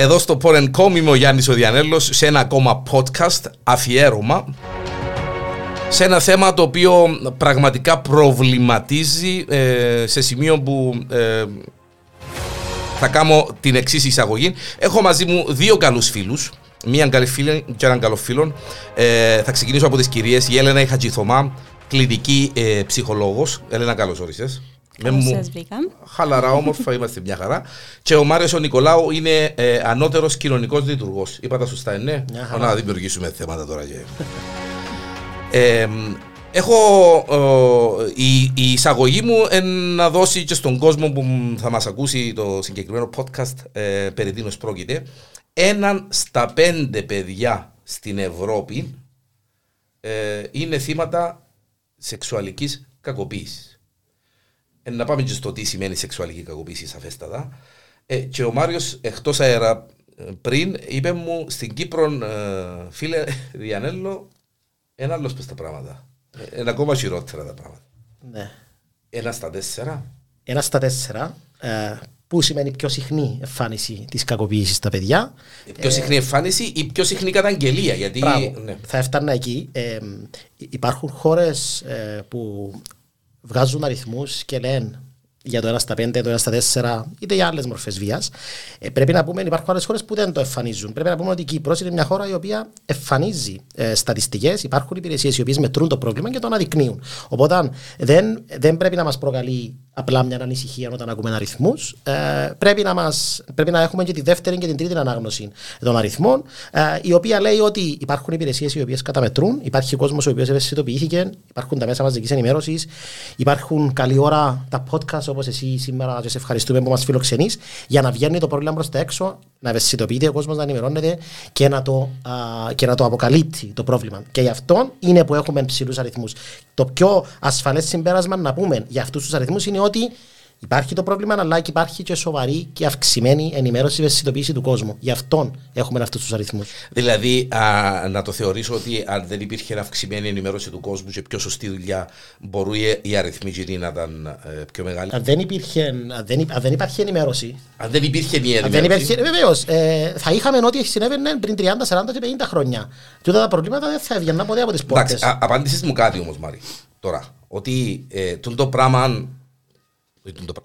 Εδώ στο Porn.com είμαι ο Γιάννης ο Διανέλος σε ένα ακόμα podcast αφιέρωμα σε ένα θέμα το οποίο πραγματικά προβληματίζει ε, σε σημείο που ε, θα κάνω την εξής εισαγωγή. Έχω μαζί μου δύο καλούς φίλους Μία καλή φίλη και έναν καλό φίλο. Ε, θα ξεκινήσω από τις κυρίες. Η Έλενα Χατζηθωμά, κλινική ε, ψυχολόγος. Έλενα, καλώς όρισες. Καλώς σας βρήκα. Χαλαρά, όμορφα, είμαστε μια χαρά. Και ο Μάριος ο Νικολάου είναι ε, ανώτερος κοινωνικός λειτουργός. Είπα τα σωστά, ε, ναι. Να δημιουργήσουμε θέματα τώρα. Και... ε, έχω η, η, εισαγωγή μου να δώσει και στον κόσμο που θα μας ακούσει το συγκεκριμένο podcast ε, περί τίνος πρόκειται έναν στα πέντε παιδιά στην Ευρώπη ε, είναι θύματα σεξουαλικής κακοποίησης. Ε, να πάμε και στο τι σημαίνει σεξουαλική κακοποίηση σαφέστατα. Ε, και ο Μάριος εκτός αέρα ε, πριν είπε μου στην Κύπρο ε, φίλε Διανέλο ένα άλλος πες τα πράγματα. Ε, ένα ακόμα χειρότερα τα πράγματα. Ναι. Ένα στα τέσσερα. Ένα στα τέσσερα. Ε, που σημαίνει πιο συχνή εμφάνιση της κακοποίησης στα παιδιά. Πιο συχνή εμφάνιση ή πιο συχνή καταγγελία. Γιατί... Ναι. Θα έφτανα εκεί. Ε, υπάρχουν χώρες ε, που βγάζουν αριθμούς και λένε για το 1 στα 5, το 1 στα 4, είτε για άλλες μορφές βίας. Ε, πρέπει να πούμε, υπάρχουν άλλες χώρες που δεν το εμφανίζουν. Πρέπει να πούμε ότι η Κύπρος είναι μια χώρα η οποία εμφανίζει ε, στατιστικές, υπάρχουν υπηρεσίες οι οποίες μετρούν το πρόβλημα και το αναδεικνύουν. Οπότε δεν, δεν πρέπει να μας προκαλεί απλά μια ανησυχία όταν ακούμε αριθμού. Ε, πρέπει, να μας, πρέπει να έχουμε και τη δεύτερη και την τρίτη ανάγνωση των αριθμών, ε, η οποία λέει ότι υπάρχουν υπηρεσίες οι οποίες καταμετρούν, υπάρχει κόσμος ο οποίος ευαισθητοποιήθηκε, υπάρχουν τα μέσα μαζικής ενημέρωσης, υπάρχουν καλή ώρα τα podcast όπως εσύ σήμερα, και σε ευχαριστούμε που μας φιλοξενείς, για να βγαίνει το πρόβλημα προς τα έξω, να ευαισθητοποιείται ο κόσμος, να ενημερώνεται και να, το, α, και να το αποκαλύπτει το πρόβλημα. Και γι' αυτό είναι που έχουμε ψηλούς αριθμούς. Το πιο ασφαλές συμπέρασμα να πούμε για αυτούς τους αριθμούς είναι ότι Υπάρχει το πρόβλημα, αλλά και υπάρχει και σοβαρή και αυξημένη ενημέρωση και ευαισθητοποίηση του κόσμου. Γι' αυτό έχουμε αυτούς τους αριθμούς. Δηλαδή, α, να το θεωρήσω ότι αν δεν υπήρχε αυξημένη ενημέρωση του κόσμου και πιο σωστή δουλειά, μπορούν οι αριθμοί να ήταν ε, πιο μεγάλοι; Αν δεν, υπήρχε, αν δεν, αν δεν υπάρχει ενημέρωση. Αν δεν υπήρχε η ενημέρωση. Βεβαίως. Ε, θα είχαμε ό,τι συνέβαινε πριν 30, 40 και 50 χρόνια. Και όταν τα προβλήματα δεν θα έβγαιναν ποτέ από τις πόρτες. Απάντησε μου κάτι όμως, Μάρι. Τώρα, ότι ε, το πράγμα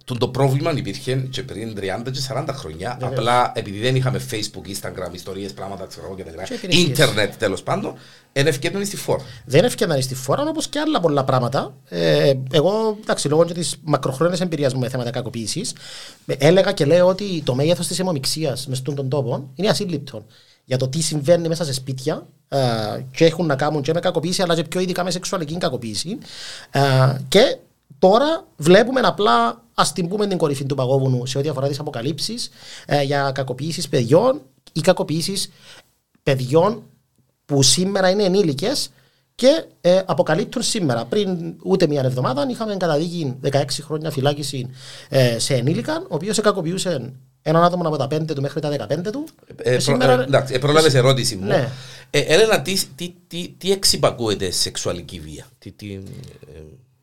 το, το πρόβλημα υπήρχε και πριν 30 και 40 χρόνια. Yeah, απλά επειδή δεν είχαμε Facebook, Instagram, ιστορίες, πράγματα ξέρω και τα Ιντερνετ τέλος πάντων, δεν ευκαιρναν στη φόρα. Δεν ευκαιρναν στη φόρα όπως και άλλα πολλά πράγματα. Ε, εγώ, εντάξει, λόγω της μακροχρόνιας εμπειρίας μου με θέματα κακοποίησης, έλεγα και λέω ότι το μέγεθος της αιμομηξία μες στον τόπο είναι ασύλληπτο για το τι συμβαίνει μέσα σε σπίτια ε, και έχουν να κάνουν και με κακοποίηση αλλά και πιο ειδικά με σεξουαλική κακοποίηση. Ε, και Τώρα βλέπουμε απλά, ας την πούμε την κορυφή του παγόβουνου σε ό,τι αφορά τις αποκαλύψεις ε, για κακοποιήσεις παιδιών ή κακοποιήσεις παιδιών που σήμερα είναι ενήλικες και ε, αποκαλύπτουν σήμερα. Πριν ούτε μία εβδομάδα είχαμε καταδίκη 16 χρόνια φυλάκιση ε, σε ενήλικα, ο οποίος κακοποιούσε έναν άτομο από τα 5 του μέχρι τα 15 του. Ε, σήμερα... ε, εντάξει, ε, προλάβες ερώτηση μου. Ναι. Ε, Έλενα, τι, τι, τι, τι εξυπακούεται σεξουαλική βία; Τι, τι,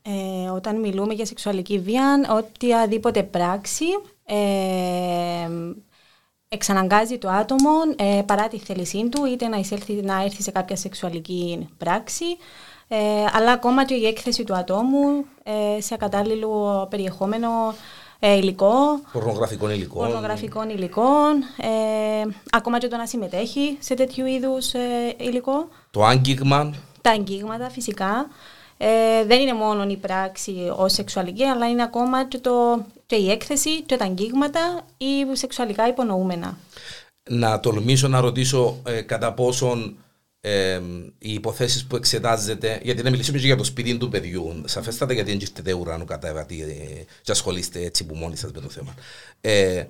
ε, όταν μιλούμε για σεξουαλική βία, οτιδήποτε πράξη ε, εξαναγκάζει το άτομο ε, παρά τη θέλησή του είτε να, εισέλθει, να έρθει σε κάποια σεξουαλική πράξη ε, αλλά ακόμα και η έκθεση του ατόμου ε, σε ακατάλληλο περιεχόμενο ε, υλικό. Πορνογραφικών υλικών. Πορνογραφικών υλικών. Ε, ακόμα και το να συμμετέχει σε τέτοιου είδους ε, υλικό. Το άγγιγμα. Τα αγγίγματα φυσικά. Ε, δεν είναι μόνο η πράξη ως σεξουαλική, αλλά είναι ακόμα και, το, και η έκθεση και τα αγγίγματα ή σεξουαλικά υπονοούμενα. Να τολμήσω να ρωτήσω ε, κατά πόσον ε, οι υποθέσεις που εξετάζετε, γιατί να μιλήσουμε και για το σπίτι του παιδιού, σαφέστατα γιατί δεν γυρτετε ουρανού κατά και ασχολείστε έτσι που μόνοι σας με το θέμα. Ε,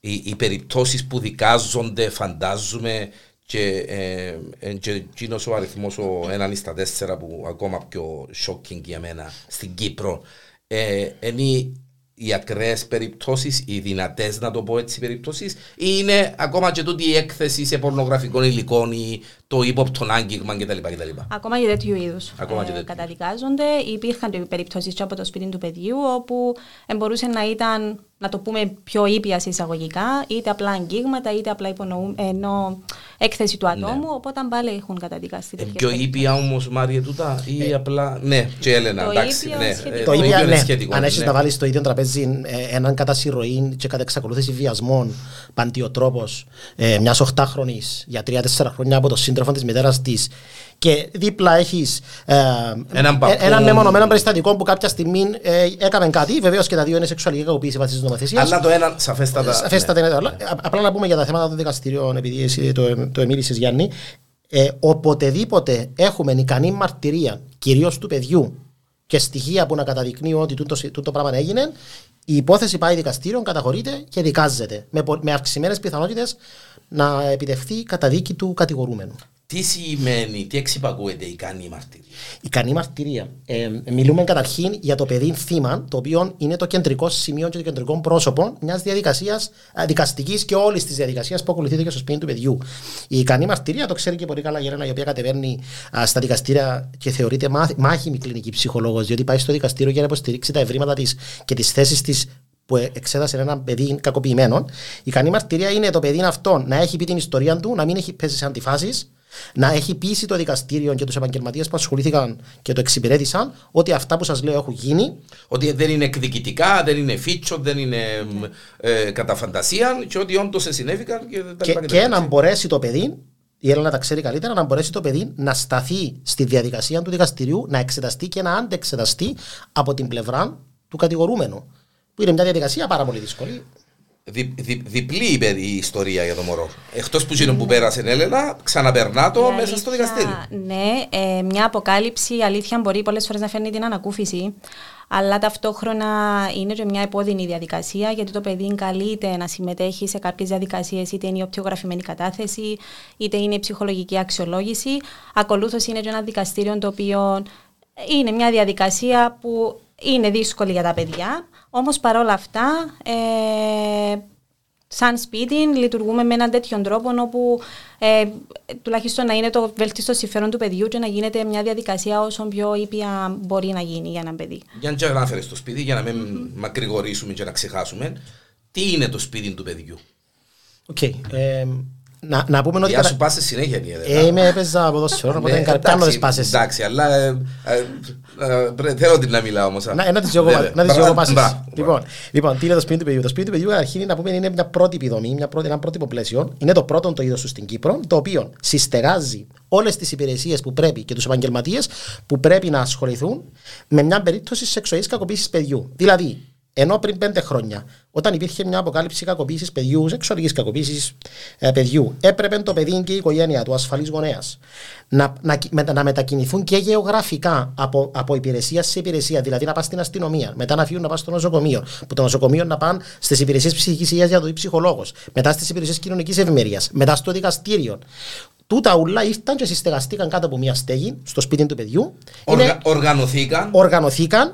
οι, οι περιπτώσεις που δικάζονται, φαντάζομαι, και ε, εκείνος ο αριθμός, ο έναν στα τέσσερα που ακόμα πιο shocking για μένα στην Κύπρο, ε, είναι οι ακραίες περιπτώσεις, οι δυνατές να το πω έτσι περιπτώσεις, ή είναι ακόμα και τούτη η έκθεση σε πορνογραφικών υλικών ή το ύποπτο άγγιγμα κτλ. Ακόμα και τέτοιου είδους ε, καταδικάζονται. Υπήρχαν περιπτώσεις από το σπίτι του παιδιού όπου μπορούσε να ήταν να το πούμε πιο ήπια εισαγωγικά, είτε απλά αγγίγματα, είτε απλά υπονοούμε, ενώ έκθεση του ατόμου, ναι. οπότε πάλι έχουν καταδικαστεί. Ε, πιο ήπια όμως, Μάρια, τούτα, ή ε, απλά. Ναι, και Έλενα, το εντάξει. Ήπιο ναι, σχετικό. ε, Το ίδιο, είναι ναι. σχετικό, Αν έχεις ναι. να βάλεις στο ίδιο τραπέζι ε, έναν κατά συρροή και κατά εξακολούθηση βιασμών παντιοτρόπος ε, μιας 8χρονη για 3-4 χρόνια από τον σύντροφο της μητέρας της και δίπλα έχεις ε, Έναν ε, παππού. έναν μεμονωμένο περιστατικό που κάποια στιγμή ε, έκαμε κάτι. Βεβαίως και τα δύο είναι σεξουαλική κακοποίηση βάσει της νομοθεσίας. Αλλά το ένα σαφέστατα. Σαφέστατα είναι το άλλο. Α- Απλά να πούμε για τα θέματα των δικαστηρίων, επειδή εσύ το, το εμίλησες Γιάννη. Ε, οποτεδήποτε έχουμε ικανή μαρτυρία, κυρίως του παιδιού, και στοιχεία που να καταδεικνύουν ότι τούτο, τούτο πράγμα έγινε, η υπόθεση πάει δικαστήριο, καταχωρείται και δικάζεται. Με, πο- με αυξημένες πιθανότητες να επιτευχθεί η καταδίκη του κατηγορούμενου. Τι σημαίνει, τι εξυπακούεται η ικανή μαρτυρία; Ικανή μαρτυρία. Ε, μιλούμε καταρχήν για το παιδί θύμα, το οποίο είναι το κεντρικό σημείο και το κεντρικό πρόσωπο μιας διαδικασίας δικαστικής και όλης της διαδικασίας που ακολουθείται και στο σπίτι του παιδιού. Η ικανή μαρτυρία, το ξέρει και πολύ καλά η Έλενα, η οποία κατεβαίνει α, στα δικαστήρια και θεωρείται μάθ- μάχημη κλινική ψυχολόγος, διότι πάει στο δικαστήριο για να υποστηρίξει τα ευρήματα της και τις θέσεις της που ε- εξέτασε ένα παιδί κακοποιημένο. Η ικανή μαρτυρία είναι το παιδί αυτό να έχει πει την ιστορία του, να μην έχει πέσει σε αντιφάσεις, να έχει πείσει το δικαστήριο και τους επαγγελματίες που ασχολήθηκαν και το εξυπηρέτησαν ότι αυτά που σας λέω έχουν γίνει. Ότι δεν είναι εκδικητικά, δεν είναι φίτσο, δεν είναι ε, κατά φαντασία και ότι όντως συνέβηκαν και τα Και, λοιπά τα και λοιπά, να έτσι. μπορέσει το παιδί, η Έλληνα τα ξέρει καλύτερα, να μπορέσει το παιδί να σταθεί στη διαδικασία του δικαστηρίου, να εξεταστεί και να αντεξεταστεί από την πλευρά του κατηγορούμενου. Που είναι μια διαδικασία πάρα πολύ δύσκολη. Δι, δι, διπλή η, παιδι- η ιστορία για το μωρό. Εκτός που γίνον που πέρασε η Έλενα, ξαναπερνά το Η μέσα στο αλήθεια, δικαστήριο. Ναι, ε, μια αποκάλυψη η αλήθεια μπορεί πολλές φορές να φέρνει την ανακούφιση. Αλλά ταυτόχρονα είναι και μια επώδυνη διαδικασία γιατί το παιδί καλείται να συμμετέχει σε κάποιες διαδικασίες, είτε είναι η οπτιογραφημένη κατάθεση, είτε είναι η ψυχολογική αξιολόγηση. Ακολούθως είναι και ένα δικαστήριο το οποίο είναι μια διαδικασία που είναι δύσκολη για τα παιδιά. Όμως παρόλα αυτά, ε, σαν σπίτι λειτουργούμε με έναν τέτοιον τρόπο όπου ε, τουλάχιστον να είναι το βέλτιστο συμφέρον του παιδιού και να γίνεται μια διαδικασία όσο πιο ήπια μπορεί να γίνει για ένα παιδί. Για να μην αναφέρει στο σπίτι, για να μην μακρηγορήσουμε και να ξεχάσουμε, τι είναι το σπίτι του παιδιού; Οκ. Ε, να, να πούμε ότι. Για κατα- σου πα στη συνέχεια, η Έλενα. Ε, είμαι έπαιζα ποδοσφαιρό, οπότε Ναι, δεν κάνω εντάξει, τις πάσες. Εντάξει, αλλά ε, ε, ε, πρέ- θέλω την να μιλάω όμως. Να, να τις δω εγώ- να τις δω εγώ πάσες. Λοιπόν, λοιπόν, τι είναι το σπίτι του παιδιού. Το σπίτι του παιδιού αρχήν να πούμε είναι μια πρότυπη δομή, μια πρώτη, ένα πρότυπο πλαίσιο. Είναι το πρώτο το είδος του στην Κύπρο, το οποίο συστεγάζει όλες τις υπηρεσίες που πρέπει και τους επαγγελματίες που πρέπει να ασχοληθούν με μια περίπτωση σεξουαλική κακοποίησης παιδιού. Δηλαδή, ενώ πριν πέντε χρόνια, όταν υπήρχε μια αποκάλυψη κακοποίησης παιδιού, σεξουαλικής κακοποίησης ε, παιδιού, έπρεπε το παιδί και η οικογένεια του, ασφαλής γονέας, να, να, κυ- μετα- να μετακινηθούν και γεωγραφικά από, από υπηρεσία σε υπηρεσία. Δηλαδή να πας στην αστυνομία, μετά να φύγουν να πας στο νοσοκομείο, που το νοσοκομείο να πάνε στις υπηρεσίες ψυχικής υγείας για το δει ψυχολόγος, μετά στις υπηρεσίες κοινωνικής ευημερίας, μετά στο δικαστήριο. Τούτα ουλά ήρθαν και συστεγαστήκαν κάτω από μια στέγη στο σπίτι του παιδιού. Είναι- Οργα, οργανωθήκαν. οργανωθήκαν ε,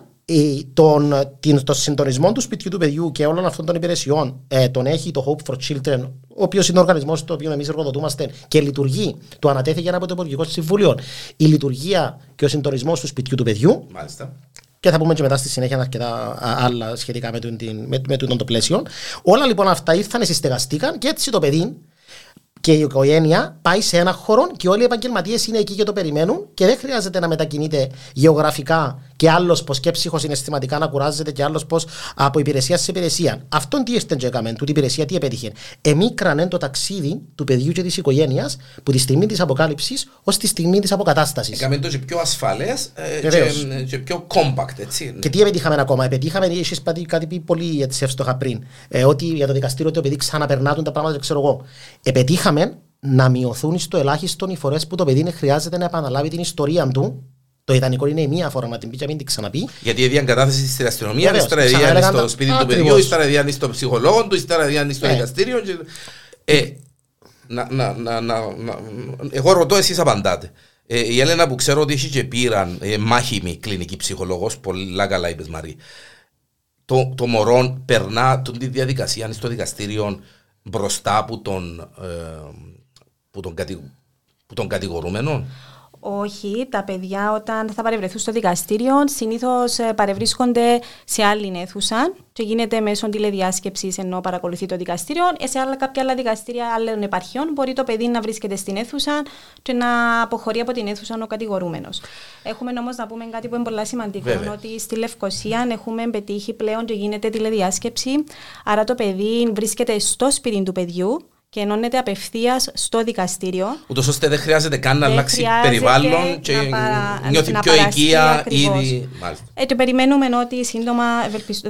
τον, την, το συντονισμό του σπιτιού του παιδιού και όλων αυτών των υπηρεσιών ε, τον έχει το Hope for Children, ο οποίος είναι ο οργανισμός το οποίο εμείς εργοδοτούμαστε και λειτουργεί. Το ανατέθηκε από το Υπουργικό Συμβούλιο. Η λειτουργία και ο συντονισμός του σπιτιού του παιδιού Μάλιστα. και θα πούμε και μετά στη συνέχεια αρκετά α, άλλα σχετικά με, τον, την, με, με τούτον το πλαίσιο. Όλα λοιπόν αυτά ήρθαν, συστεγαστήκαν και έτσι το παιδί και η οικογένεια πάει σε ένα χώρο και όλοι οι επαγγελματίες είναι εκεί και το περιμένουν και δεν χρειάζεται να μετακινείται γεωγραφικά και άλλος πως και ψυχοσυναισθηματικά να κουράζεται και άλλος πως από υπηρεσία σε υπηρεσία. Αυτόν τι ήρθε και έκαμε, τούτη η υπηρεσία τι επέτυχε. Εμίκρανε το ταξίδι του παιδιού και της οικογένειας που τη στιγμή της αποκάλυψης ως τη στιγμή της αποκατάστασης. Έκαμε το και πιο ασφαλές Βεβαίως. και, και πιο compact, έτσι. Και τι επιτύχαμε ακόμα; Επιτύχαμε, έχεις κάτι, κάτι πει πολύ έτσι εύστοχα πριν, ε, ότι για το δικαστήριο το παιδί ξαναπερνάτουν τα πράγματα, ξέρω εγώ. Επιτύχαμε να μειωθούν στο ελάχιστο οι φορές που το παιδί χρειάζεται να επαναλάβει την ιστορία του. Το ιδανικό είναι η μία φορά να την πει και να μην την ξαναπεί. Γιατί έδιαν κατάθεση στην αστυνομία, Βεβαίως, ύστερα έδιαν ξαναέλεγαν στο τα- σπίτι του Ακριβώς. παιδιού, ύστερα έδιαν στο ψυχολόγο του, ύστερα έδιαν στο Ναι. δικαστήριο. και- Ε, να, να, να, να, να, εγώ ρωτώ, εσείς απαντάτε. Ε, η Έλενα που ξέρω ότι έχει και πήραν ε, μάχημη κλινική ψυχολόγος, πολλά καλά είπες Μαρή. Το, το μωρό περνά τον τη διαδικασία στο δικαστήριο μπροστά από τον, ε, που τον, κατη, που τον κατηγορούμενο. Όχι, τα παιδιά όταν θα παρευρεθούν στο δικαστήριο συνήθως ε, παρευρίσκονται σε άλλη αίθουσα και γίνεται μέσω τηλεδιάσκεψης ενώ παρακολουθεί το δικαστήριο. Ε, σε άλλα, κάποια άλλα δικαστήρια άλλων επαρχιών μπορεί το παιδί να βρίσκεται στην αίθουσα και να αποχωρεί από την αίθουσα ο κατηγορούμενος. Έχουμε όμως να πούμε κάτι που είναι πολύ σημαντικό, Βέβαια. ότι στη Λευκοσία έχουμε πετύχει πλέον και γίνεται τηλεδιάσκεψη. Άρα το παιδί βρίσκεται στο σπίτι του παιδιού και ενώνεται απευθείας στο δικαστήριο. Ούτως ώστε δεν χρειάζεται καν να αλλάξει περιβάλλον και να νιώθει πιο οικία ήδη. Ε, και περιμένουμε ότι σύντομα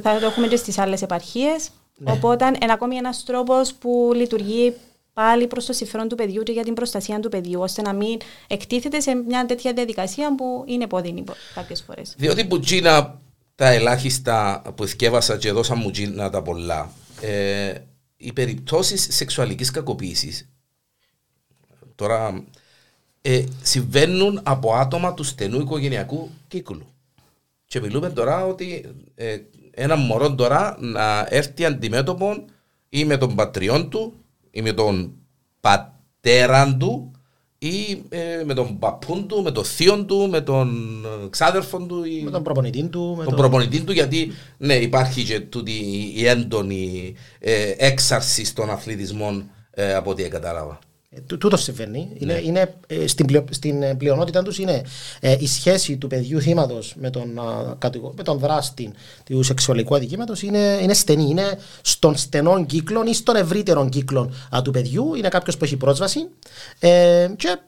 θα το έχουμε και στις άλλες επαρχίες. Ναι. Οπότε είναι ακόμη ένας τρόπος που λειτουργεί πάλι προς το συμφέρον του παιδιού και για την προστασία του παιδιού, ώστε να μην εκτίθεται σε μια τέτοια διαδικασία που είναι πόδινη κάποιες φορές. Διότι που τζίνα τα ελάχιστα που θυκεύασα και δώσα μου τζίνα τα πολλά. Ε, οι περιπτώσεις σεξουαλικής κακοποίησης τώρα ε, συμβαίνουν από άτομα του στενού οικογενειακού κύκλου. Και μιλούμε τώρα ότι ε, ένα μωρό τώρα να έρθει αντιμέτωπο ή με τον πατριόν του ή με τον πατέρα του ή ε, με τον παππούν του, με τον θείο του, με τον ε, ξάδερφο του. Ή με τον προπονητή του. Με τον προπονητή του, γιατί ναι, υπάρχει και τούτη η έντονη ε, έξαρση στον αθλητισμό ε, από ό,τι κατάλαβα. Ε, τούτος συμβαίνει. Ναι. Είναι, είναι, ε, στην, πλειο, στην ε, πλειονότητα τους είναι ε, η σχέση του παιδιού θύματος με, τον, με τον δράστη του σεξουαλικού αδικήματος είναι, είναι στενή. Είναι στον στενό κύκλο ή στον ευρύτερο κύκλο του παιδιού. Είναι κάποιος που έχει πρόσβαση. Ε, και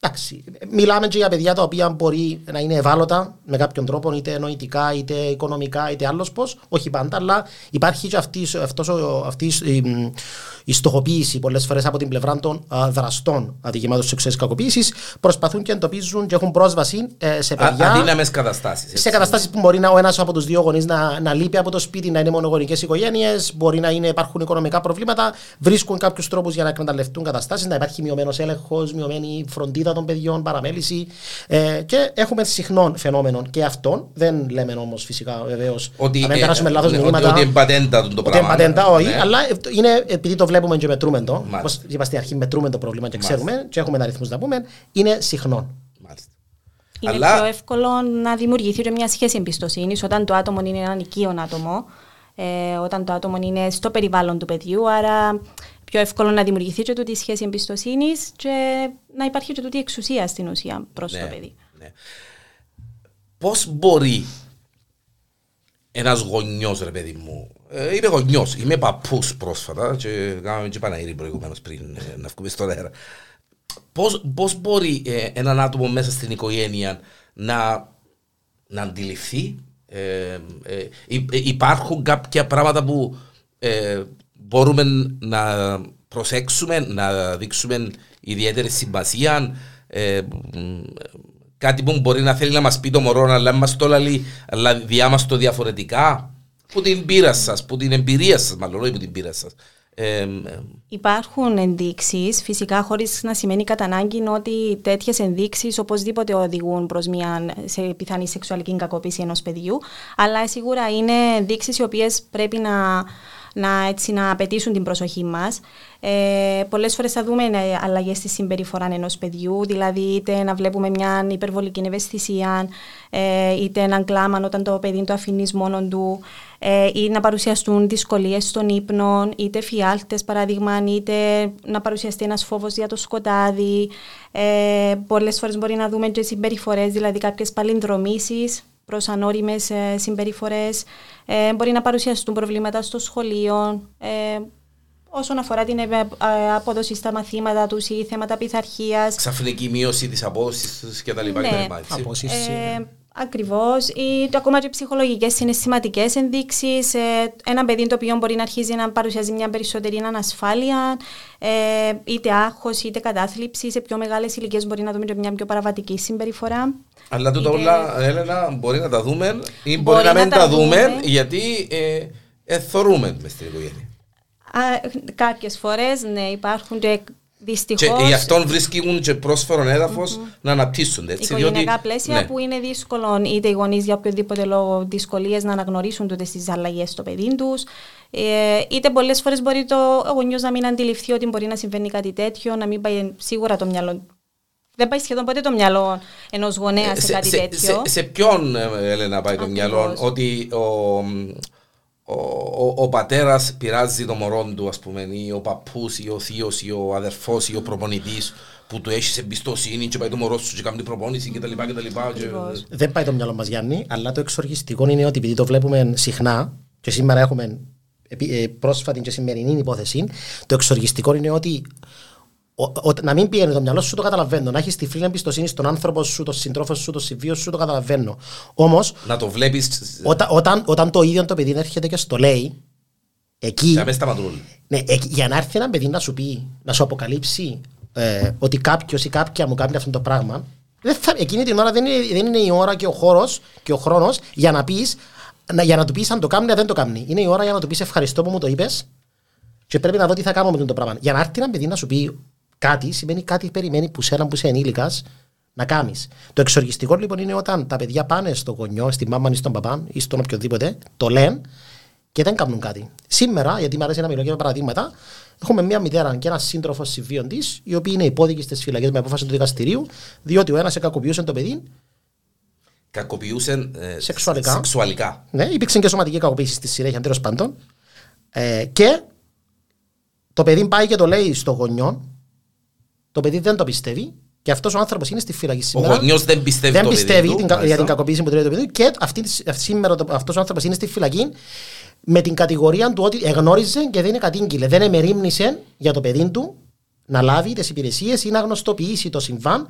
Εντάξει, μιλάμε και για παιδιά τα οποία μπορεί να είναι ευάλωτα με κάποιον τρόπο, είτε νοητικά, είτε οικονομικά, είτε άλλος πώς. Όχι πάντα, αλλά υπάρχει και αυτής, αυτός, αυτής η, η στοχοποίηση πολλές φορές από την πλευρά των α, δραστών αδικημάτων σεξουαλική κακοποίησης. Προσπαθούν και εντοπίζουν και έχουν πρόσβαση ε, σε παιδιά. Αδύναμες καταστάσεις. Σε καταστάσεις που μπορεί να ο ένας από τους δύο γονείς να, να λείπει από το σπίτι, να είναι μονογονικές οικογένειες, μπορεί να είναι, υπάρχουν οικονομικά προβλήματα. Βρίσκουν κάποιους τρόπους για να εκμεταλλευτούν καταστάσεις, να υπάρχει μειωμένος έλεγχος, μειωμένη φροντίδα των παιδιών, παραμέληση. Ε, και έχουμε συχνών φαινόμενων και αυτών. Δεν λέμε όμως φυσικά βεβαίως. Ότι, να μην περάσουμε λάθος μηνύματα. Ότι είναι πατέντα το πράγμα. Ότι είναι πατέντα, όχι, ναι. αλλά είναι επειδή το βλέπουμε και μετρούμε το. Όπως είπα στην αρχή, μετρούμε το πρόβλημα και ξέρουμε Μάλιστα. και έχουμε αριθμού να πούμε. Είναι συχνό. Μάλιστα. Είναι αλλά... πιο εύκολο να δημιουργηθεί μια σχέση εμπιστοσύνης όταν το άτομο είναι ένα οικείο άτομο, ε, όταν το άτομο είναι στο περιβάλλον του παιδιού. Άρα πιο εύκολο να δημιουργηθεί και τούτη σχέση εμπιστοσύνης και να υπάρχει και τούτη εξουσία στην ουσία προς ναι, το παιδί. Ναι. Πώς μπορεί ένας γονιός, ρε παιδί μου, ε, είμαι γονιός, είμαι παππούς πρόσφατα και κάναμε και παναήρι προηγουμένως πριν ε, να βγούμε στον αέρα. Πώς μπορεί ε, έναν άτομο μέσα στην οικογένεια να, να αντιληφθεί, ε, ε, υπάρχουν κάποια πράγματα που μπορούμε να προσέξουμε, να δείξουμε ιδιαίτερη συμπασία, ε, κάτι που μπορεί να θέλει να μας πει το μωρό, αλλά μας το λέει, αλλά διά μας το διαφορετικά, που την πείρα σας, που την εμπειρία σας, μάλλον όχι που την πείρα σας. Ε, Υπάρχουν ενδείξεις, φυσικά χωρίς να σημαίνει κατά ανάγκη ότι τέτοιες ενδείξεις οπωσδήποτε οδηγούν προς μια σε πιθανή σεξουαλική κακοποίηση ενός παιδιού. Αλλά σίγουρα είναι ενδείξεις οι οποίες πρέπει να να, έτσι, να απαιτήσουν την προσοχή μας. Ε, Πολλές φορές θα δούμε ε, αλλαγές στη συμπεριφορά ενός παιδιού, δηλαδή είτε να βλέπουμε μια υπερβολική ευαισθησία, ε, είτε έναν κλάμα όταν το παιδί το αφήνεις μόνο του, ε, ή να παρουσιαστούν δυσκολίες στον ύπνο, είτε φιάλτες παράδειγμα, είτε να παρουσιαστεί ένας φόβος για το σκοτάδι. Ε, Πολλές φορές μπορεί να δούμε και συμπεριφορές, δηλαδή κάποιες παλινδρομήσεις προς ανώριμες συμπεριφορές. Ε, μπορεί να παρουσιαστούν προβλήματα στο σχολείο. Ε, όσον αφορά την ε, απόδοση στα μαθήματα τους ή θέματα πειθαρχίας. Ξαφνική μείωση της απόδοσης κτλ. Ναι. Ε, Ακριβώς. Ή ακόμα και ψυχολογικές συναισθηματικέ ενδείξεις. Ε, ένα παιδί το οποίο μπορεί να αρχίζει να παρουσιάζει μια περισσότερη ανασφάλεια, ε, είτε άγχος είτε κατάθλιψη. Σε πιο μεγάλες ηλικίες μπορεί να δούμε και μια πιο παραβατική συμπεριφορά. Αλλά τούτα είτε... όλα, Έλενα, μπορεί να τα δούμε ή μπορεί, μπορεί να, μην τα, δούμε, δούμε γιατί ε, εθωρούμε μες στην οικογένεια. Κάποιες φορές, ναι, υπάρχουν και Δυστυχώς, και γι' αυτόν βρίσκουν και πρόσφορο έδαφος mm-hmm. να αναπτύσσονται. Έτσι, Οικογενειακά διότι, πλαίσια ναι. που είναι δύσκολο είτε οι γονείς για οποιοδήποτε λόγο δυσκολίες να αναγνωρίσουν τούτες τις αλλαγές στο παιδί τους, ε, είτε πολλές φορές μπορεί το γονιός να μην αντιληφθεί ότι μπορεί να συμβαίνει κάτι τέτοιο, να μην πάει σίγουρα το μυαλό δεν πάει σχεδόν ποτέ το μυαλό ενός γονέα σε, κάτι τέτοιο. Σε, σε, ποιον, Έλενα, πάει το μυαλό, ότι ο, ο, ο, ο πατέρας πειράζει το μωρό του, ας πούμε, ή ο παππούς, ή ο θείος, ή ο αδερφός, ή ο προπονητής που του έχεις εμπιστοσύνη και πάει το μωρό σου και κάνει την προπόνηση κτλ. Και... Δεν πάει το μυαλό μας, Γιάννη, αλλά το εξοργιστικό είναι ότι επειδή το βλέπουμε συχνά και σήμερα έχουμε ε, πρόσφατη και σημερινή υπόθεση, το εξοργιστικό είναι ότι ο, ο, να μην πιένει το μυαλό σου, το καταλαβαίνω. Να έχεις τυφλή εμπιστοσύνη στον άνθρωπο σου, τον συντρόφο σου, τον συμβίω σου, το καταλαβαίνω. Όμως. Να το βλέπεις. Όταν, όταν, όταν το ίδιο το παιδί έρχεται και στο λέει, εκεί. Για, ναι, εκεί, για να έρθει ένα παιδί να σου πει, να σου αποκαλύψει ε, ότι κάποιος ή κάποια μου κάνει αυτό το πράγμα, δεν θα, εκείνη την ώρα δεν είναι, δεν είναι η ώρα και ο χώρος και ο χρόνος για να πεις να, για να του πεις αν το κάνει ή δεν το κάνει. Είναι η ώρα για να του πεις ευχαριστώ που μου το είπες και πρέπει να δω τι θα κάνω με το πράγμα. Για να έρθει ένα παιδί να σου πει κάτι, σημαίνει κάτι περιμένει που σε έναν που είσαι ενήλικας να κάνεις. Το εξοργιστικό λοιπόν είναι όταν τα παιδιά πάνε στο γονιό, στη μάμα ή στον παπά ή στον οποιοδήποτε, το λένε και δεν κάνουν κάτι. Σήμερα, γιατί μου αρέσει να μιλώ και με παραδείγματα, έχουμε μια μητέρα και ένας σύντροφος συμβίων της, οι οποίοι είναι υπόδικοι στις φυλακές με απόφαση του δικαστηρίου, διότι ο ένας κακοποιούσε το παιδί. Κακοποιούσε ε, σεξουαλικά. σεξουαλικά. Ναι, υπήρξε και σωματική κακοποίηση στη συνέχεια, τέλος πάντων. Ε, και το παιδί πάει και το λέει στο γονιό, το παιδί δεν το πιστεύει και αυτός ο άνθρωπος είναι στη φυλακή σήμερα. Ο γονιός δεν πιστεύει, δεν πιστεύει την, για την κακοποίηση που του λέει το παιδί και αυτή, σήμερα αυτός ο άνθρωπος είναι στη φυλακή με την κατηγορία του ότι εγνώριζε και δεν κατήγγειλε. Δεν εμερίμνησε για το παιδί του να λάβει τις υπηρεσίες ή να γνωστοποιήσει το συμβάν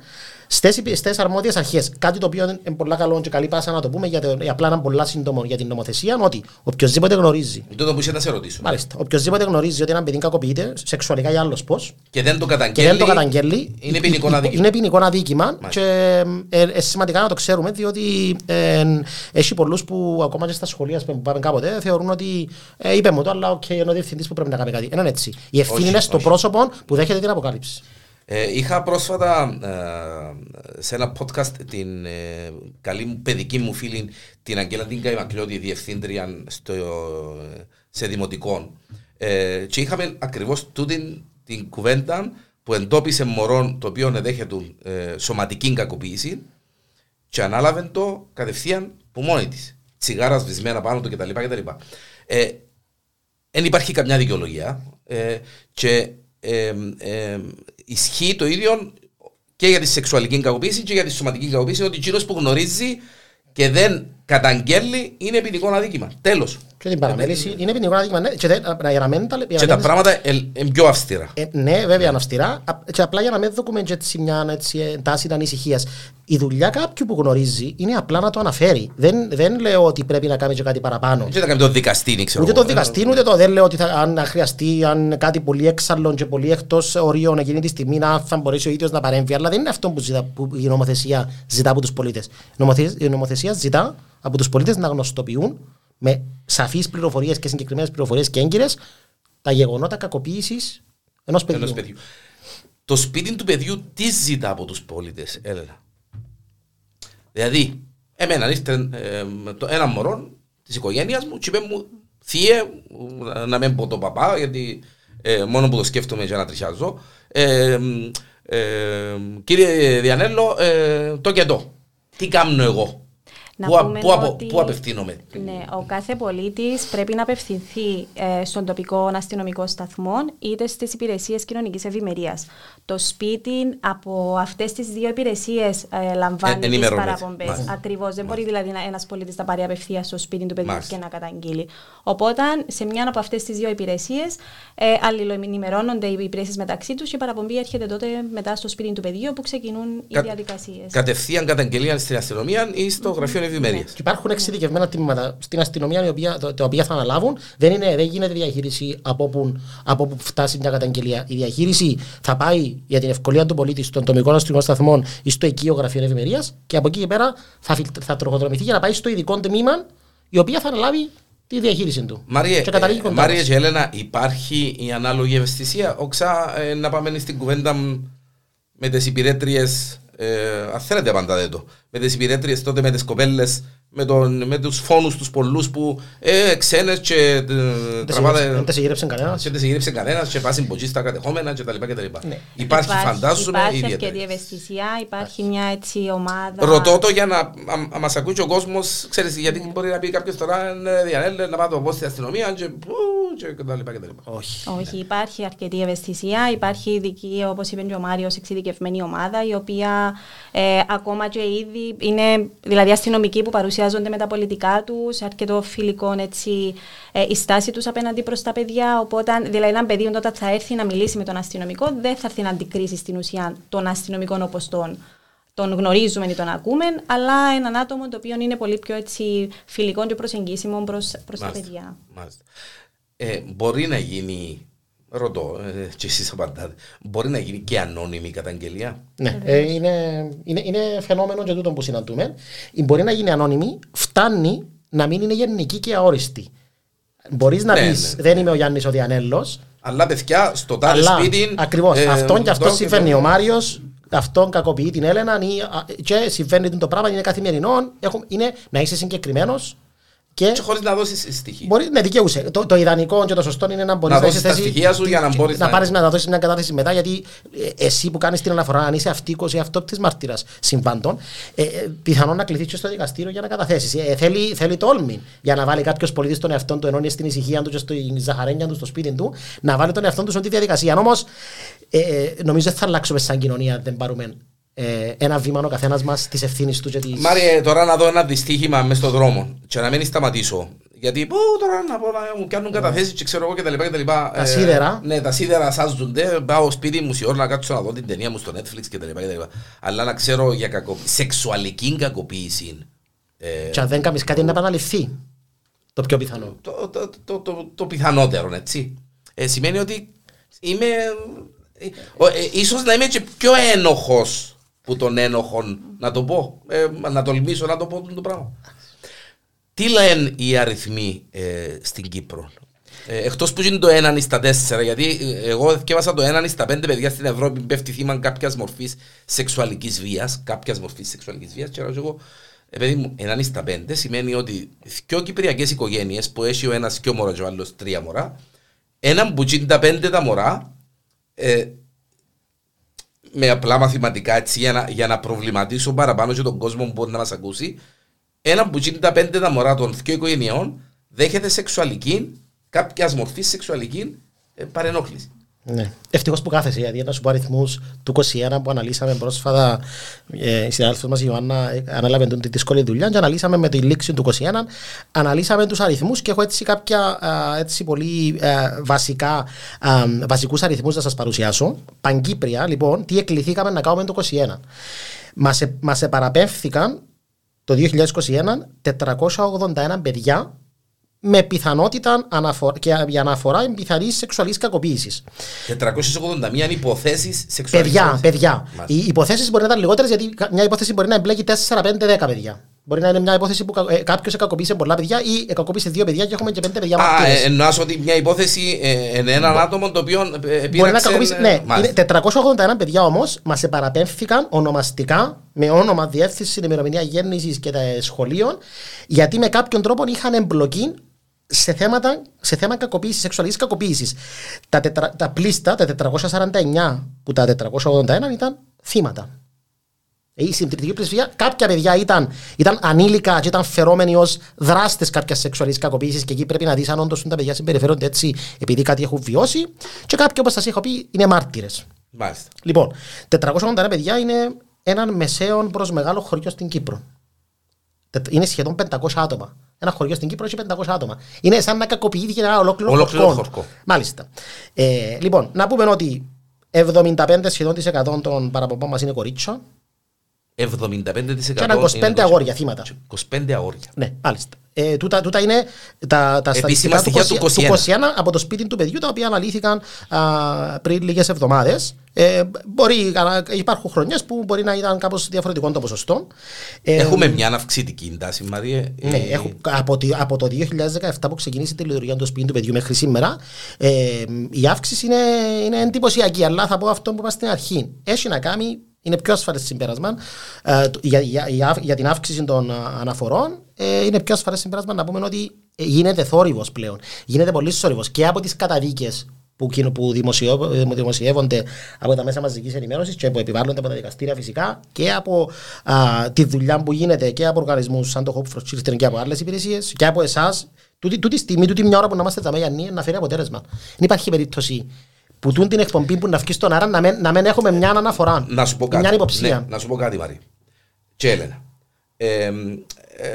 στι αρμόδιες αρχές. Κάτι το οποίο είναι πολύ καλό και καλή πάσα να το πούμε, γιατί απλά είναι πολύ σύντομο για την νομοθεσία, ότι οποιοδήποτε γνωρίζει. Το που να σε ρωτήσω. Μάλιστα. Οποιοδήποτε γνωρίζει ότι ένα παιδί κακοποιείται σεξουαλικά ή άλλος πώς. Και δεν το καταγγέλει. δεν το καταγγέλει είναι ποινικό αδίκημα. Είναι ποινικό αδίκημα. Και ε, ε, σημαντικά να το ξέρουμε, διότι ε, έχει πολλούς που ακόμα και στα σχολεία που πάμε κάποτε θεωρούν ότι ε, είπε μου το, αλλά okay, είναι ο διευθυντής που πρέπει να κάνει κάτι. Είναι έτσι. Η ευθύνη είναι στο πρόσωπο που δέχεται την αποκάλυψη. Ε, είχα πρόσφατα ε, σε ένα podcast την ε, καλή μου παιδική μου φίλη, την Αγγέλα την Καϊμακλώτη, διευθύντρια στο, σε δημοτικό. Ε, και είχαμε ακριβώς τούτη την κουβέντα που εντόπισε μωρό το οποίο εδέχεται ε, σωματική κακοποίηση και ανάλαβε το κατευθείαν που μόνη της. Τσιγάρας σβησμένα πάνω του κτλ. Δεν ε, υπάρχει καμιά δικαιολογία ε, και ισχύει το ίδιο και για τη σεξουαλική κακοποίηση και για τη σωματική κακοποίηση ότι ο που γνωρίζει και δεν καταγγέλει είναι ποινικό αδίκημα. Τέλος. Και την παραμέληση είναι ποινικό αδίκημα. Ναι. Και, για να μην, για και τα πράγματα είναι πιο αυστηρά. Ε, ναι, βέβαια είναι αυστηρά. Και απλά για να μην δούμε έτσι μια έτσι, ε, τάση ανησυχία. Η δουλειά κάποιου που γνωρίζει είναι απλά να το αναφέρει. Δεν, δεν λέω ότι πρέπει να κάνει και κάτι παραπάνω. Δεν να κάνει το δικαστή, ξέρω Ούτε το δικαστή, ούτε το δεν λέω ότι θα, αν χρειαστεί, αν κάτι πολύ έξαλλο και πολύ εκτός ορίων εκείνη τη στιγμή να θα μπορέσει ο ίδιος να παρέμβει. Αλλά δεν είναι αυτό που, ζητά, που η νομοθεσία ζητά από τους πολίτες. Η νομοθεσία ζητά από τους πολίτες να γνωστοποιούν με σαφείς πληροφορίες και συγκεκριμένες πληροφορίες και έγκυρες τα γεγονότα κακοποίησης ενός παιδιού. παιδιού. Το σπίτι του παιδιού τι ζητά από τους πολίτες, Έλενα; Δηλαδή, εμένα ήρθε ε, το ένα μωρό της οικογένειας μου και είπε μου, θύε, να μην πω το παπά, γιατί ε, μόνο που το σκέφτομαι για να τριχιάζω. Ε, ε, κύριε Διανέλο, ε, το και το. Τι κάνω εγώ; Να πού, πούμε πού, ότι, πού απευθύνομαι. Ναι, ο κάθε πολίτης πρέπει να απευθυνθεί ε, στον τοπικό αστυνομικό σταθμό είτε στις υπηρεσίες κοινωνικής ευημερίας. Το σπίτι από αυτές τις δύο υπηρεσίες ε, λαμβάνει τις παραπομπές. Ακριβώς. Δεν μπορεί δηλαδή ένας πολίτης να πάρει απευθεία στο σπίτι του παιδιού και να καταγγείλει. Οπότε σε μια από αυτές τις δύο υπηρεσίες ε, αλληλοενημερώνονται οι υπηρεσίες μεταξύ τους και η παραπομπή έρχεται τότε μετά στο σπίτι του παιδιού όπου ξεκινούν οι διαδικασίες. Κατευθείαν καταγγελία στην αστυνομία ή στο γραφείο ευημερία. Και υπάρχουν εξειδικευμένα τμήματα στην αστυνομία τα οποία θα αναλάβουν. Δεν, είναι, δεν γίνεται διαχείριση από που, από που φτάσει μια καταγγελία. Η διαχείριση θα πάει για την ευκολία του πολίτη στον τομικό αστυνομικό σταθμό ή στο οικείο γραφείο ευημερία και από εκεί και πέρα θα, θα τροχοδρομηθεί για να πάει στο ειδικό τμήμα η οποία θα αναλάβει τη διαχείριση του. Μαρία και, ε, Μαρία και Έλενα, υπάρχει η ανάλογη ευαισθησία; Όξα ε, να πάμε στην κουβέντα με τις υπηρέτριες ε, αν θέλετε πάντα δεν το. Με τις υπηρέτριες τότε με τις κοπέλες με, τον, με τους φόνους τους πολλούς που ε, ξένες και ε, τραβάτε... Δεν σε γύρεψε κανένας. Και δεν σε γύρεψε κανένας και πάσουν ποτζί στα κατεχόμενα και τα λοιπά και τα λοιπά. Ναι. Υπάρχει, φαντάζομαι Υπάρχει αρκετή ευαισθησία, υπάρχει μια έτσι ομάδα... Ρωτώ το για να α, μας ακούει ο κόσμος, ξέρεις, γιατί ναι. μπορεί να πει κάποιος τώρα «Ναι, Διανέλε να πάω το πω στην αστυνομία και, και τα λοιπά και τα λοιπά. Όχι. Όχι, υπάρχει αρκετή ευαισθησία, υπάρχει ειδική, όπως είπε και ο Μάριος, εξειδικευμένη ομάδα, η οποία ε, ακόμα και ήδη είναι, δηλαδή αστυνομικοί που παρουσιάζουν συνδυάζονται με τα πολιτικά τους, αρκετό φιλικό έτσι, ε, η στάση τους απέναντι προς τα παιδιά. Οπότε, δηλαδή, ένα παιδί όταν θα έρθει να μιλήσει με τον αστυνομικό, δεν θα έρθει να αντικρίσει στην ουσία τον αστυνομικό όπως τον, τον γνωρίζουμε ή τον ακούμε, αλλά έναν άτομο το οποίο είναι πολύ πιο έτσι, φιλικό και προσεγγίσιμο προς τα παιδιά. Μάλιστα. Ε, μπορεί να γίνει Ρωτώ, ε, και εσείς απαντάτε. Μπορεί να γίνει και ανώνυμη καταγγελία; Ναι, ε, είναι, είναι, είναι φαινόμενο και τούτο που συναντούμε. Μπορεί να γίνει ανώνυμη, φτάνει να μην είναι γενική και αόριστη. Μπορείς να ναι, πεις, ναι, ναι, δεν είμαι ο Γιάννης ο Διανέλος. Αλλά παιδιά, στο τάδε σπίτι. Ακριβώς. Ε, αυτόν και αυτό συμβαίνει. Ο Μάριος, αυτόν κακοποιεί την Έλενα και συμβαίνει το πράγμα, είναι καθημερινό. Είναι να είσαι συγκεκριμένος και, και χωρίς να δώσεις στοιχεία. Μπορεί, ναι, δικαιούσε. Το, το ιδανικό και το σωστό είναι να μπορείς να, δώσεις τα στοιχεία σου για να μπορείς να, να, πάρεις, να δώσεις μια κατάθεση μετά. Γιατί ε, εσύ που κάνεις την αναφορά, αν είσαι αυτίκο ή αυτόπτης μαρτύρα συμβάντων, ε, ε, πιθανόν να κληθείς και στο δικαστήριο για να καταθέσεις. Ε, θέλει, θέλει τόλμη για να βάλει κάποιος πολίτης τον εαυτό του, ενώ είναι στην ησυχία του και στην ζαχαρένια του, στο σπίτι του, να βάλει τον εαυτό του σε τη διαδικασία. Όμως, ε, ε, νομίζω δεν θα αλλάξουμε σαν κοινωνία δεν πάρουμε ε, ένα βήμα ο καθένας μας της ευθύνης του. της... Μάριε, τώρα να δω ένα δυστύχημα μέσα στον δρόμο και να μην σταματήσω. Γιατί πω τώρα να πω να μου κάνουν καταθέσεις και ξέρω εγώ και τα λοιπά και τα λοιπά. Τα ε, σίδερα. Ναι, τα σίδερα σάζονται. Πάω σπίτι μου σε ώρα να κάτσω να δω την ταινία μου στο Netflix και τα λοιπά και τα λοιπά. Αλλά να ξέρω για κακο... σεξουαλική κακοποίηση. Ε, και αν δεν κάνεις κάτι να επαναληφθεί. Το πιο πιθανό. Το, το, το, το, το πιθανότερο, έτσι. Ε, σημαίνει ότι είμαι. Ε, ε, ίσως να είμαι και πιο ένοχος που τον ένοχο, να το πω, ε, να τολμήσω να το πω το πράγμα. Τι λένε οι αριθμοί ε, στην Κύπρο; Ε, Εκτός που είναι το 1 στα 4, γιατί ε, εγώ διάβασα το 1 στα 5 παιδιά στην Ευρώπη πέφτει θύμα κάποιας μορφής σεξουαλικής βίας. Κάποιας μορφής σεξουαλικής βίας. Και εγώ, ε, παιδί μου, 1 στα 5 σημαίνει ότι δύο κυπριακές οικογένειες που έχει ο ένας και ο μωρός και ο άλλος τρία μωρά, έναν που τα πέντε τα μωρά, ε, με απλά μαθηματικά έτσι για να, για να προβληματίσω παραπάνω και τον κόσμο που μπορεί να μας ακούσει. Ένα που γίνει τα πέντε τα μωρά των δύο οικογενειών δέχεται σεξουαλική, κάποια μορφή σεξουαλική ε, παρενόχληση. Ναι. Ευτυχώς που κάθεσαι, γιατί να σου πω αριθμούς του 21 που αναλύσαμε πρόσφατα. Ε, η συνάδελφο μας η Ιωάννα ε, ανέλαβε την δύσκολη δουλειά και αναλύσαμε με τη λήξη του 21. Αναλύσαμε τους αριθμούς και έχω έτσι κάποια έτσι πολύ βασικά βασικούς αριθμούς να σας παρουσιάσω. Παγκύπρια, λοιπόν, τι εκληθήκαμε να κάνουμε το 21. Μας επαραπέμφθηκαν το 2021 481 παιδιά με πιθανότητα αναφορά, και για αναφορά πιθανή σεξουαλή κακοποίησης. 481 υποθέσεις σεξουαλικής Παιδιά, παιδιά. Οι υποθέσεις μπορεί να ήταν λιγότερες γιατί μια υπόθεση μπορεί να εμπλέκει 4, 5, 10 παιδιά. Μπορεί να είναι μια υπόθεση που ε, κάποιος κακοποίησε πολλά παιδιά ή κακοποίησε δύο παιδιά και έχουμε και πέντε παιδιά Α, ε, εννοάς ότι μια υπόθεση ε, είναι έναν άτομο το οποίο ε, Μπορεί να κακοποίησε. Ναι, είναι 481 παιδιά όμως μας επαραπέμφθηκαν ονομαστικά με όνομα, διεύθυνση, ημερομηνία γέννησης και τα σχολείων γιατί με κάποιον τρόπο είχαν εμπλοκή σε, θέματα, σε θέμα κακοποίησης, σεξουαλικής κακοποίησης. Τα, τα πλήστα, τα 449 που τα 481 ήταν θύματα. Η συντηρητική πλησφία, κάποια παιδιά ήταν, ήταν ανήλικα και ήταν φερόμενοι ως δράστες κάποιας σεξουαλικής κακοποίησης και εκεί πρέπει να δεις αν όντως τα παιδιά συμπεριφέρονται έτσι επειδή κάτι έχουν βιώσει. Και κάποιοι, όπως σας είχα πει, είναι μάρτυρες. Λοιπόν, 481 παιδιά είναι έναν μεσαίο προς μεγάλο χωριό στην Κύπρο. Είναι σχεδόν 500 άτομα. Ένα χωριό στην Κύπρο έχει 500 άτομα. Είναι σαν να κακοποιήθηκε ένα ολόκληρο, ολόκληρο χορκό. Μάλιστα. Ε, λοιπόν, να πούμε ότι 75% σχεδόν των παραπομπών μας είναι κορίτσια. 75% και ένα 25 αγόρια θύματα. 25 αγόρια. Ναι, μάλιστα. Ε, τούτα, τούτα είναι τα, τα στατιστικά του 20, του 21. από το σπίτι του παιδιού, τα οποία αναλύθηκαν α, πριν λίγες εβδομάδες. Ε, μπορεί, υπάρχουν χρονιές που μπορεί να ήταν κάπως διαφορετικό το ποσοστό. Ε, Έχουμε μια αυξητική τάση, Μαρία. Ναι, ε, έχω, από, από το 2017 που ξεκίνησε τη λειτουργία του σπίτι του παιδιού μέχρι σήμερα, ε, η αύξηση είναι, είναι εντυπωσιακή. Αλλά θα πω αυτό που είπα στην αρχή. Έχει να κάνει είναι πιο ασφαλές συμπέρασμα. Ε, για, για, για, για, την αύξηση των αναφορών, ε, είναι πιο ασφαλές συμπέρασμα να πούμε ότι γίνεται θόρυβος πλέον. Γίνεται πολύ θόρυβος και από τις καταδίκες που, που δημοσιεύονται από τα μέσα μαζικής ενημέρωσης και που επιβάλλονται από τα δικαστήρια φυσικά και από α, τη δουλειά που γίνεται και από οργανισμούς σαν το Hope for Children και από άλλες υπηρεσίες και από εσάς. Τούτη, τούτη στιγμή, τούτη μια ώρα που να είμαστε τα μέγια να φέρει αποτέλεσμα. Δεν υπάρχει περίπτωση που τούν την εκπομπή που να βγει στον αέρα να μην, να μην έχουμε μια αναφορά. Να σου πω κάτι. Μια υποψία. Ναι, να σου πω κάτι, Μαρή. Και Έλενα. Ε,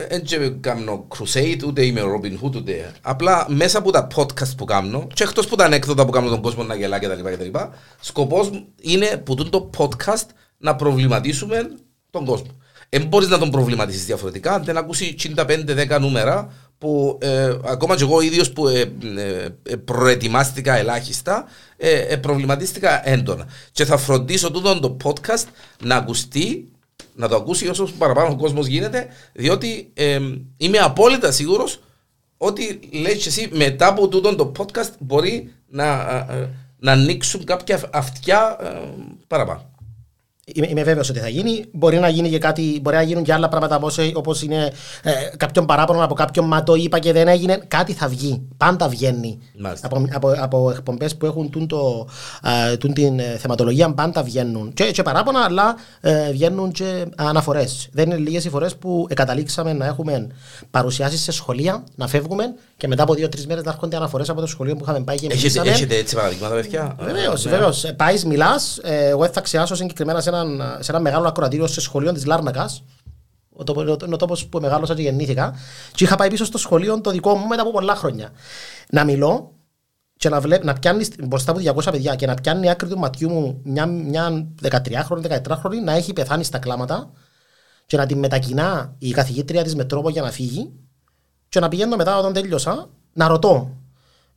δεν κάνω crusade, ούτε είμαι Robin Hood, ούτε. Απλά μέσα από τα podcast που κάνω, και εκτός από τα ανέκδοτα που κάνω τον κόσμο να γελά κτλ. Σκοπός είναι που το podcast να προβληματίσουμε τον κόσμο. Δεν μπορείς να τον προβληματίσεις διαφορετικά αν δεν ακούσει 55-10 νούμερα που ε, ακόμα και εγώ ίδιος που ε, ε, προετοιμάστηκα ελάχιστα, ε, προβληματίστηκα έντονα. Και θα φροντίσω τούτο το podcast να ακουστεί να το ακούσει όσο παραπάνω ο κόσμος γίνεται, διότι ε, είμαι απόλυτα σίγουρος ότι λέει και εσύ μετά από τούτο το podcast μπορεί να, να ανοίξουν κάποια αυτιά παραπάνω. Είμαι, είμαι βέβαιος ότι θα γίνει. Μπορεί να γίνει και κάτι, μπορεί να γίνουν και άλλα πράγματα όπως είναι ε, κάποιον παράπονο από κάποιον μα το είπα και δεν έγινε. Κάτι θα βγει. Πάντα βγαίνει. Από, από, από εκπομπές που έχουν τούν το, ε, τούν την ε, θεματολογία, πάντα βγαίνουν. Και, και παράπονα, αλλά ε, βγαίνουν και αναφορές. Δεν είναι λίγες οι φορές που καταλήξαμε να έχουμε παρουσιάσεις σε σχολεία, να φεύγουμε και μετά από δύο-τρεις μέρες να έρχονται αναφορές από το σχολείο που είχαμε πάει και μιλήσαμε. Έχετε έτσι παραδείγματα, παιδιά; Βεβαίως, βεβαίως. Πάεις, μιλάς. Εγώ θα ξεχάσω συγκεκριμένα σε ένα σε ένα μεγάλο ακροατήριο σε σχολείο της Λάρνακας. Ο τόπο που μεγάλωσα και γεννήθηκα. Και είχα πάει πίσω στο σχολείο το δικό μου μετά από πολλά χρόνια. Να μιλώ και να, βλέπ, να πιάνεις μπροστά από 200 παιδιά και να πιάνει άκρη του ματιού μου μια, μια 13χρονη, 14χρονη να έχει πεθάνει στα κλάματα και να την μετακινά η καθηγήτρια της με τρόπο για να φύγει και να πηγαίνω μετά όταν τέλειωσα να ρωτώ.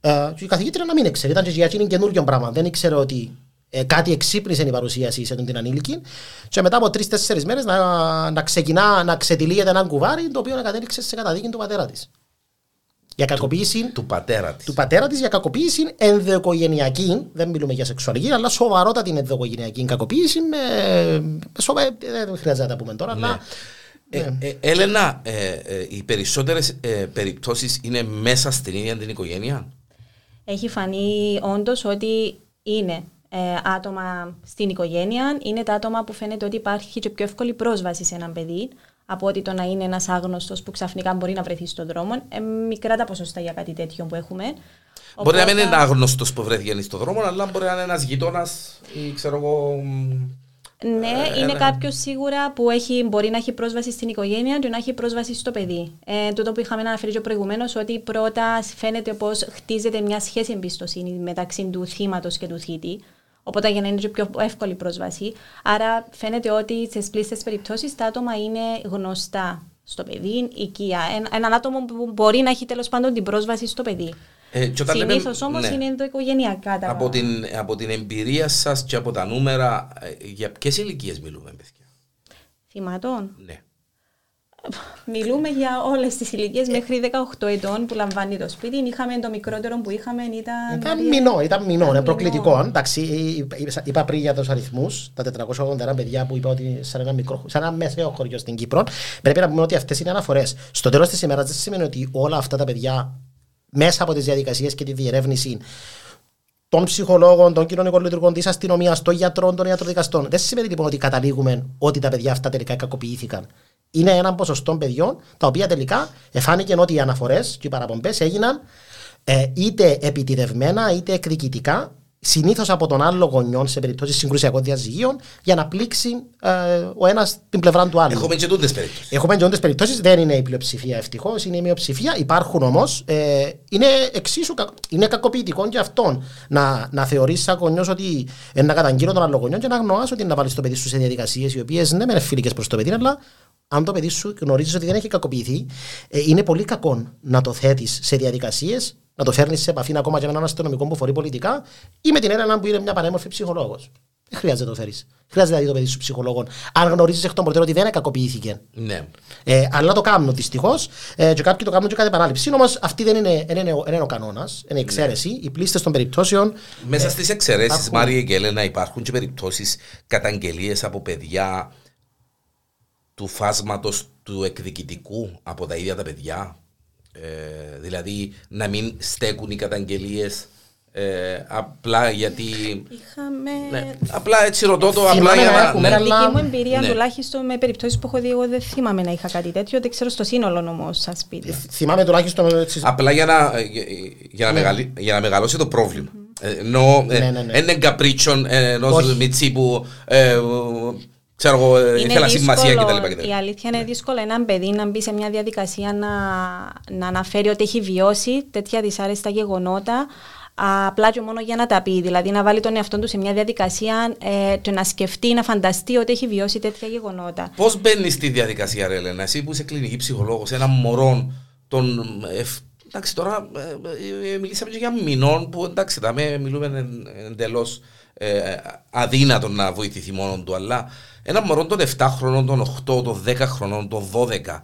Ε, και η καθηγήτρια να μην ήξερε, ήταν και για είναι καινούριο πράγμα. Δεν ήξερε ότι ε, κάτι εξύπνησε η παρουσίαση σε την ανήλικη και μετά από τρει-τέσσερι μέρες να, να ξεκινά να ξετυλίγεται ένα κουβάρι το οποίο κατέληξε σε καταδίκη του πατέρα της. Για κακοποίηση του, του πατέρα της. Του πατέρα της για κακοποίηση ενδοοικογενειακή, δεν μιλούμε για σεξουαλική, αλλά σοβαρότατη ενδοοικογενειακή κακοποίηση. Με, σοβα, ε, δεν χρειάζεται να τα πούμε τώρα, ναι. αλλά. Ε, ναι. ε, Έλενα, ε, ε, οι περισσότερες ε, περιπτώσεις είναι μέσα στην ίδια την οικογένεια; Έχει φανεί όντως ότι είναι ε, άτομα στην οικογένεια είναι τα άτομα που φαίνεται ότι υπάρχει και πιο εύκολη πρόσβαση σε έναν παιδί από ότι το να είναι ένας άγνωστος που ξαφνικά μπορεί να βρεθεί στον δρόμο. Ε, μικρά τα ποσοστά για κάτι τέτοιο που έχουμε. Μπορεί να μην είναι άγνωστος που βρέθηκε στον δρόμο, αλλά μπορεί να είναι ένας γείτονα ή ξέρω εγώ. Ναι, ε, είναι ναι. κάποιος σίγουρα που έχει, μπορεί να έχει πρόσβαση στην οικογένεια και να έχει πρόσβαση στο παιδί. Ε, τούτο που είχαμε αναφέρει και προηγουμένως, ότι πρώτα φαίνεται πως χτίζεται μια σχέση εμπιστοσύνη μεταξύ του θύματος και του θήτη. Οπότε για να είναι πιο εύκολη πρόσβαση. Άρα φαίνεται ότι σε πλήστες περιπτώσεις τα άτομα είναι γνωστά στο παιδί, οικία. Ένα άτομο που μπορεί να έχει τέλος πάντων την πρόσβαση στο παιδί. Ε, Συνήθως όμως ναι. είναι ενδοοικογενειακά τα από την, από την εμπειρία σας και από τα νούμερα, ε, για ποιες ηλικίες μιλούμε, παιδιά; Θυματών. Ναι. Μιλούμε για όλες τις ηλικίες μέχρι 18 ετών που λαμβάνει το σπίτι. Είχαμε το μικρότερο που είχαμε ήταν. Ήταν μηνό, ήταν μηνό, είναι προκλητικό. Εντάξει, είπα πριν για τους αριθμούς, τα 481 παιδιά που είπα ότι σαν ένα, μικρό, σαν ένα μεσαίο χωριό στην Κύπρο. Πρέπει να πούμε ότι αυτές είναι αναφορές. Στο τέλος της ημέρας δεν σημαίνει ότι όλα αυτά τα παιδιά μέσα από τις διαδικασίες και τη διερεύνηση των ψυχολόγων, των κοινωνικών λειτουργών, της αστυνομίας, των γιατρών, των ιατροδικαστών. Δεν σημαίνει λοιπόν ότι καταλήγουμε ότι τα παιδιά αυτά τελικά κακοποιήθηκαν είναι ένα ποσοστό παιδιών τα οποία τελικά εφάνηκε ότι οι αναφορές και οι παραπομπές έγιναν ε, είτε επιτιδευμένα είτε εκδικητικά συνήθως από τον άλλο γονιό σε περιπτώσεις συγκρουσιακών διαζυγίων για να πλήξει ε, ο ένας την πλευρά του άλλου. Έχουμε και τούντες περιπτώσεις. Έχουμε και τούντες περιπτώσεις. Δεν είναι η πλειοψηφία ευτυχώς, είναι η μειοψηφία. Υπάρχουν όμως. Ε, είναι εξίσου είναι κακοποιητικό και αυτόν να, να θεωρείς σαν γονιός ότι ε, να καταγγείλω τον άλλο γονιό και να γνωρίζει ότι να βάλεις το παιδί σου σε διαδικασίες οι οποίες δεν είναι φιλικές προς το παιδί, αλλά αν το παιδί σου γνωρίζεις ότι δεν έχει κακοποιηθεί, ε, είναι πολύ κακό να το θέτεις σε διαδικασίες, να το φέρνεις σε επαφή ακόμα και με έναν αστυνομικό που φορεί πολιτικά ή με την Έλενα που είναι μια πανέμορφη ψυχολόγος. Δεν χρειάζεται να το φέρεις. Χρειάζεται να δει το παιδί σου ψυχολόγο. Αν γνωρίζεις εκ των προτέρων ότι δεν κακοποιήθηκε. Ναι. Ε, αλλά το κάνουν δυστυχώς. Ε, και κάποιοι το κάνουν και κατά επανάληψη. Όμως αυτή δεν είναι, είναι, είναι, είναι ο κανόνας. Είναι η εξαίρεση. Ναι. Οι πλήστες των περιπτώσεων. Μέσα ε, στις εξαιρέσεις, υπάρχουν... Μάρια και Έλενα, υπάρχουν και περιπτώσεις καταγγελίες από παιδιά του φάσματος του εκδικητικού από τα ίδια τα παιδιά. Ε, δηλαδή να μην στέκουν οι καταγγελίες ε, απλά γιατί. Είχαμε. Ναι, απλά έτσι ρωτώ το. Απλά για να. Με δική μου εμπειρία, ναι. τουλάχιστον με περιπτώσεις που έχω δει, εγώ δεν θυμάμαι να είχα κάτι τέτοιο. Δεν ξέρω στο σύνολο όμως σας σπίτι. Ε, θυμάμαι τουλάχιστον. Έτσι... Απλά για να, για, να ναι. μεγαλει, για να μεγαλώσει το πρόβλημα. Mm-hmm. Ενώ ναι, ναι, ναι. είναι καπρίτσον ενός μιτσί που ε, ξέρω εγώ, ήθελα σημασία κτλ. Η αλήθεια είναι δύσκολο ένα παιδί να μπει σε μια διαδικασία να, να αναφέρει ότι έχει βιώσει τέτοια δυσάρεστα γεγονότα απλά και μόνο για να τα πει. Δηλαδή να βάλει τον εαυτό του σε μια διαδικασία ε, το να σκεφτεί, να φανταστεί ότι έχει βιώσει τέτοια γεγονότα. Πώς μπαίνει στη διαδικασία, Ρε Ελένα, εσύ που είσαι κλινική ψυχολόγος, ένα μωρό των. Ε, εντάξει, τώρα ε, ε, μιλήσαμε και για μηνών που εντάξει, τα με μιλούμε εντελώς ε, αδύνατο να βοηθηθεί μόνο του, αλλά ένα μωρό των 7 χρονών, των 8, των 10 χρονών, των 12.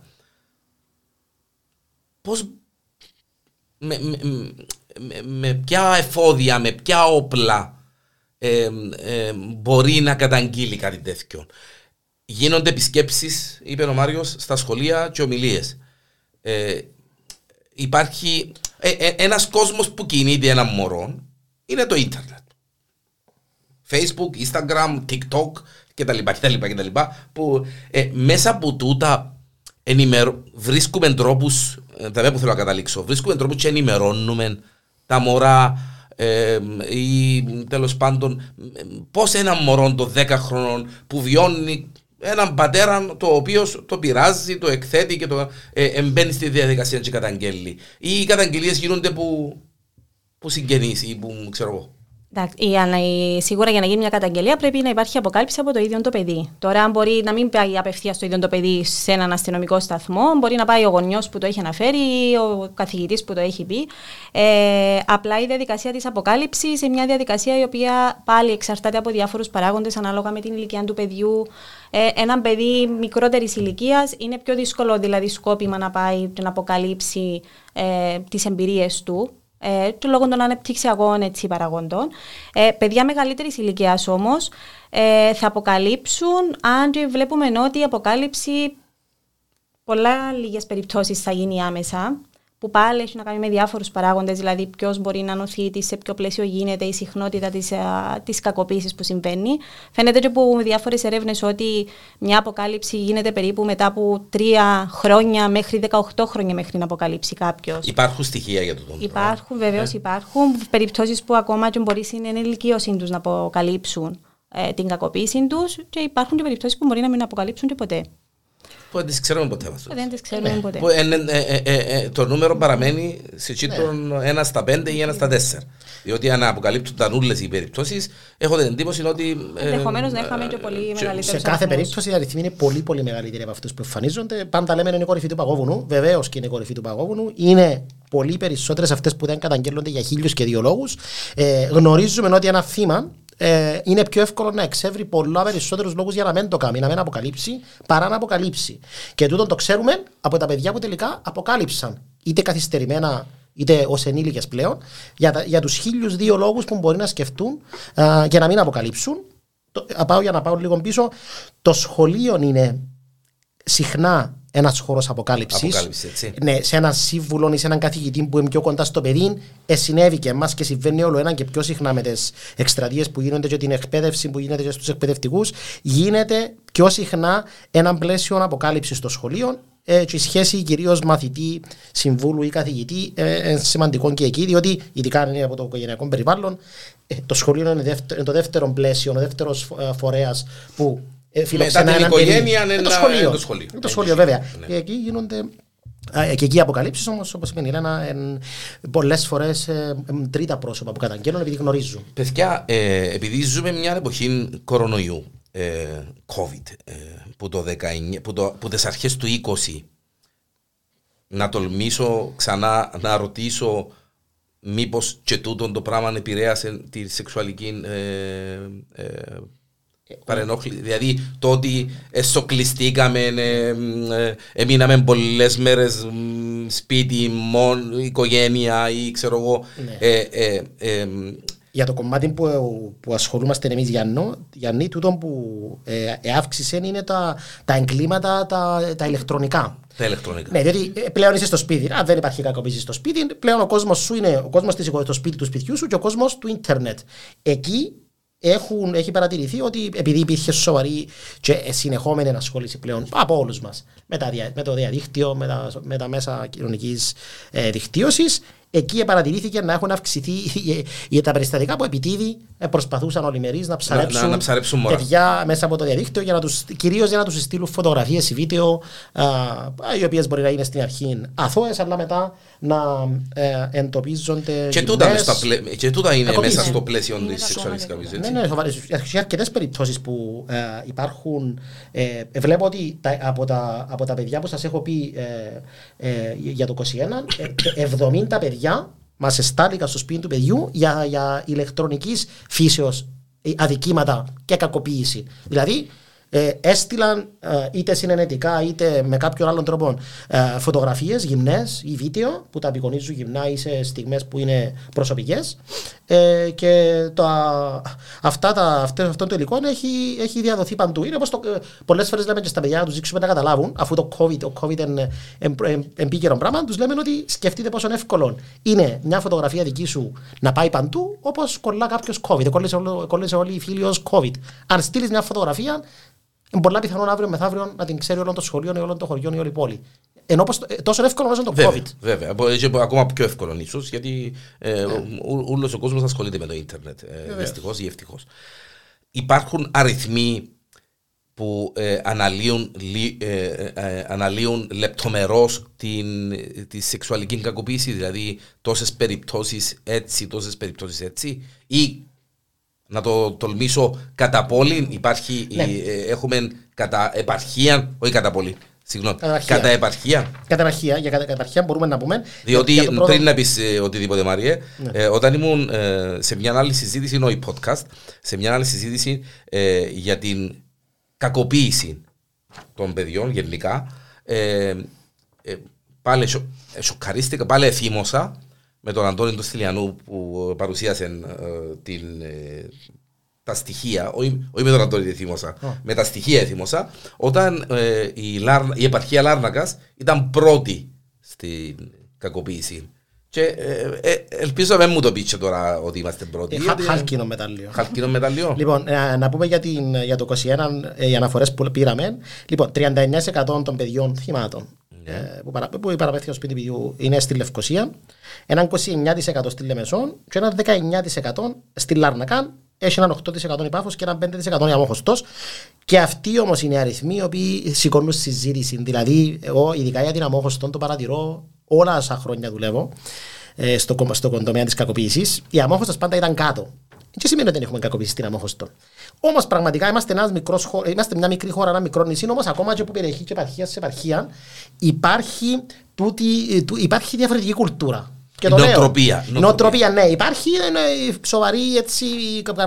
Πώ με, με, με, ποια εφόδια, με ποια όπλα ε, ε, μπορεί να καταγγείλει κάτι τέτοιο. Γίνονται επισκέψεις, είπε ο Μάριος, στα σχολεία και ομιλίες. Ε, υπάρχει ε, ε, ένας κόσμος που κινείται ένα μωρό είναι το ίντερνετ. Facebook, Instagram, TikTok κτλ. κτλ, κτλ που ε, μέσα από τούτα ενημερω... βρίσκουμε τρόπους, ε, τα που θέλω να καταλήξω, βρίσκουμε τρόπους και ενημερώνουμε τα μωρά ε, ή τέλος πάντων πώς ένα μωρό των 10 χρονών που βιώνει έναν πατέρα το οποίο το πειράζει, το εκθέτει και το ε, εμπαίνει στη διαδικασία και καταγγέλει. Ή οι καταγγελίες γίνονται που, που συγγενείς ή που ξέρω εγώ. Εντάξει, σίγουρα για να γίνει μια καταγγελία πρέπει να υπάρχει αποκάλυψη από το ίδιο το παιδί. Τώρα, μπορεί να μην πάει απευθείας το ίδιο το παιδί σε έναν αστυνομικό σταθμό, μπορεί να πάει ο γονιός που το έχει αναφέρει ή ο καθηγητής που το έχει πει. Ε, απλά η διαδικασία της αποκάλυψης είναι μια διαδικασία η οποία πάλι εξαρτάται από διάφορους παράγοντες ανάλογα με την ηλικία του παιδιού. Ε, ένα παιδί μικρότερης ηλικίας είναι πιο δύσκολο δηλαδή σκόπιμα να πάει να αποκαλύψει ε, τις εμπειρίες του ε, του λόγω των ανεπτυξιακών έτσι, παραγόντων. Ε, παιδιά μεγαλύτερης ηλικίας όμως ε, θα αποκαλύψουν αν βλέπουμε ότι η αποκάλυψη πολλά λίγες περιπτώσεις θα γίνει άμεσα που πάλι έχει να κάνει με διάφορους παράγοντες, δηλαδή ποιος μπορεί να νοθείται, σε ποιο πλαίσιο γίνεται η συχνότητα της της κακοποίησης που συμβαίνει. Φαίνεται και από διάφορες έρευνες ότι μια αποκάλυψη γίνεται περίπου μετά από τρία χρόνια μέχρι 18 χρόνια μέχρι να αποκαλύψει κάποιος. Υπάρχουν στοιχεία για το τον Υπάρχουν, βεβαίως ε. υπάρχουν. Περιπτώσεις που ακόμα και μπορεί στην ενηλικίωσή τους να αποκαλύψουν ε, την κακοποίηση τους και υπάρχουν και περιπτώσεις που μπορεί να μην αποκαλύψουν και ποτέ. Που δεν τις ξέρουμε ποτέ Δεν τις ξέρουμε ναι. ποτέ. Ε, ε, ε, το νούμερο παραμένει σε τσίτον ναι. ένα στα πέντε ή ένα στα τέσσερα. Διότι αν αποκαλύπτουν τα νουλές οι περιπτώσεις, έχω την εντύπωση ότι... Ενδεχομένως να είχαμε και πολύ μεγαλύτερο. Σε κάθε περίπτωση οι αριθμοί είναι πολύ πολύ μεγαλύτεροι από αυτούς που εμφανίζονται. Πάντα λέμε είναι η κορυφή του παγόβουνου. Βεβαίως και είναι η κορυφή του παγόβουνου. Είναι πολύ περισσότερες αυτές που δεν καταγγέλλονται για χίλιους και δύο λόγους. Ε, γνωρίζουμε ότι ένα θύμα ε, είναι πιο εύκολο να εξεύρει πολλά περισσότερους λόγους για να μην το κάνει, να μην αποκαλύψει, παρά να αποκαλύψει. Και τούτο το ξέρουμε από τα παιδιά που τελικά αποκάλυψαν, είτε καθυστερημένα είτε ως ενήλικες πλέον, για, για τους χίλιους δύο λόγους που μπορεί να σκεφτούν α, και να μην αποκαλύψουν. Το, πάω για να πάω λίγο πίσω. Το σχολείο είναι συχνά ένας χώρος αποκάλυψης. Ναι, σε έναν σύμβουλο ή σε έναν καθηγητή που είναι πιο κοντά στο παιδί, ε, συνέβη και εμάς και συμβαίνει όλο ένα και πιο συχνά με τις εκστρατείες που γίνονται και την εκπαίδευση που γίνεται και στους εκπαιδευτικούς. Γίνεται πιο συχνά ένα πλαίσιο αποκάλυψης στο σχολείο ε, και η σχέση κυρίως μαθητή, συμβούλου ή καθηγητή ε, είναι σημαντικό και εκεί, διότι ειδικά είναι από το οικογενειακό περιβάλλον, ε, το σχολείο είναι, δεύτερο, είναι το δεύτερο πλαίσιο, ο δεύτερος ε, φορέας που ε, Μετά την οικογένεια είναι το σχολείο. Το σχολείο, το σχολείο βέβαια. Ναι. Εκεί γίνονται και εκεί οι αποκαλύψεις όμως, όπως είπε η Ελένα, πολλές φορές ε, τρίτα πρόσωπα που καταγγέλνουν επειδή γνωρίζουν. Παιδιά, ε, επειδή ζούμε μια εποχή κορονοϊού, ε, COVID, ε, που, το 19, που, το, που τις αρχές του 20 να τολμήσω ξανά να ρωτήσω μήπως και τούτο το πράγμα επηρέασε τη σεξουαλική ε, ε, Παρενόχλη. Δηλαδή το ότι εσωκλειστήκαμε, ε, ε, έμειναμε πολλές μέρες σπίτι, μόνο, οικογένεια ή ξέρω εγώ. Ναι. Ε, ε, ε, Για το κομμάτι που, που ασχολούμαστε εμείς Γιάννο, Γιάννη, τούτο που ε, ε, αύξησε είναι τα, τα εγκλήματα τα, τα ηλεκτρονικά. τα ηλεκτρονικά. Ναι, διότι ε, πλέον είσαι στο σπίτι. Αν δεν υπάρχει κακοποίηση στο σπίτι, πλέον ο κόσμος σου είναι ο κόσμος στο σπίτι του σπιτιού σου και ο κόσμος του ίντερνετ. Εκεί έχουν, έχει παρατηρηθεί ότι επειδή υπήρχε σοβαρή και συνεχόμενη ενασχόληση πλέον από όλους μας με, τα δια- με το διαδίκτυο, με τα, με τα μέσα κοινωνικής ε, δικτύωσης, εκεί παρατηρήθηκε να έχουν αυξηθεί οι- οι- τα περιστατικά που επιτίδη ε, προσπαθούσαν όλοι οι μερείς να ψαρέψουν, να ψαρέψουν μωρά. παιδιά μέσα από το διαδίκτυο για να τους, κυρίως για να τους στείλουν φωτογραφίες ή βίντεο α, οι οποίες μπορεί να είναι στην αρχή αθώες αλλά μετά να ε, εντοπίζονται Και τούτα, γυμνές. μες στα πλαί- και τούτα είναι Κακοποίηση. μέσα στο πλαίσιο Είναι της κακόμενο. σεξουαλικής κακοποίηση. Ναι, έτσι. ναι, σοβαρές. Υπάρχουν αρκετές περιπτώσεις που ε, υπάρχουν. Ε, βλέπω ότι τα, από, τα, από τα παιδιά που σας έχω πει ε, ε, για το 21, ε, 70 παιδιά μας εστάληκαν στο σπίτι του παιδιού για, για ηλεκτρονικής φύσεως αδικήματα και κακοποίηση. Δηλαδή, ε, έστειλαν ε, είτε συνενετικά είτε με κάποιον άλλον τρόπο ε, φωτογραφίες γυμνές ή βίντεο που τα απεικονίζουν γυμνά ή σε στιγμές που είναι προσωπικές ε, και τα, αυτά τα, αυτό, αυτό το υλικό έχει, έχει διαδοθεί παντού. Είναι όπως το, ε, πολλές φορές λέμε και στα παιδιά να τους δείξουμε να καταλάβουν αφού το COVID, το COVID είναι επίκαιρο πράγμα τους λέμε ότι σκεφτείτε πόσο εύκολο είναι μια φωτογραφία δική σου να πάει παντού όπως κολλά κάποιος COVID, κόλλησε, όλο- κόλλησε όλοι οι φίλοι ως COVID. Αν στείλεις μια φωτογραφία είναι πολλά πιθανόν αύριο μεθαύριο να την ξέρει όλο το σχολείο ή όλο το χωριό ή όλη η πόλη. Ενώ πως, ε, τόσο εύκολο όσο είναι το Βέβαια, COVID. βέβαια. Μπορεί και ακόμα πιο εύκολο ίσω γιατί ε, όλο ο κόσμος ασχολείται με το ίντερνετ. Ε, Δυστυχώς ή ευτυχώς. Υπάρχουν αριθμοί που ε, αναλύουν, λι- ε, ε, ε, αναλύουν λεπτομερώς την, τη σεξουαλική κακοποίηση, δηλαδή τόσες περιπτώσεις έτσι, τόσες περιπτώσεις έτσι, ή να το τολμήσω κατά πόλη, υπάρχει, Ναι. η- ε, έχουμε κατά επαρχία, όχι κατά πόλη, συγγνώμη, Κατά επαρχία. κατά επαρχία, Καταρχία, για κατα- καταρχία μπορούμε να πούμε. διότι για το πρώτο- Ναι. πριν να πεις ε, οτιδήποτε Μάριε, ε, όταν ήμουν ε, σε μια άλλη συζήτηση, όχι podcast, σε μια άλλη συζήτηση ε, για την κακοποίηση των παιδιών γενικά, ε, ε, πάλι σο, ε, σοκαρίστηκα, πάλι εθύμωσα με τον Αντώνη του Στυλιανού που παρουσίασε ε, την, ε, τα στοιχεία, όχι, όχι με τον Αντώνη εθύμωσα, με τα στοιχεία εθύμωσα, όταν ε, η, Λάρνα, η επαρχία Λάρνακας ήταν πρώτη στην κακοποίηση. Και ε, ε, ελπίζω να μην μου το πείτε τώρα ότι είμαστε πρώτοι. Ε, χα- γιατί- Χάλκινο μετάλλιο. Χαλκίνο μεταλλιό. Λοιπόν, ε, να πούμε για, την, για το 21 ε, οι αναφορές που πήραμε. Λοιπόν, 39% των παιδιών θυμάτων Ναι. ε, που, παρα, που παραπέθηκαν στο σπίτι παιδιού είναι στη Λευκοσία, ένα 29% στη Λεμεσόν και ένα 19% στη Λάρνακα. Έχει έναν 8% η Πάφος και έναν 5% η Αμόχωστος. Και αυτοί όμως είναι οι αριθμοί οι οποίοι σηκώνουν συζήτηση. Δηλαδή, εγώ ειδικά για την Αμόχωστον το παρατηρώ όλα όσα χρόνια δουλεύω ε, στο, κομμα- στο τομέα της κακοποίησης. Η Αμόχωστος πάντα ήταν κάτω. Δεν σημαίνει ότι δεν έχουμε κακοποίηση στην Αμόχωστο. Όμως πραγματικά είμαστε, ένας μικρός, χω- είμαστε μια μικρή χώρα, ένα μικρό νησί, όμως ακόμα και από περιοχή και επαρχία σε επαρχία υπάρχει, τούτη, του- υπάρχει διαφορετική κουλτούρα. Και το λέω. Νοοτροπία, Νοοτροπία, ναι. Υπάρχει είναι, σοβαρή έτσι,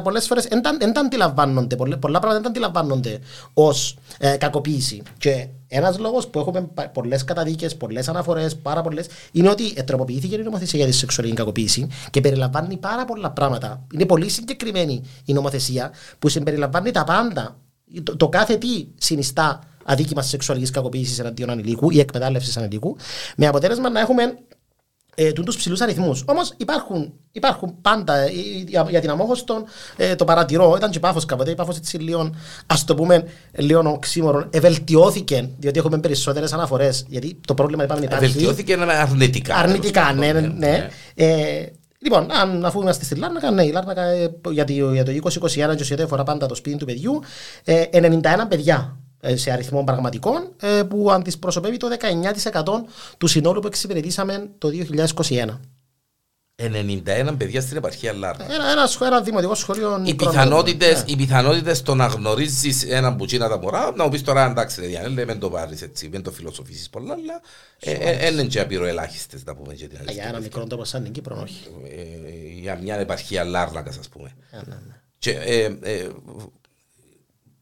πολλές φορές δεν τα αντιλαμβάνονται. Πολλά, πολλά πράγματα δεν τα αντιλαμβάνονται ως ε, κακοποίηση. Και ένας λόγος που έχουμε πολλές καταδίκες, πολλές αναφορές, πάρα πολλές, είναι ότι τροποποιήθηκε η νομοθεσία για τη σεξουαλική κακοποίηση και περιλαμβάνει πάρα πολλά πράγματα. Είναι πολύ συγκεκριμένη η νομοθεσία που συμπεριλαμβάνει τα πάντα. Το, το κάθε τι συνιστά αδίκημα σεξουαλικής κακοποίησης εναντίον ανηλίκου ή εκμετάλλευσης ανηλίκου, με αποτέλεσμα να έχουμε ε, τους ψηλούς αριθμούς. Όμως υπάρχουν, υπάρχουν πάντα ε, για, για την αμόχωστον ε, το παρατηρώ, ήταν και η πάφος κάποτε, η πάφος έτσι λίγο, ας το πούμε, λίγο οξύμορο, ευελτιώθηκε, διότι έχουμε περισσότερες αναφορές, γιατί το πρόβλημα είπαμε υπάρχει. Βελτιώθηκε αρνητικά. Αρνητικά, ναι, ναι. τέλος ναι. πάντων, Ε, λοιπόν, αν, αφού είμαστε στη Λάρνακα, ναι, η Λάρνακα ε, για, το, για το 2021 και ουσιαστικά αφορά πάντα το σπίτι του παιδιού, ε, 91 παιδιά ε, σε αριθμό πραγματικών, ε, που αντιπροσωπεύει το 19% του συνόλου που εξυπηρετήσαμε το 2021. 91 παιδιά στην επαρχία Λάρνας. Ένα, ένα, σχο- ένα δημοτικό σχολείο. Οι μικρό, πιθανότητες, ναι. οι πιθανότητες το να γνωρίζεις έναν μπουτσίνα τα μωρά, να μου πεις τώρα εντάξει ρε Διάννη, μην το πάρεις έτσι, μην το φιλοσοφήσεις πολλά, αλλά είναι και απειροελάχιστες να πούμε και την Α, αλήθεια. Για ένα μικρό τόπο σαν την Κύπρο, όχι. Ε, Για μια επαρχία Λάρνακας ας πούμε. Ε, ναι, ναι. Και, ε, ε,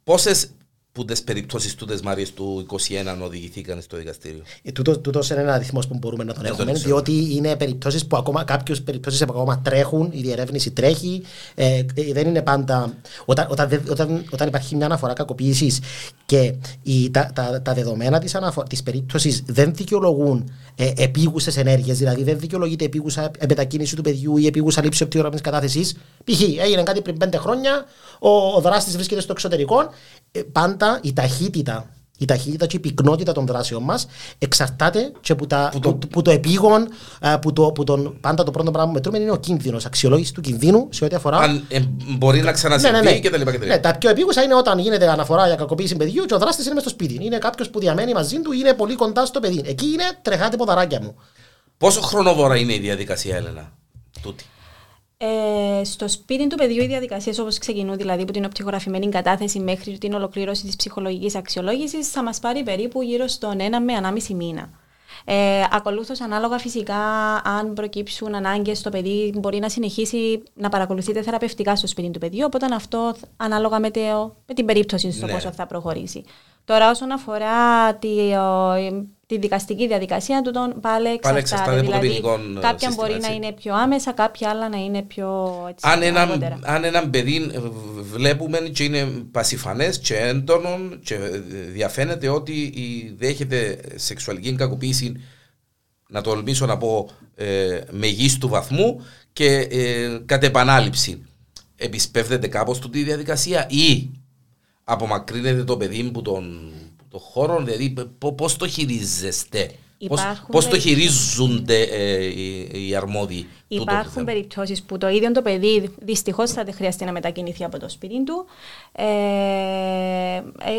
Πόσες που τι περιπτώσεις του Μάριες του 21 οδηγηθήκαν στο δικαστήριο. Ε, τούτο, τούτος είναι ένα αριθμός που μπορούμε να τον έχουμε, διότι είναι περιπτώσεις που ακόμα κάποιες περιπτώσεις ακόμα τρέχουν, η διερεύνηση τρέχει. Ε, ε, δεν είναι πάντα. Όταν, όταν, όταν, όταν υπάρχει μια αναφορά κακοποίησης και η, τα, τα, τα, δεδομένα της της περίπτωσης δεν δικαιολογούν ε, επίγουσες ενέργειες, δηλαδή δεν δικαιολογείται επίγουσα μετακίνηση του παιδιού ή επίγουσα λήψη οπτικογραμμή κατάθεσης. Π.χ. έγινε κάτι πριν πέντε χρόνια, ο, ο δράστης βρίσκεται στο εξωτερικό. Ε, πάντα η ταχύτητα η ταχύτητα και η πυκνότητα των δράσεων μας εξαρτάται και που, τα, που, το, που, που το επίγον, ε, που, το, που τον, πάντα το πρώτο πράγμα που μετρούμε είναι ο κίνδυνος, αξιολόγηση του κινδύνου σε ό,τι αφορά. Αν ε, μπορεί να ξανασυμβεί ναι, ναι, ναι. και τα λοιπά. Ναι, τα πιο επίγουσα είναι όταν γίνεται αναφορά για κακοποίηση παιδιού και ο δράστης είναι μέσα στο σπίτι. Είναι κάποιος που διαμένει μαζί του, είναι πολύ κοντά στο παιδί. Εκεί είναι τρεχάτε ποδαράκια μου. Πόσο χρονοβόρα είναι η διαδικασία, Έλενα, τούτη; Ε, στο σπίτι του παιδιού οι διαδικασίες όπως ξεκινούν, δηλαδή από την οπτικογραφημένη κατάθεση μέχρι την ολοκλήρωση της ψυχολογικής αξιολόγησης, θα μας πάρει περίπου γύρω στον ένα με 1,5 μήνα. Ε, Ακολούθως, ανάλογα φυσικά, αν προκύψουν ανάγκες στο παιδί, μπορεί να συνεχίσει να παρακολουθείτε θεραπευτικά στο σπίτι του παιδιού. Οπότε αυτό ανάλογα με, το, με την περίπτωση στο ναι. πόσο θα προχωρήσει. Τώρα, όσον αφορά τη, τη δικαστική διαδικασία του, τον πάλι εξαρτάται. Δηλαδή, κάποια μπορεί να είναι πιο άμεσα, κάποια άλλα να είναι πιο έτσι, αν, ένα, αν έναν παιδί βλέπουμε και είναι πασιφανές και έντονο και διαφαίνεται ότι δέχεται σεξουαλική κακοποίηση να το ολμήσω να πω ε, μεγίστου βαθμού και ε, κατ' επανάληψη. Επισπεύδεται κάπως τούτη διαδικασία ή απομακρύνεται το παιδί που τον το χώρο, δηλαδή πώς το χειρίζεστε; Πώς το χειρίζονται ε, οι, οι αρμόδιοι. Υπάρχουν περιπτώσεις που το ίδιο το παιδί δυστυχώς θα χρειαστεί να μετακινηθεί από το σπίτι του. Ε,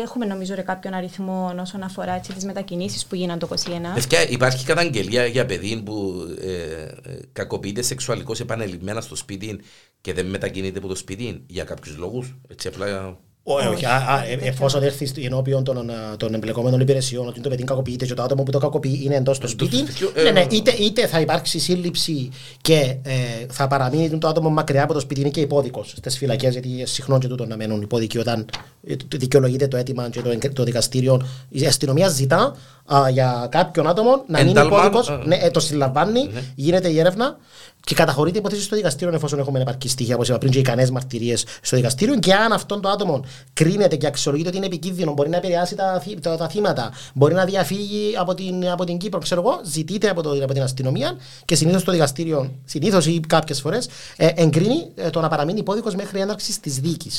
έχουμε νομίζω ρε, κάποιον αριθμό όσον αφορά τις μετακινήσεις που γίνανε το 2021. Ευκαιρία, υπάρχει καταγγελία για παιδί που ε, κακοποιείται σεξουαλικώς επανελειμμένα στο σπίτι και δεν μετακινείται από το σπίτι για κάποιους λόγους. Έτσι απλά όχι, ε, εφόσον έρθεις ενώπιον των, των εμπλεκόμενων υπηρεσιών ότι το παιδί κακοποιείται και το άτομο που το κακοποιεί είναι εντός του σπίτι, ναι, ναι, είτε, είτε θα υπάρξει σύλληψη και ε, θα παραμείνει το άτομο μακριά από το σπίτι, είναι και υπόδικος στις φυλακές, γιατί συχνό και τούτο να μένουν υπόδικοι όταν ε, δικαιολογείται το αίτημα και το, το δικαστήριο. Η αστυνομία ζητά α, για κάποιον άτομο να μείνει υπόδικος, ναι, το συλλαμβάνει, ναι. γίνεται η έρευνα και καταχωρείται υπόθεση στο δικαστήριο εφόσον έχουμε επαρκή στοιχεία, όπως είπα πριν, και ικανές μαρτυρίες στο δικαστήριο. Και αν αυτόν το άτομο κρίνεται και αξιολογείται ότι είναι επικίνδυνο, μπορεί να επηρεάσει τα, τα, τα θύματα, μπορεί να διαφύγει από την, από την Κύπρο, ξέρω εγώ, ζητείται από, το, από την αστυνομία και συνήθως το δικαστήριο, συνήθως ή κάποιες φορές, ε, εγκρίνει ε, το να παραμείνει υπόδικος μέχρι έναρξης της δίκη.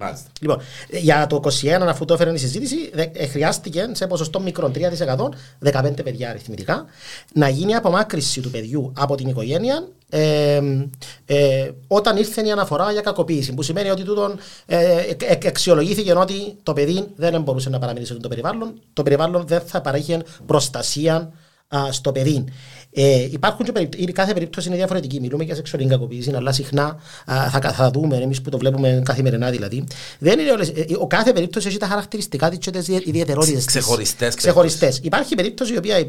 Μάλιστα. Λοιπόν, για το 21, αφού το έφερε η συζήτηση, ε, χρειάστηκε σε ποσοστό μικρό 3%, 15 παιδιά αριθμητικά, να γίνει απομάκρυση του παιδιού από την οικογένεια ε, ε, όταν ήρθε η αναφορά για κακοποίηση. Που σημαίνει ότι τούτον ε, αξιολογήθηκε ότι το παιδί δεν μπορούσε να παραμείνει σε το περιβάλλον, το περιβάλλον δεν θα παρέχει προστασία α, στο παιδί. Ε, υπάρχουν και περίπτωση, κάθε περίπτωση είναι διαφορετική. Μιλούμε για σεξουαλική κακοποίηση, αλλά συχνά α, θα, θα δούμε, εμείς που το βλέπουμε καθημερινά δηλαδή. Δεν είναι όλες, ε, ο κάθε περίπτωση έχει τα χαρακτηριστικά της και τις ιδιαιτερότητες της. Ξεχωριστές. Υπάρχει περίπτωση η οποία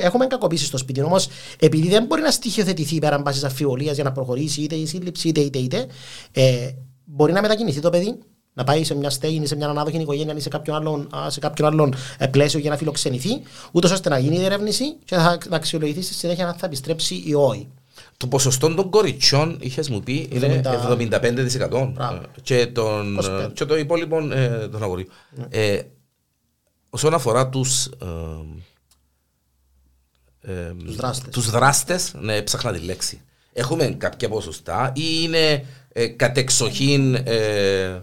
έχουμε κακοποίηση στο σπίτι, όμως επειδή δεν μπορεί να στοιχειοθετηθεί πέραν πάσης αφιβολία για να προχωρήσει είτε η σύλληψη είτε είτε είτε, ε, μπορεί να μετακινηθεί το παιδί να πάει σε μια στέγη, σε μια ανάδοχη οικογένεια ή σε κάποιον άλλον, σε κάποιον άλλον ε, πλαίσιο για να φιλοξενηθεί, ούτως ώστε να γίνει η διερεύνηση και θα, να αξιολογηθεί στη συνέχεια αν θα επιστρέψει ή όχι. Το ποσοστό των κοριτσιών, είχες μου πει, είναι 75%. Και, τον, και το υπόλοιπο ε, των αγορίων. Ναι. Ε, όσον αφορά τους. Ε, ε, τους δράστες. Τους δράστες, ναι, ψάχνα τη λέξη. Έχουμε κάποια ποσοστά ή είναι ε, κατεξοχήν ε, ε,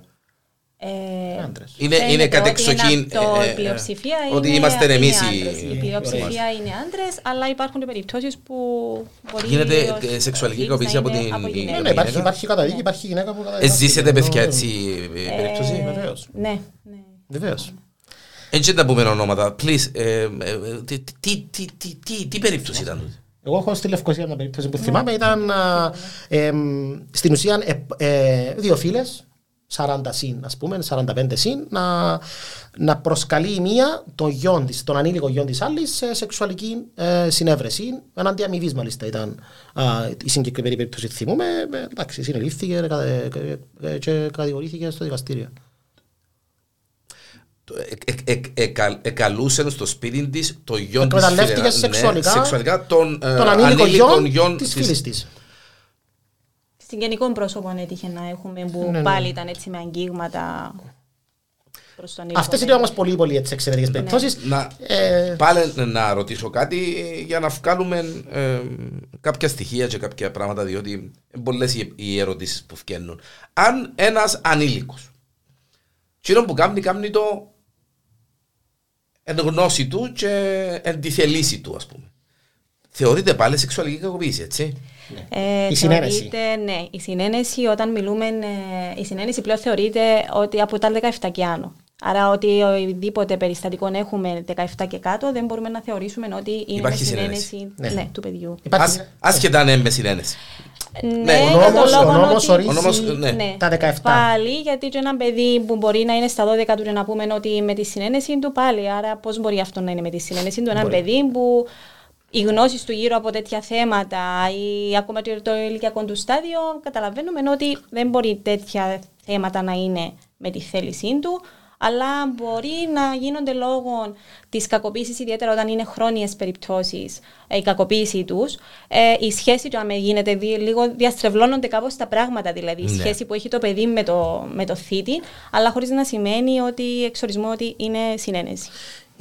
είναι, είναι κατεξοχήν. Το, ε, η πλειοψηφία είναι, ότι είμαστε εμείς οι. Η πλειοψηφία είναι άντρες, αλλά υπάρχουν περιπτώσεις που μπορεί. Γίνεται σεξουαλικής κακοποίηση από την. Ναι, υπάρχει, υπάρχει καταδίκη, υπάρχει γυναίκα που καταδίκη. Ζήσετε παιδιά έτσι περίπτωση. Βεβαίως. Ναι, ναι. Βεβαίως. Έτσι δεν τα πούμε ονόματα. Please, τι περίπτωση ήταν; Εγώ έχω στη Λευκοσία μια περίπτωση που θυμάμαι. Ήταν στην ουσία δύο φίλες 40 συν, ας πούμε, 45 συν, να, να προσκαλεί η μία τον γιον της, τον ανήλικο γιον της άλλης σε σεξουαλική ε, συνέβρεση. Εναντί αμοιβής μάλιστα ήταν α, η συγκεκριμένη περίπτωση θυμούμε. Ε, εντάξει, συνελήφθηκε ε, ε, και κατηγορήθηκε στο δικαστήριο. εκαλούσε στο σπίτι της το γιο της. Εκμεταλλεύτηκε σεξουαλικά, σεξουαλικά τον, τον ανήλικο γιο της φίλης της. Στην γενικό πρόσωπο έτυχε να έχουμε που ναι, ναι. πάλι ήταν έτσι με αγγίγματα Αυτές είναι όμως πολύ πολύ εξαιρετικές ναι. περιπτώσεις. Ε... Πάλι να ρωτήσω κάτι για να βγάλουμε ε, κάποια στοιχεία και κάποια πράγματα, διότι είναι πολλές οι ερωτήσεις που βγαίνουν. Αν ένας ανήλικος, τσίρο που κάνει, κάνει το εν γνώση του και εν τη θελήση του, ας πούμε. Θεωρείται πάλι σεξουαλική κακοποίηση, έτσι; Ε, η συνένεση. Ναι, η συνένεση όταν μιλούμε, ε, η συνένεση πλέον θεωρείται ότι από τα 17 και άνω. Άρα ότι οτιδήποτε περιστατικό έχουμε 17 και κάτω δεν μπορούμε να θεωρήσουμε ότι είναι Υπάρχει συνένεση, συνένεση ναι. Ναι, του παιδιού. Άσχετα αν είναι με συνένεση. Ναι, ναι, ο νόμος, ο νόμος ορίζει ναι. ναι. τα 17. Πάλι, γιατί και ένα παιδί που μπορεί να είναι στα 12 του να πούμε ότι με τη συνένεση του πάλι. Άρα πώς μπορεί αυτό να είναι με τη συνένεση του. Ένα παιδί που οι γνώσεις του γύρω από τέτοια θέματα ή ακόμα το ηλικιακό του στάδιο, καταλαβαίνουμε ότι δεν μπορεί τέτοια θέματα να είναι με τη θέλησή του αλλά μπορεί να γίνονται λόγω της κακοποίησης, ιδιαίτερα όταν είναι χρόνιες περιπτώσεις ε, η κακοποίηση τους. Ε, η σχέση του, αν γίνεται, λίγο διαστρεβλώνονται κάπως τα πράγματα, δηλαδή η ναι. σχέση που έχει το παιδί με το, με το θήτη, αλλά χωρίς να σημαίνει ότι εξορισμό ότι είναι συνένεση.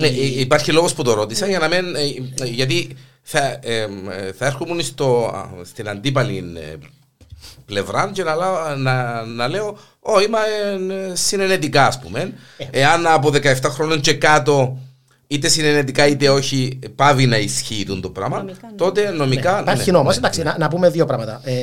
Ναι, υπάρχει λόγος που το ρώτησα για να μην. Ε, γιατί θα, ε, θα έρχομαι στο, στην αντίπαλη πλευρά και να, να, να λέω Ω, είμαι συνενετικά, ας πούμε. Ε. Εάν από 17 χρόνων και κάτω είτε συνενετικά είτε όχι πάβει να ισχύει το πράγμα, νομικά, ναι. τότε νομικά. Ναι. Υπάρχει ναι, νόμος. Ναι, Εντάξει, να, να, πούμε δύο πράγματα. Ε,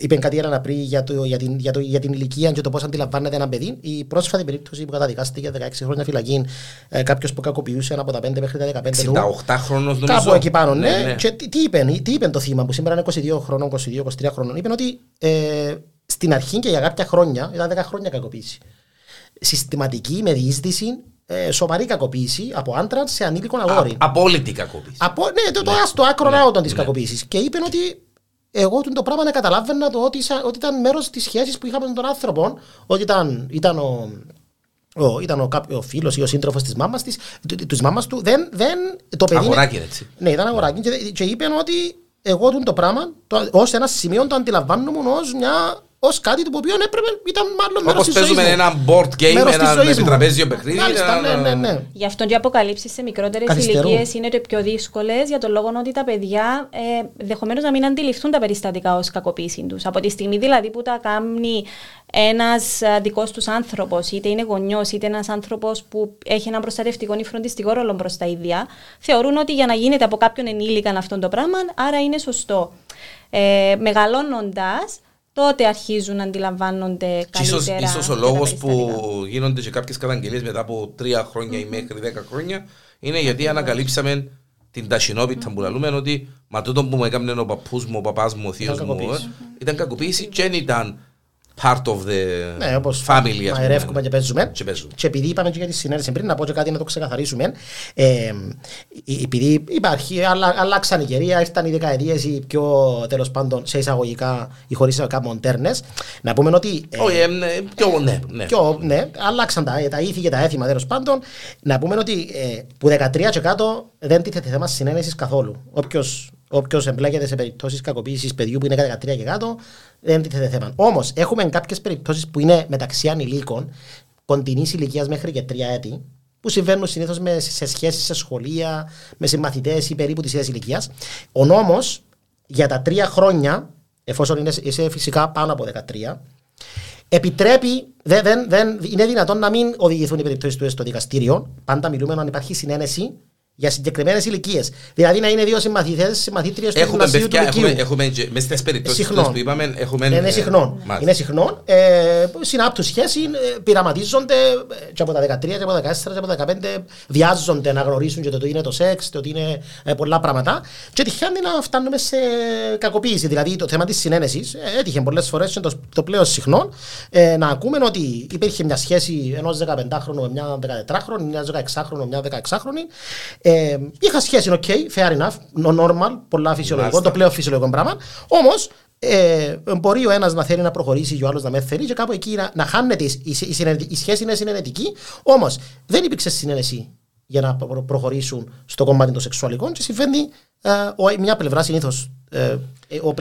είπε κάτι ένα πριν για, το, για, την, για, το, για την ηλικία και το πώς αντιλαμβάνεται ένα παιδί. Η πρόσφατη περίπτωση που καταδικάστηκε 16 χρόνια φυλακή, ε, κάποιος που κακοποιούσε από τα 5 μέχρι τα 15 του. 68 χρόνων νομίζω. Κάπου εκεί πάνω, ναι. ναι, ναι. Και τι, τι, είπε, τι είπε το θύμα που σήμερα είναι 22 χρόνων, 22-23 χρόνων. Είπε ότι ε, στην αρχή και για κάποια χρόνια, ήταν 10 χρόνια κακοποίηση. Συστηματική με διείσδυση, ε, σοβαρή κακοποίηση από άντρα σε ανήλικο αγόρι. απόλυτη κακοποίηση. Από, ναι, το, ναι. το, άκρο ναι. νέο της ναι. κακοποίησης. Και είπε ότι εγώ το πράγμα να καταλάβαινα το ότι, ότι ήταν μέρος της σχέσης που είχαμε με τον άνθρωπο, ότι ήταν, ήταν ο, ο, ήταν ο, ο φίλος ή ο σύντροφος της μάμας της μάμας του. Δεν, δεν, το παιδί. Αγοράκι, έτσι. Ναι, ήταν αγοράκι. Και, και είπε ότι εγώ το πράγμα, ως ένα σημείο το αντιλαμβάνομαι ως μια ως κάτι το οποίο έπρεπε, ήταν μάλλον μέρος της ζωής. παίζουμε ένα board game, ένα επιτραπέζιο παιχνίδι. Μάλιστα, ναι, ναι, ναι. Γι' αυτό και οι αποκαλύψεις σε μικρότερες ηλικίες είναι το πιο δύσκολες για τον λόγο ότι τα παιδιά ε, ενδεχομένως να μην αντιληφθούν τα περιστατικά ως κακοποίηση τους. Από τη στιγμή δηλαδή που τα κάνει ένας δικός τους άνθρωπος, είτε είναι γονιός, είτε ένας άνθρωπος που έχει ένα προστατευτικό ή φροντιστικό ρόλο προ τα ίδια, θεωρούν ότι για να γίνεται από κάποιον ενήλικαν αυτό το πράγμα, άρα είναι σωστό. Ε, Μεγαλώνοντας, τότε αρχίζουν να αντιλαμβάνονται καλύτερα. Ίσως, ίσως ο λόγος που γίνονται και κάποιες καταγγελίες μετά από τρία χρόνια ή μέχρι δέκα χρόνια είναι γιατί ανακαλύψαμε την ταχυνόπιτα που λέμε ότι μα τούτο που μου έκανε ο παππούς μου, ο παπάς μου, ο θείος μου ήταν κακοποίηση και δεν ήταν part of the ναι, όπως family. Μαερεύκουμε και παίζουμε. Και, παίζουμε. και επειδή είπαμε και για τη συνέντευξη πριν, να πω και κάτι να το ξεκαθαρίσουμε. Ε, επειδή υπάρχει, αλλα, αλλάξαν οι καιρία, ήρθαν οι δεκαετίες οι πιο τέλος πάντων σε εισαγωγικά ή χωρίς εισαγωγικά μοντέρνες. Να πούμε ότι. Ε, Όχι, ε, ναι, πιο, ναι, ναι. Πιο, ναι, αλλάξαν τα, τα ήθη και τα έθιμα τέλος πάντων. Να πούμε ότι ε, που 13 και κάτω δεν τίθεται θέμα συνένεσης καθόλου. Όποιος Όποιος εμπλέκεται σε περιπτώσεις κακοποίησης παιδιού που είναι 13 και κάτω, δεν τίθεται θέμα. Όμως, έχουμε κάποιες περιπτώσεις που είναι μεταξύ ανηλίκων, κοντινής ηλικίας μέχρι και τρία έτη, που συμβαίνουν συνήθως σε σχέσεις σε σχολεία, με συμμαθητές ή περίπου της ίδιας ηλικίας. Ο νόμος για τα τρία χρόνια, εφόσον είναι, είσαι φυσικά πάνω από 13, επιτρέπει, δεν, δεν, δεν, είναι δυνατόν να μην οδηγηθούν οι περιπτώσεις του στο δικαστήριο. Πάντα μιλούμε αν υπάρχει συνένεση για συγκεκριμένες ηλικίες. Δηλαδή να είναι δύο συμμαθητέ, συμμαθήτριες του γυμνασίου του Λυκείου. Έχουμε, έχουμε μέσα στις περιπτώσεις που είπαμε. Έχουμε, είναι συχνό. Ε, είναι συχνό. Ε, συνάπτουν σχέση, ε, πειραματίζονται ε, και από τα 13, και από τα 14, και από τα 15 βιάζονται να γνωρίσουν και το, το είναι το σεξ, το ότι είναι ε, πολλά πράγματα. Και τυχαίνει να φτάνουμε σε κακοποίηση. Δηλαδή το θέμα της συνένεσης ε, έτυχε πολλές φορές, είναι το, το πλέον συχνό, ε, να ακούμε ότι υπήρχε μια σχέση ενός 15χρονου με μια 14χρονη, μια 16χρονη με μια 16χρονη. Ε, είχα σχέση, ok, fair enough, no normal, πολλά φυσιολογικό, το πλέον φυσιολογικό πράγμα. Όμως, ε, μπορεί ο ένας να θέλει να προχωρήσει και ο άλλος να μην θέλει, και κάπου εκεί να, να χάνεται η, η, η, η σχέση είναι συνενετική. Όμως δεν υπήρξε συνένεση για να προχωρήσουν στο κομμάτι των σεξουαλικών και συμβαίνει ε, μια πλευρά συνήθως ε,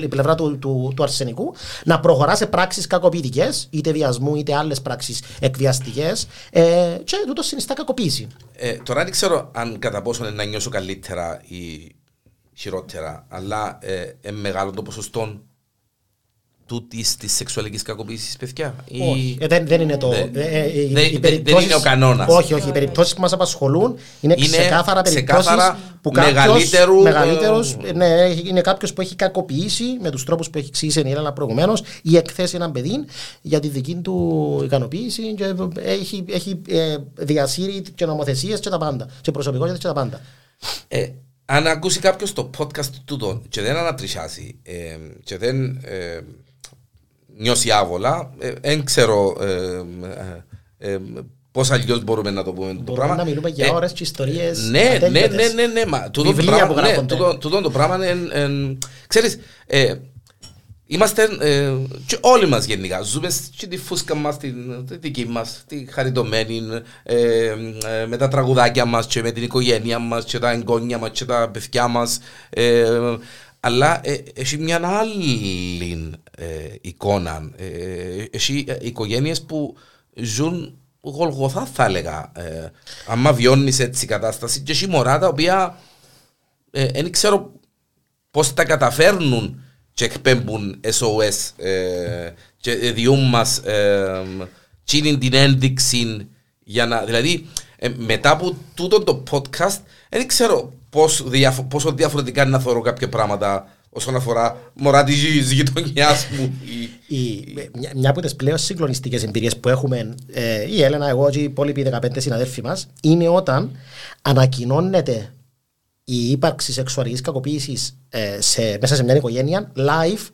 η πλευρά του, του, του αρσενικού να προχωρά σε πράξεις κακοποιητικές, είτε βιασμού είτε άλλες πράξεις εκβιαστικές, ε, και τούτο συνιστά κακοποίηση. Ε, τώρα δεν ξέρω αν κατά πόσο να νιώσω καλύτερα ή χειρότερα, αλλά ε, μεγάλο το ποσοστό τούτης της σεξουαλικής κακοποίησης, παιδιά. Όχι, ε, δεν, δεν είναι το. Δεν, ε, ε, δεν, δεν είναι ο κανόνας. Όχι, όχι. Οι περιπτώσεις που μας απασχολούν είναι, είναι ξεκάθαρα περιπτώσεις που μεγαλύτερου. Μεγαλύτερους, ναι, είναι κάποιος που έχει κακοποιήσει με τους τρόπους που έχει εξηγήσει η Έλενα προηγουμένως ή εκθέσει έναν παιδί για τη δική του ικανοποίηση και έχει, έχει ε, διασύρει και νομοθεσίες και τα πάντα. Και προσωπικότητα και τα πάντα. Ε, αν ακούσει κάποιος το podcast του και δεν ανατρισιάσει ε, και δεν ε, νιώσει άβολα. Δεν ε, ξέρω ε, ε, πώς αλλιώς μπορούμε να το πούμε το πράγμα. να μιλούμε για ώρες και ιστορίες. Ναι, ναι, ναι, ναι, ναι, μα τούτο το πράγμα, ναι, τούτο, το πράγμα είναι. Ξέρεις, Είμαστε ε, και όλοι μας γενικά, ζούμε και τη φούσκα μας, τη, τη δική μας, τη χαριτωμένη, ε, ε, με τα τραγουδάκια μας και με την οικογένεια μας και τα εγγόνια μας και τα παιδιά μας. Ε, αλλά ε, έχει μια άλλη ε, εικόνα. Ε, έχει ε, οικογένειες που ζουν γολγοθά θα έλεγα. Ε, άμα βιώνεις έτσι η κατάσταση και έχει μωρά τα οποία δεν ε, ξέρω πώς τα καταφέρνουν και εκπέμπουν SOS ε, και διούν μας ε, την ένδειξη για να, δηλαδή μετά από τούτο το podcast δεν ξέρω πόσο, διαφο- πόσο διαφορετικά είναι να θεωρώ κάποια πράγματα όσον αφορά μωρά της γειτονιάς μου. Η, μια, μια από τις πλέον συγκλονιστικές εμπειρίες που έχουμε ε, η Έλενα, εγώ και οι υπόλοιποι 15 συναδέλφοι μας είναι όταν ανακοινώνεται η ύπαρξη σεξουαλικής κακοποίησης ε, μέσα σε μια οικογένεια live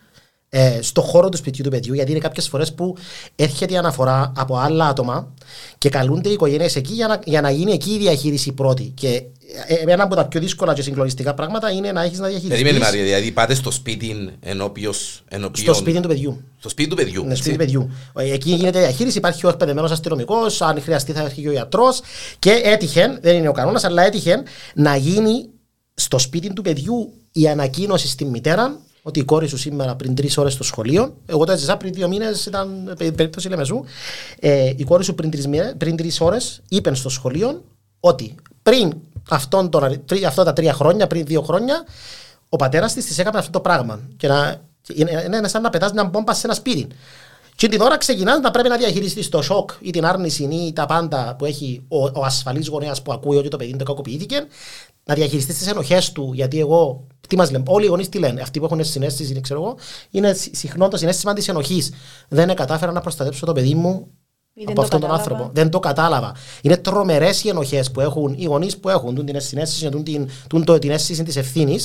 ε, στο χώρο του σπιτιού του παιδιού, γιατί είναι κάποιες φορές που έρχεται η αναφορά από άλλα άτομα και καλούνται οι οικογένειες εκεί για να, για να γίνει εκεί η διαχείριση πρώτη. Και ε, ένα από τα πιο δύσκολα και συγκλονιστικά πράγματα είναι να έχεις να διαχειριστείς. Περίμενε, Μαρία, δηλαδή πάτε στο σπίτι ενώπιος. Στο σπίτι του παιδιού. Στο σπίτι του παιδιού. Ναι, σπίτι του παιδιού. Ε, εκεί γίνεται διαχείριση, υπάρχει ο εκπαιδευμένος αστυνομικός, αν χρειαστεί θα έρθει και ο γιατρός. Και έτυχε, δεν είναι ο κανόνας, αλλά έτυχε να γίνει στο σπίτι του παιδιού η ανακοίνωση στη μητέρα ότι η κόρη σου σήμερα πριν τρεις ώρες στο σχολείο, εγώ το έζησα πριν δύο μήνες, ήταν περίπτωση Λεμεσού. Ε, η κόρη σου πριν τρεις ώρες είπε στο σχολείο ότι πριν αυτόν τον, αυτά τα τρία χρόνια, πριν δύο χρόνια, ο πατέρας της της έκανε αυτό το πράγμα. Και να, είναι σαν να πετάς μια μπόμπα σε ένα σπίτι. Και την ώρα ξεκινάς να πρέπει να διαχειριστείς το σοκ ή την άρνηση ή τα πάντα που έχει ο, ο ασφαλής γονέας που ακούει ότι το παιδί του κακοποιήθηκε, να διαχειριστείς τις ενοχές του. Γιατί εγώ, τι μας λένε, όλοι οι γονείς τι λένε, αυτοί που έχουν συνέστηση, ξέρω εγώ, είναι συχνό το συνέστημα της ενοχής. Δεν κατάφερα να προστατέψω το παιδί μου από αυτόν τον άνθρωπο. Δεν το κατάλαβα. Είναι τρομερές οι ενοχές που έχουν οι γονείς που έχουν την συνέστηση, την, την, την αίσθηση της εύθυνη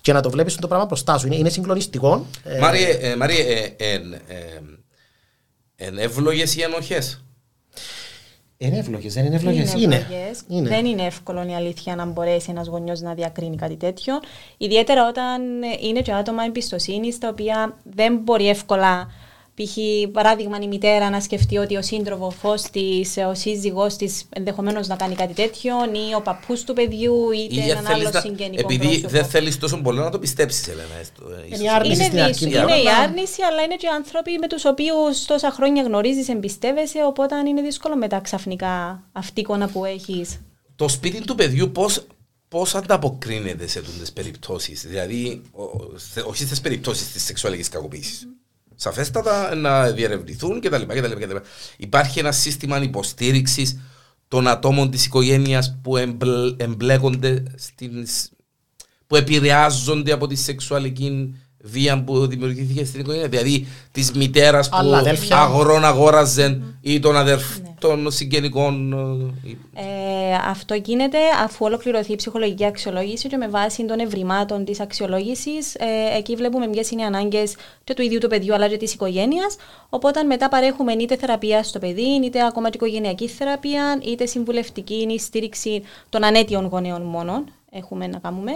και να το βλέπεις το πράγμα μπροστά σου. Είναι, είναι συγκλονιστικό. Μάριε, ε, Μάριε ε, εν εύλογες οι ενοχές; Είναι εύλογες, δεν είναι εύλογες. Είναι. είναι. Δεν είναι εύκολο η αλήθεια να μπορέσει ένας γονιός να διακρίνει κάτι τέτοιο. Ιδιαίτερα όταν είναι και άτομα εμπιστοσύνης τα οποία δεν μπορεί εύκολα Π.χ. παράδειγμα η μητέρα να σκεφτεί ότι ο σύντροφος της, ο σύζυγός της ενδεχομένως να κάνει κάτι τέτοιο ή ο παππούς του παιδιού είτε ή έναν άλλο συγγενικό Επειδή πρόσωπο. δεν θέλεις τόσο πολύ να το πιστέψεις, Ελένα. Ε, είναι η άρνηση είναι, αρχή, είναι η άρνηση, αλλά είναι και άνθρωποι με τους οποίους τόσα χρόνια γνωρίζεις, εμπιστεύεσαι, οπότε είναι δύσκολο μετά ξαφνικά αυτή η εικόνα που έχεις. Το σπίτι του παιδιού πώ πώς ανταποκρίνεται σε αυτέ τι περιπτώσεις, δηλαδή όχι στις περιπτώσεις της σεξουαλικής κακοποίησης σαφέστατα να διερευνηθούν κτλ. κτλ. Υπάρχει ένα σύστημα υποστήριξης των ατόμων της οικογένειας που εμπλέκονται στην, που επηρεάζονται από τη σεξουαλική βία που δημιουργήθηκε στην οικογένεια. Δηλαδή της μητέρας που αγρόν αγόραζε ή των, αδερφ, ναι. των συγγενικών. Ε, αυτό γίνεται αφού ολοκληρωθεί η ψυχολογική αξιολόγηση και με βάση των ευρημάτων της αξιολόγησης. Ε, εκεί βλέπουμε ποιες είναι οι ανάγκες και του ίδιου του παιδιού αλλά και της οικογένειας. Οπότε μετά παρέχουμε είτε θεραπεία στο παιδί, είτε ακόμα και οικογενειακή θεραπεία, είτε συμβουλευτική ή στήριξη των ανέτειων γονέων μόνον. έχουμε να κάνουμε.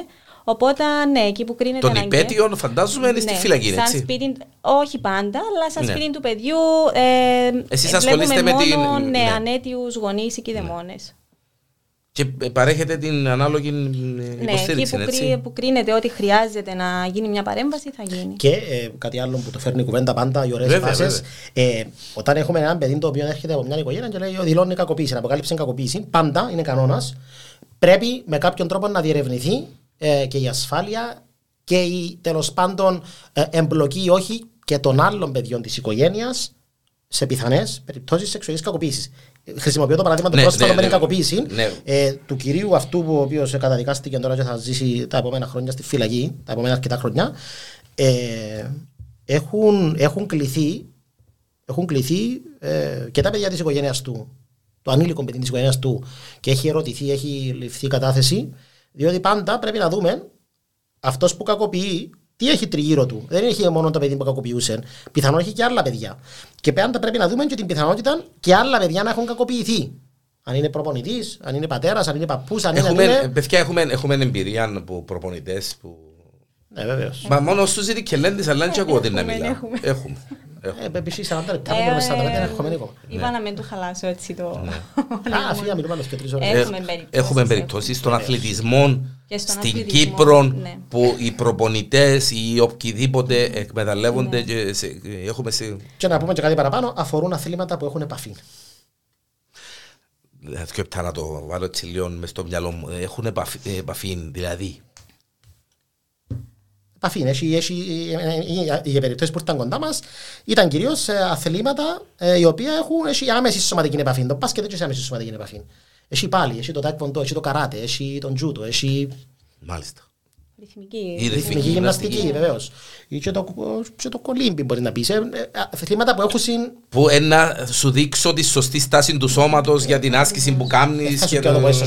Οπότε, ναι, εκεί που κρίνεται. Τον υπέτειο, φαντάζομαι, είναι ναι, στη φυλακή, σαν έτσι. Σπίτι, όχι πάντα, αλλά σαν ναι. σπίτι του παιδιού. Ε, Εσείς ασχολείστε με την. Ναι, ναι. ανέτειους γονείς ή κηδεμόνε. Ναι. Και παρέχετε την ανάλογη υποστήριξη, ναι, εκεί που, έτσι. που κρίνεται ότι χρειάζεται να γίνει μια παρέμβαση θα γίνει. Και ε, κάτι άλλο που το φέρνει η κουβέντα πάντα, οι ωραίες φάσεις. Ε, όταν έχουμε ένα παιδί το οποίο έρχεται από μια οικογένεια και λέει δηλώνει κακοποίηση, αποκάλυψε κακοποίηση, πάντα είναι κανόνας. Πρέπει με κάποιον τρόπο να διερευνηθεί ε, και η ασφάλεια και η τέλος πάντων ε, εμπλοκή ή όχι και των άλλων παιδιών της οικογένειας σε πιθανές περιπτώσεις σεξουαλικής κακοποίησης. Χρησιμοποιώ το παράδειγμα του ναι, πρόσφατο ναι, ναι, κακοποίησης ναι. ε, του κυρίου αυτού που ο οποίος καταδικάστηκε τώρα και θα ζήσει τα επόμενα χρόνια στη φυλακή, τα επόμενα αρκετά χρόνια. Ε, έχουν, έχουν κληθεί, έχουν κληθεί ε, και τα παιδιά της οικογένειας του, το ανήλικο παιδί της οικογένειας του και έχει ερωτηθεί, έχει ληφθεί κατάθεση. Διότι πάντα πρέπει να δούμε αυτός που κακοποιεί τι έχει τριγύρω του. Δεν έχει μόνο το παιδί που κακοποιούσε. Πιθανόν έχει και άλλα παιδιά. Και πάντα πρέπει να δούμε και την πιθανότητα και άλλα παιδιά να έχουν κακοποιηθεί. Αν είναι προπονητής, αν είναι πατέρας, αν είναι παππούς, αν έχουμε, είναι. Παιδιά, έχουμε, έχουμε εμπειρία από προπονητές που. Ναι, βεβαίως. Μα μόνο στους Ζηρικελέντε, αλλά δεν ακούω την να μιλά. Έχουμε. Ε, επίση 40 λεπτά που μπορούμε 40 λεπτά έχουμε λίγο. Είπα να μην του χαλάσω έτσι το. Ναι. Α, φίλα, μιλούμε και τρεις ώρες. Έχουμε περιπτώσεις στον αθλητισμό στην Κύπρο ναι. που οι προπονητές ή οποιοδήποτε εκμεταλλεύονται. Και, σε, έχουμε σε... και να πούμε και κάτι παραπάνω, αφορούν αθλήματα που έχουν επαφή. Δηλαδή, να το βάλω έτσι λίγο μες στο μυαλό μου. Έχουν επαφή, επαφή δηλαδή επαφή. Έχει, έχει, οι περιπτώσεις που ήρθαν κοντά μας ήταν κυρίως αθλήματα ε, οι οποία έχουν έχει άμεση σωματική επαφή. Το μπάσκετ δεν έχει άμεση σωματική επαφή. Έχει πάλι, έχει το τάκποντο, έχει το καράτε, έχει τον τζούτο, έχει. Μάλιστα. Ρυθμική, η ρυθμική γυμναστική, βεβαίως. Ή και το, και το κολύμπι μπορεί να πεις. Ε, ε, αθλήματα που έχουν συν. Που να σου δείξω τη σωστή στάση του σώματος για την άσκηση που κάνει. Θα σου και το πω, είσαι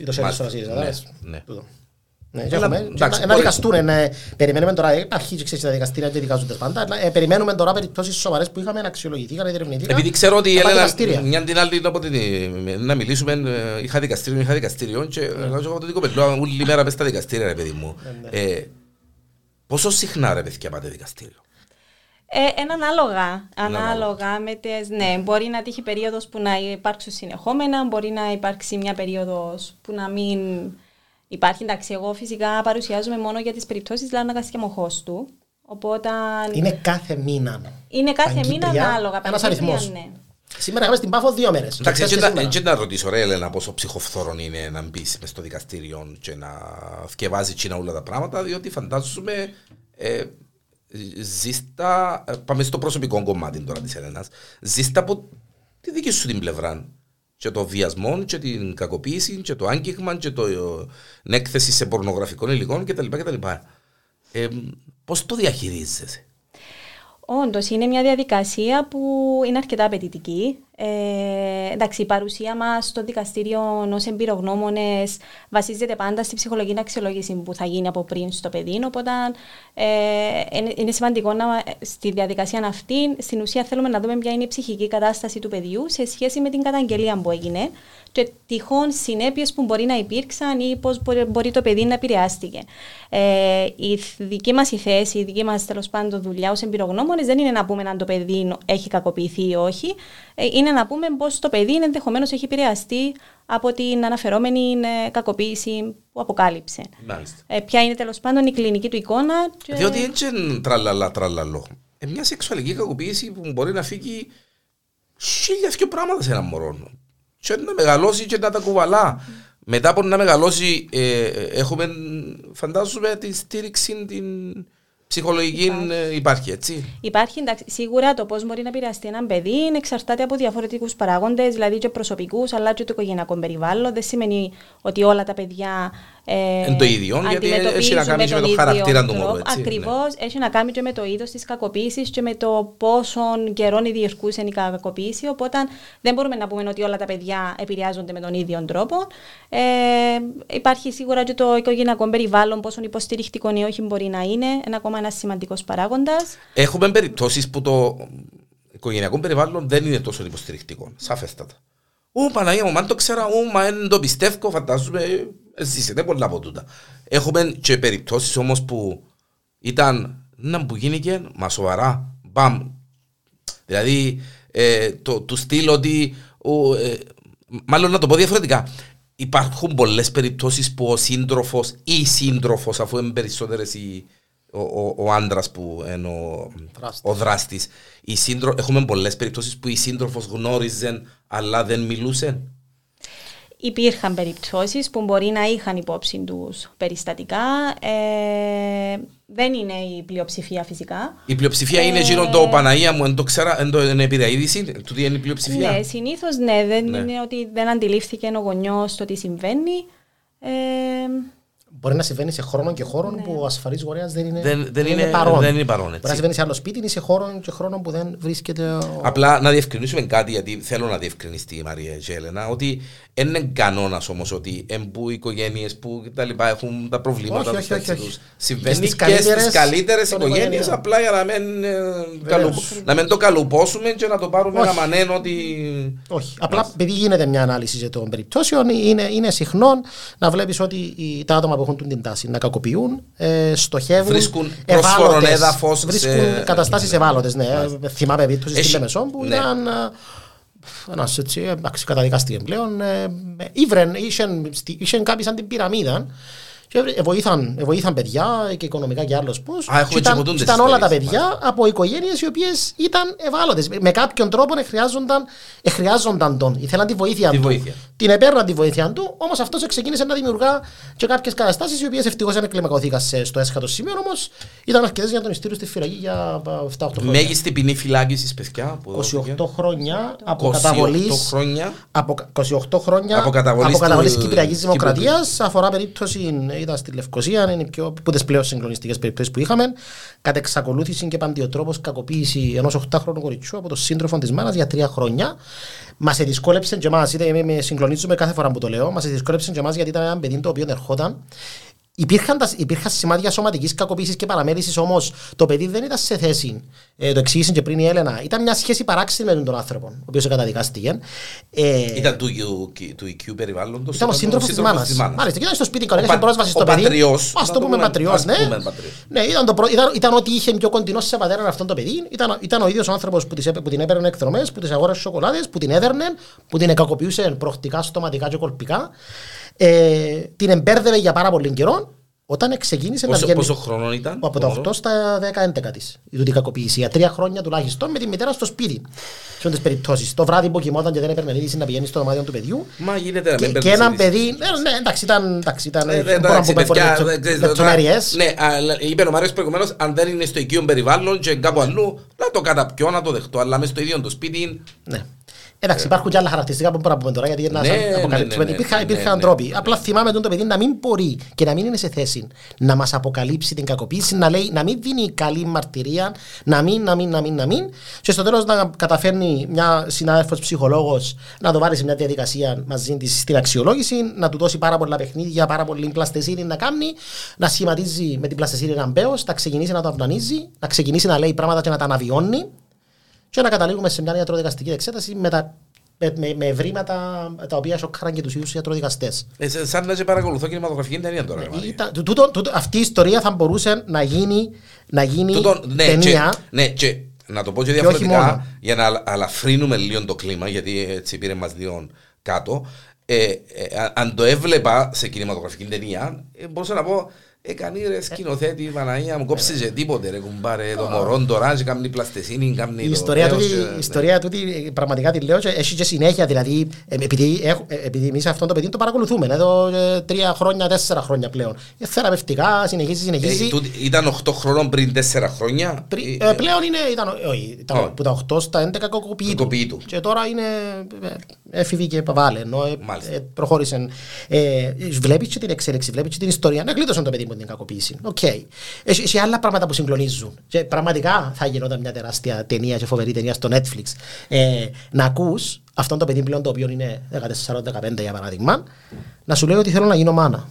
ή το Ναι. Ναι, να δικαστούν, ναι. περιμένουμε τώρα, υπάρχει και τα δικαστήρια και δικάζονται πάντα, ε, περιμένουμε τώρα περιπτώσεις σοβαρές που είχαμε να αξιολογηθήκαν, να διερευνηθήκαν. Επειδή ξέρω ότι Έλενα, μια την άλλη να μιλήσουμε, ε, είχα δικαστήριο, είχα δικαστήριο και λέω εγώ το κοπελό, όλη μέρα μες στα δικαστήρια, ρε παιδί μου. Ε, πόσο συχνά ρε παιδιά πάτε δικαστήριο; Ε, ένα ανάλογα. Ανάλογα με τις, ναι, μπορεί να τύχει περίοδος που να υπάρξουν συνεχόμενα, μπορεί να υπάρξει μια περίοδος που να μην Υπάρχει, εντάξει, εγώ φυσικά παρουσιάζομαι μόνο για τις περιπτώσεις Λάνακα και μοχός του. Οπότε... Είναι κάθε μήνα. Είναι κάθε μήνα ανάλογα. Ένας αριθμός. Ναι. Σήμερα είχαμε στην Πάφο δύο μέρες. Εντάξει, έτσι να ρωτήσω, ρε Ελένα, πόσο ψυχοφθόρον είναι να μπεις μες στο δικαστήριο και να θκευάζει τσίνα όλα τα πράγματα, διότι φαντάζομαι. Ε, ζήστα, ε, πάμε στο προσωπικό κομμάτι τώρα της Ελένα. Ζήστα από τη δική σου την πλευρά και το βιασμό και την κακοποίηση και το άγγιγμα και το ε, έκθεση σε πορνογραφικών υλικών κτλ. κτλ. Ε, πώς το διαχειρίζεσαι; Όντως, είναι μια διαδικασία που είναι αρκετά απαιτητική. Ε, εντάξει, η παρουσία μας στο δικαστήριο ως εμπειρογνώμονες βασίζεται πάντα στη ψυχολογική αξιολόγηση που θα γίνει από πριν στο παιδί. Οπότε ε, είναι σημαντικό να, στη διαδικασία αυτή, στην ουσία θέλουμε να δούμε ποια είναι η ψυχική κατάσταση του παιδιού σε σχέση με την καταγγελία που έγινε και τυχόν συνέπειες που μπορεί να υπήρξαν ή πώς μπορεί, μπορεί, το παιδί να επηρεάστηκε. Ε, η δική μας η θέση, η δική μας τέλος πάντων δουλειά ως εμπειρογνώμονες δεν είναι να πούμε αν το παιδί έχει κακοποιηθεί ή όχι. Ε, είναι να πούμε πώς το παιδί ενδεχομένως έχει επηρεαστεί από την αναφερόμενη ε, κακοποίηση που αποκάλυψε. Ε, ποια είναι τέλος πάντων η κλινική του εικόνα. Και... Διότι έτσι είναι τραλαλά τραλαλό. Ε, μια σεξουαλική κακοποίηση που μπορεί να φύγει χίλιας και πράγματα σε έναν μωρό και να μεγαλώσει και να τα κουβαλά. Μετά από να μεγαλώσει ε, έχουμε φαντάζομαι τη στήριξη την ψυχολογική υπάρχει. Ε, υπάρχει, έτσι. Υπάρχει, εντάξει, σίγουρα το πώς μπορεί να επηρεαστεί ένα παιδί εξαρτάται από διαφορετικούς παράγοντες, δηλαδή και προσωπικούς αλλά και το οικογενειακό περιβάλλον. Δεν σημαίνει ότι όλα τα παιδιά ε, το ίδιο, γιατί έχει να κάνει και με το χαρακτήρα του μωρού. Ακριβώ, ναι. έχει να κάνει και με το είδος της κακοποίησης και με το πόσο καιρό διερκούσε η κακοποίηση. Οπότε δεν μπορούμε να πούμε ότι όλα τα παιδιά επηρεάζονται με τον ίδιο τρόπο. Ε, υπάρχει σίγουρα και το οικογενειακό περιβάλλον, πόσο υποστηρικτικό ή όχι μπορεί να είναι, ένα ακόμα ένας σημαντικός παράγοντας. Έχουμε περιπτώσεις που το οικογενειακό περιβάλλον δεν είναι τόσο υποστηρικτικό. Σαφέστατα. Ού, Παναγία μου, αν το ξέρα, ού, μα δεν το πιστεύω, φαντάζομαι, Ζήσετε πολλά από τούτα. Έχουμε και περιπτώσεις όμως που ήταν να που γίνηκε, μα σοβαρά, μπαμ. Δηλαδή, ε, το, του στυλ ότι, ο, ε, μάλλον να το πω διαφορετικά, υπάρχουν πολλές περιπτώσεις που ο σύντροφος ή η σύντροφος, αφού είναι περισσότερες οι, ο, ο, ο άντρας που είναι ο, ο δράστης. Έχουμε πολλές περιπτώσεις που η σύντροφος γνώριζε αλλά δεν μιλούσε. Υπήρχαν περιπτώσεις που μπορεί να είχαν υπόψη τους περιστατικά. Ε, δεν είναι η πλειοψηφία φυσικά. Η πλειοψηφία ε, είναι γύρω το Παναγία μου, δεν το ξέρα, δεν το είναι του τι είναι η πλειοψηφία. Ναι, συνήθως ναι, δεν ναι. είναι ότι δεν αντιλήφθηκε ο γονιός το τι συμβαίνει. Ε, Μπορεί να συμβαίνει σε χρόνο και χώρο ναι. που ο ασφαλής γονέα δεν είναι, δεν, δεν είναι, είναι παρόν. Δεν είναι παρόν Μπορεί να συμβαίνει σε άλλο σπίτι ή σε χώρο και χρόνο που δεν βρίσκεται. Ο... Απλά να διευκρινίσουμε κάτι, γιατί θέλω να διευκρινιστεί η Μαρία Τζέλενα, ότι δεν είναι κανόνας όμως ότι εμπού οι οικογένειες που τα λοιπά έχουν τα προβλήματα όχι, όχι, όχι, όχι. Συμβαίνει και στις καλύτερες οικογένειες, απλά για να μην, ε, καλου... να μην το καλουπώσουμε και να το πάρουμε ένα μανέν ότι. Όχι. Απλά επειδή γίνεται μια ανάλυση για των περιπτώσεων, είναι, είναι συχνό να βλέπεις ότι τα άτομα που έχουν την τάση να κακοποιούν, ε, στοχεύουν. Βρίσκουν πρόσφορον έδαφος. Βρίσκουν ε, καταστάσει ευάλωτες. Ναι. Θυμάμαι περίπτωση στη Λεμεσόν που ναι. ήταν ένας έτσι, εντάξει, καταδικαστήκε πλέον. Ε, ήβρεν, είχαν κάποιοι σαν την πυραμίδα και βοήθαν, βοήθαν παιδιά και οικονομικά και άλλος πώς. Ήταν, ήταν όλα τα παιδιά από οικογένειες οι οποίες ήταν ευάλωτες. Με κάποιον τρόπο χρειάζονταν, χρειάζονταν τον. Ήθελαν τη βοήθεια τη του. Βοήθεια. Την επέρναν τη βοήθεια του, όμως αυτός ξεκίνησε να δημιουργά και κάποιες καταστάσεις οι οποίες ευτυχώς δεν κλιμακωθήκαν στο έσχατο σημείο. Όμως ήταν αρκετές για να τον ιστήριο στη φυλακή για 7-8 χρόνια. Μέγιστη ποινή φυλάκισης, παιδιά. 28 χρόνια από καταβολή. 28 χρόνια από καταβολής Κυπριακής Δημοκρατίας αφορά περίπτωση ήταν στη Λευκοσία, είναι πιο, από τι πλέον συγκλονιστικές περιπτώσεις που είχαμε. Κατά εξακολούθηση και παντιοτρόπο κακοποίηση ενός 8χρονου κοριτσιού από τον σύντροφο της μάνας για τρία χρόνια. Μας δυσκόλεψε και εμάς, είτε με συγκλονίζουμε κάθε φορά που το λέω, μας δυσκόλεψε και εμάς γιατί ήταν ένα παιδί το οποίο ερχόταν Υπήρχαν, τα, υπήρχαν σημάδια σωματικής κακοποίησης και παραμέλησης, όμως το παιδί δεν ήταν σε θέση. Ε, το εξήγησε και πριν η Έλενα. Ήταν μια σχέση παράξενη με τον άνθρωπο, ο οποίος καταδικάστηκε. Ε, ήταν του, του οικείου περιβάλλοντος. Ήταν ο σύντροφος της μάνας. Μάλιστα, ήταν στο σπίτι κανένα, είχε πρόσβαση στο παιδί. Α το πούμε πατριός, ναι. ναι ήταν, το, ήταν, ήταν ότι είχε πιο κοντινός σε πατέρα αυτό το παιδί. Ήταν, ήταν ο ίδιος άνθρωπος που, που την έπαιρνε εκδρομές, που τη αγόρασε σοκολάδες, που την έδερνε, που την κακοποιούσε προκτικά, στοματικά και κολπικά ε, την εμπέρδευε για πάρα πολύ καιρό. Όταν ξεκίνησε πόσο, να βγαίνει. Πόσο χρόνο ήταν; Από τα 8 στα 10-11 της. Η τούτη κακοποίηση. Για τρία χρόνια τουλάχιστον με τη μητέρα στο σπίτι. Σε όλες τις περιπτώσεις. Το βράδυ που κοιμόταν και δεν έπαιρνε είδηση να πηγαίνει στο δωμάτιο του παιδιού. Μα γίνεται να μην Και, και ένα παιδί. Ναι, ναι, εντάξει, ήταν. Εντάξει, ήταν ε, μπορώ να πούμε λεπτομέρειε. Ναι, είπε ο Μάριος προηγουμένως, αν δεν είναι στο οικείο περιβάλλον και κάπου αλλού, να το καταπιώ, να το δεχτώ. Αλλά μέσα στο ίδιο το σπίτι. Ναι. Εντάξει, υπάρχουν και άλλα χαρακτηριστικά που μπορούμε να πούμε τώρα γιατί να ναι, αποκαλύψουμε. Ναι, ναι, υπήρχαν, ναι, υπήρχαν ναι, τρόποι. Ναι. Απλά θυμάμαι τον το παιδί να μην μπορεί και να μην είναι σε θέση να μας αποκαλύψει την κακοποίηση, να, λέει, να μην δίνει καλή μαρτυρία, να μην, να μην, να μην, να μην. Και στο τέλος να καταφέρνει μια συνάδελφος ψυχολόγος να το βάλει σε μια διαδικασία μαζί της στην αξιολόγηση, να του δώσει πάρα πολλά παιχνίδια, πάρα πολύ πλαστεσίνη να κάνει, να σχηματίζει με την πλαστεσίνη έναν μπέο, να ξεκινήσει να το αυνανίζει, να ξεκινήσει να λέει πράγματα και να τα αναβιώνει και να καταλήγουμε σε μια ιατροδικαστική εξέταση με, τα, με, με, με ευρήματα τα οποία σοκάραν και τους ίδιους ιατροδικαστέ. Ε, σαν να σε παρακολουθώ κινηματογραφική ταινία τώρα. Ήταν, τούτο, τούτο, αυτή η ιστορία θα μπορούσε να γίνει, να γίνει τούτο, ναι, ταινία. Και, ναι, και να το πω και διαφορετικά για να αλαφρύνουμε λίγο το κλίμα, γιατί έτσι πήρε μας δύο κάτω. Ε, ε, αν το έβλεπα σε κινηματογραφική ταινία, ε, μπορούσα να πω Έκανε ρε σκηνοθέτη, Παναγία μου κόψε και τίποτε ρε κουμπάρε το μωρό τώρα και κάνει πλαστεσίνη, κάνει Η ιστορία τούτη, η ιστορία τούτη πραγματικά τη λέω και έχει και συνέχεια δηλαδή επειδή, επειδή εμείς αυτό το παιδί το παρακολουθούμε εδώ τρία χρόνια, τέσσερα χρόνια πλέον. Θεραπευτικά, συνεχίζει, συνεχίζει. Ήταν 8 χρόνων πριν τέσσερα χρόνια; Πλέον είναι, ήταν, όχι, ήταν από τα 8 στα 11 κοκοποιεί του και τώρα είναι έφηβε και βάλε ενώ προχώρησε Βλέπεις και την εξέλιξη, βλέπεις και την ιστορία. Να κλείτωσαν το παιδί μου την κακοποίηση. Οκ. Okay. Έχει, έχει άλλα πράγματα που συγκλονίζουν. Και πραγματικά θα γινόταν μια τεράστια ταινία και φοβερή ταινία στο Netflix. Ε, να ακούς αυτόν το παιδί πλέον το οποίο είναι 14-15 για παράδειγμα, να σου λέει ότι θέλω να γίνω μάνα.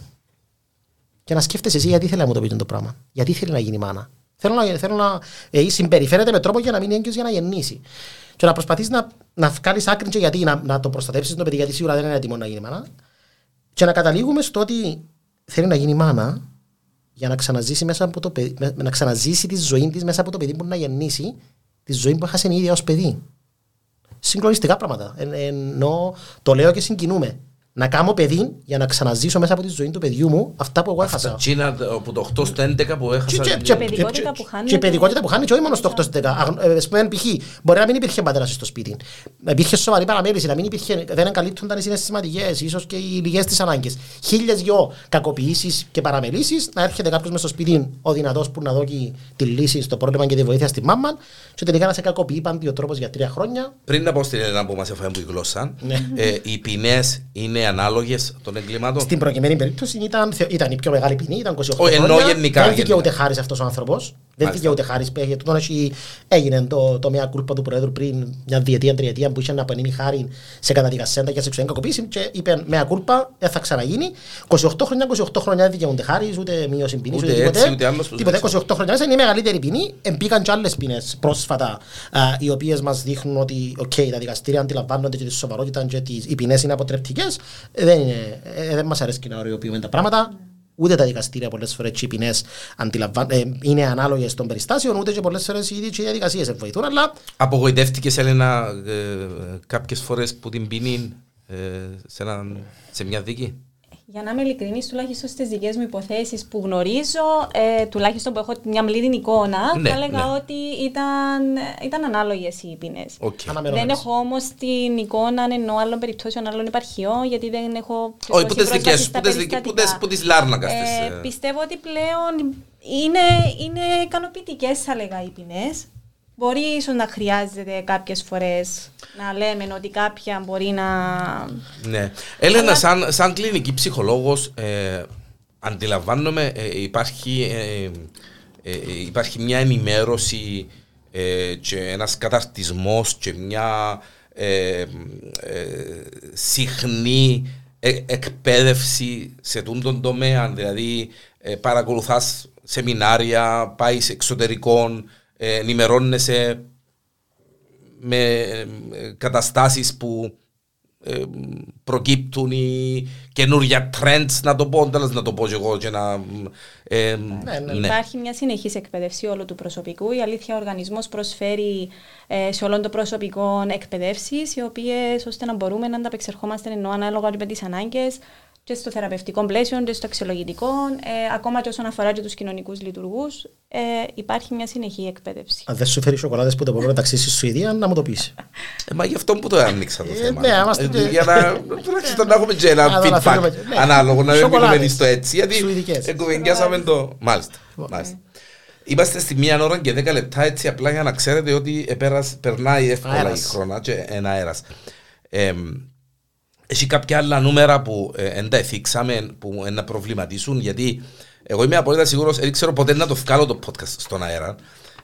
Και να σκέφτεσαι εσύ γιατί θέλει να μου το πεις το πράγμα. Γιατί θέλει να γίνει μάνα. Θέλω να, θέλω να ε, συμπεριφέρεται με τρόπο για να μην είναι έγκυος για να γεννήσει. Και να προσπαθείς να, να βγάλεις άκρη και γιατί, να, να το προστατεύσει το παιδί, γιατί σίγουρα δεν είναι έτοιμο να γίνει μάνα Και να καταλήγουμε στο ότι θέλει να γίνει μάνα για να ξαναζήσει, μέσα από το παιδί, να ξαναζήσει τη ζωή της μέσα από το παιδί που να γεννήσει, τη ζωή που έχασε η ίδια ως παιδί. Συγκλονιστικά πράγματα. Ε, ενώ το λέω και συγκινούμε να κάνω παιδί για να ξαναζήσω μέσα από τη ζωή του παιδιού μου αυτά που εγώ έχασα. Τσίνα από το 8 στο 11 που έχασα. Και, και, παιδικότητα που χάνει. Και παιδικότητα που χάνει και όχι μόνο στο 8 στο 11. Α π.χ. μπορεί να μην υπήρχε πατέρα στο σπίτι. Υπήρχε σοβαρή παραμέληση, να μην υπήρχε, δεν εγκαλύπτονταν οι συναισθηματικές, ίσως και οι λιγέ της ανάγκες. Χίλιες δυο κακοποιήσεις και παραμελήσεις, να έρχεται κάποιος μέσα στο σπίτι ο δυνατός που να δώσει τη λύση στο πρόβλημα και τη βοήθεια στη μάμα, και τελικά να σε κακοποιεί πάντιο τρόπος για τρία χρόνια. Πριν να πω στην Ελένα που μας έφαγε που η γλώσσα, ναι. ε, οι ποινές είναι ανάλογες των εγκλημάτων. Στην προκειμένη περίπτωση ήταν, ήταν η πιο μεγάλη ποινή, ήταν 28 χρόνια. γενικά. Δεν δικαιούται χάρης αυτός ο άνθρωπος. Δεν δικαιούται χάρης. Γιατί τον έγινε το, το μια κούλπα του Προέδρου πριν μια διετία, τριετία που είχε να απανίνει χάρη σε καταδικασέντα για σεξουαλική κακοποίηση και είπε μια κούλπα δεν θα ξαναγίνει. 28 χρόνια, 28 χρόνια δεν δικαιούνται χάρη, ούτε μείωση ποινής, ούτε, ούτε, τίποτε. Τίποτε 28 χρόνια είναι η μεγαλύτερη ποινή. Εμπήκαν και άλλες ποινές πρόσφατα, οι οποίες μας δείχνουν ότι okay, τα δικαστήρια αντιλαμβάνονται και τη σοβαρότητα και οι ποινές είναι αποτρεπτικές. Δεν, είναι, ε, δεν μας αρέσει να οριοποιούμε τα πράγματα. Ούτε τα δικαστήρια πολλές φορές οι ποινές ε, είναι ανάλογες των περιστάσεων, ούτε και πολλές φορές οι ίδιε διαδικασίες βοηθούν. Αλλά... Απογοητεύτηκες, Έλενα, ε, κάποιες φορές που την ποινή ε, σε, σε μια δίκη; Για να είμαι ειλικρινής, τουλάχιστον στις δικές μου υποθέσεις που γνωρίζω, ε, τουλάχιστον που έχω μια μλήρη εικόνα, ναι, θα έλεγα ναι. ότι ήταν, ήταν ανάλογες οι ποινές. Okay. Δεν έχω όμως την εικόνα ενώ άλλων περιπτώσεων, άλλων επαρχιών, γιατί δεν έχω. Όχι, που τις δικές σου, που τις λάρνακας. Ε, πιστεύω ότι πλέον είναι, είναι ικανοποιητικές, θα έλεγα, οι ποινές. Μπορεί ίσως να χρειάζεται κάποιες φορές να λέμε ότι κάποια μπορεί να. Ναι. Έλενα, σαν, σαν κλινική ψυχολόγος, ε, αντιλαμβάνομαι ε, υπάρχει, ε, ε, υπάρχει μια ενημέρωση και ένας καταρτισμός και μια συχνή εκπαίδευση σε τον τομέα, δηλαδή παρακολουθάς σεμινάρια, πάεις εξωτερικών ενημερώνεσαι με καταστάσεις που ε, προκύπτουν οι καινούργια trends, να το πω, τέλος να το πω και εγώ και να... Ε, ναι, ναι. ναι. Υπάρχει μια συνεχής εκπαίδευση όλου του προσωπικού. Η αλήθεια ο οργανισμός προσφέρει ε, σε όλο το προσωπικό εκπαιδεύσεις, οι οποίες ώστε να μπορούμε να ανταπεξερχόμαστε ενώ ανάλογα με τις ανάγκες και στο θεραπευτικό πλαίσιο, και στο αξιολογητικό, ε, ακόμα και όσον αφορά και τους κοινωνικούς λειτουργούς, ε, υπάρχει μια συνεχή εκπαίδευση. Αν δεν σου φέρει σοκολάτες που το μπορούμε να ταξίσει στη Σουηδία, να μου το πεις. Ε, μα γι' αυτό που το άνοιξα το ε, θέμα. Ναι, είμαστε... ε, για να τουλάχιστον να έχουμε και ένα feedback ναι. ανάλογο, να μην μείνουμε στο έτσι. Γιατί εγκουβεντιάσαμε το. Μάλιστα. μάλιστα. Είμαστε στη μία ώρα και δέκα λεπτά έτσι απλά για να ξέρετε ότι περνάει εύκολα η χρονιά και ένα αέρας. Έχει κάποια άλλα νούμερα που δεν τα εθίξαμε που να προβληματίσουν γιατί εγώ είμαι απόλυτα σίγουρος, δεν ξέρω ποτέ να το βγάλω το podcast στον αέρα.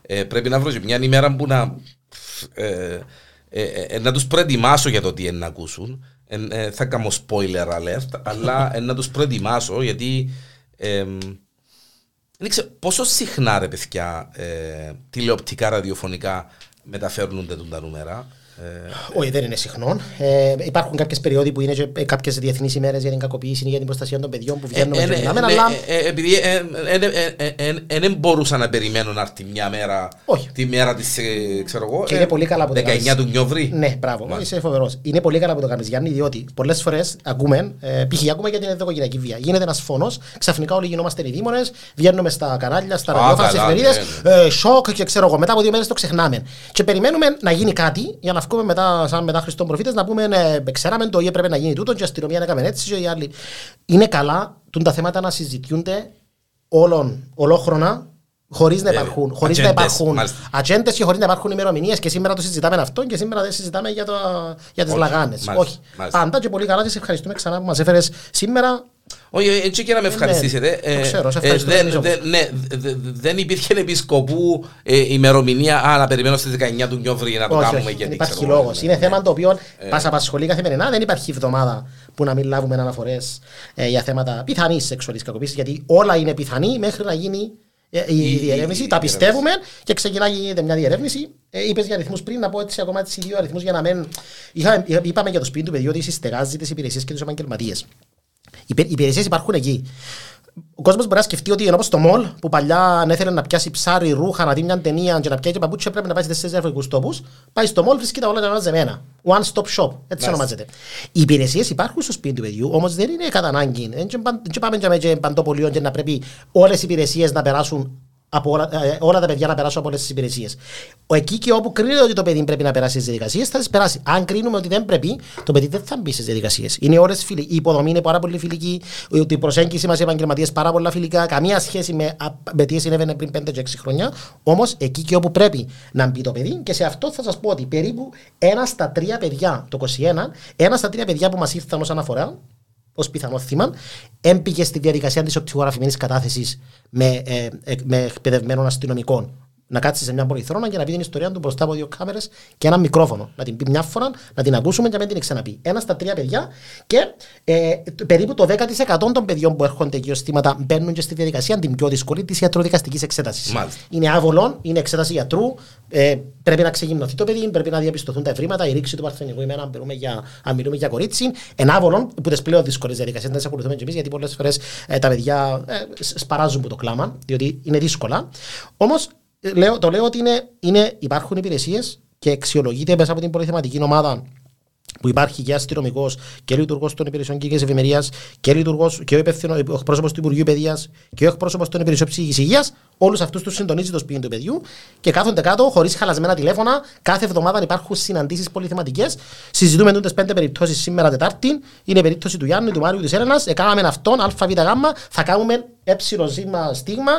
Ε, πρέπει να βρω μια ημέρα που να, ε, ε, ε να τους προετοιμάσω για το τι είναι να ακούσουν. Ε, θα κάνω spoiler alert, αλλά να τους προετοιμάσω γιατί δεν ξέρω πόσο συχνά ρε παιδιά τηλεοπτικά, ραδιοφωνικά μεταφέρουν τα νούμερα. Ε, Όχι, δεν είναι συχνό. Ε, υπάρχουν κάποιες περιόδοι που είναι και κάποιες διεθνείς ημέρες για την κακοποίηση ή για την προστασία των παιδιών που βγαίνουν ε, με ε, αλλά. Επειδή δεν μπορούσα να περιμένω να έρθει μια μέρα. Όχι. Τη μέρα της. ξέρω εγώ. Και είναι πολύ καλά που το 19 του Νιόβρη. Ναι, μπράβο. Είσαι φοβερός. Είναι πολύ καλά που το κάνεις, Γιάννη, διότι πολλές φορές ακούμε, π.χ. ακούμε για την ενδοκογενειακή βία. Γίνεται ένας φόνος, ξαφνικά όλοι γινόμαστε ειδήμονε, βγαίνουμε στα κανάλια, στα ραδιόφωνα, στις εφημερίδε, ναι, ναι. σοκ και ξέρω εγώ. Μετά από δύο μέρες το ξεχνάμε. Και περιμένουμε να γίνει κάτι για να βγούμε μετά, σαν μετά Χριστόν προφήτες, να πούμε ναι, ξέραμε το ή έπρεπε να γίνει τούτο και η αστυνομία να έκαμε έτσι και οι άλλοι. Είναι καλά τα θέματα να συζητιούνται όλων, ολόχρονα χωρίς να ε, υπάρχουν, χωρίς να υπάρχουν ατζέντες και χωρίς να υπάρχουν ημερομηνίες. Και σήμερα το συζητάμε αυτό και σήμερα δεν συζητάμε για, το, για τις λαγάνες. Όχι. Πάντα και πολύ καλά. Και σε ευχαριστούμε ξανά που μας έφερες σήμερα όχι, έτσι και να με ναι, ευχαριστήσετε. Ναι, ξέρω, σε ε, ναι, δεν υπήρχε επισκοπού ε, ημερομηνία. Α, να περιμένω στις 19 του Νιόβρη να το κάνουμε. Δεν υπάρχει λόγος. Είναι θέμα το οποίο ε. μας απασχολεί καθημερινά. Δεν υπάρχει εβδομάδα που να μην λάβουμε αναφορές για θέματα πιθανής σεξουαλής κακοποίησης. Γιατί όλα είναι πιθανή μέχρι να γίνει η διερεύνηση. Τα πιστεύουμε και ξεκινάει μια διερεύνηση. Είπες για αριθμούς πριν, να πω έτσι ακόμα τις δύο αριθμούς για να μην. Είπαμε για το σπίτι του παιδιού ότι συστεγάζει τι υπηρεσίες και τους επαγγελματίες. Οι υπηρεσίες υπάρχουν εκεί. Ο κόσμος μπορεί να σκεφτεί ότι ενώ στο μολ που παλιά αν ήθελε να πιάσει ψάρι, ρούχα, να δει μια ταινία και να πιάσει παπούτσια πρέπει να πάει σε τέσσερις διαφορετικού τόπου. Πάει στο μολ, βρίσκει τα όλα τα μαζεμένα. One stop shop, έτσι ονομάζεται. Οι υπηρεσίες υπάρχουν στο σπίτι του παιδιού, όμως δεν είναι κατά ανάγκη. Δεν πάμε για παντοπολίων και να πρέπει όλες οι υπηρεσίες να περάσουν από όλα, ε, όλα τα παιδιά να περάσουν από όλες τις υπηρεσίες. Εκεί και όπου κρίνεται ότι το παιδί πρέπει να περάσει τι διαδικασίες, θα τις περάσει. Αν κρίνουμε ότι δεν πρέπει, το παιδί δεν θα μπει στις διαδικασίες. Είναι όλε φιλικέ. Η υποδομή είναι πάρα πολύ φιλική, η προσέγγιση μας οι επαγγελματίες πάρα πολύ φιλικά, καμία σχέση με, με τι συνέβαινε πριν 5-6 χρόνια. Όμως εκεί και όπου πρέπει να μπει το παιδί, και σε αυτό θα σας πω ότι περίπου ένα στα τρία παιδιά, το 21, ένα στα τρία παιδιά που μας ήρθαν ως αναφορά, ω πιθανό θύμα, έμπηκε στη διαδικασία της οπτικογραφημένης κατάθεσης με, ε, ε, με εκπαιδευμένων αστυνομικών να κάτσεις σε μια πολυθρόνα και να πει την ιστορία του μπροστά από δύο κάμερες και ένα μικρόφωνο. Να την πει μια φορά, να την ακούσουμε και να μην την ξαναπεί. Ένα στα τρία παιδιά και ε, περίπου το 10% των παιδιών που έρχονται εκεί ως θύματα μπαίνουν και στη διαδικασία την πιο δύσκολη της ιατροδικαστικής εξέτασης. Είναι άβολον, είναι εξέταση γιατρού, ε, πρέπει να ξεκινηθεί το παιδί, πρέπει να διαπιστωθούν τα ευρήματα, η ρήξη του παρθενικού ημέρα, αν μιλούμε για, αν μιλούμε για κορίτσι. Ένα άβολον που τις πλέον δύσκολες διαδικασίες δεν τις ακολουθούμε και εμείς, γιατί πολλές φορές ε, τα παιδιά ε, σπαράζουν από το κλάμα, διότι είναι δύσκολα. Όμως λέω, το λέω ότι είναι, είναι, υπάρχουν υπηρεσίε και αξιολογείται μέσα από την πολυθεματική ομάδα που υπάρχει και αστυνομικό και λειτουργό των υπηρεσιών κοινωνική ευημερία και λειτουργό και ο υπεύθυνο ο εκπρόσωπο του Υπουργείου Παιδεία και ο εκπρόσωπο των υπηρεσιών ψυχική υγεία. Όλου αυτού του συντονίζει το σπίτι του παιδιού και κάθονται κάτω χωρί χαλασμένα τηλέφωνα. Κάθε εβδομάδα υπάρχουν συναντήσει πολυθεματικέ. Συζητούμε τούτε πέντε περιπτώσει σήμερα Τετάρτη. Είναι η περίπτωση του Γιάννη, του Μάριου, τη Έλενα. Έκαναμε αυτόν, ΑΒΓ. Θα κάνουμε ε στίγμα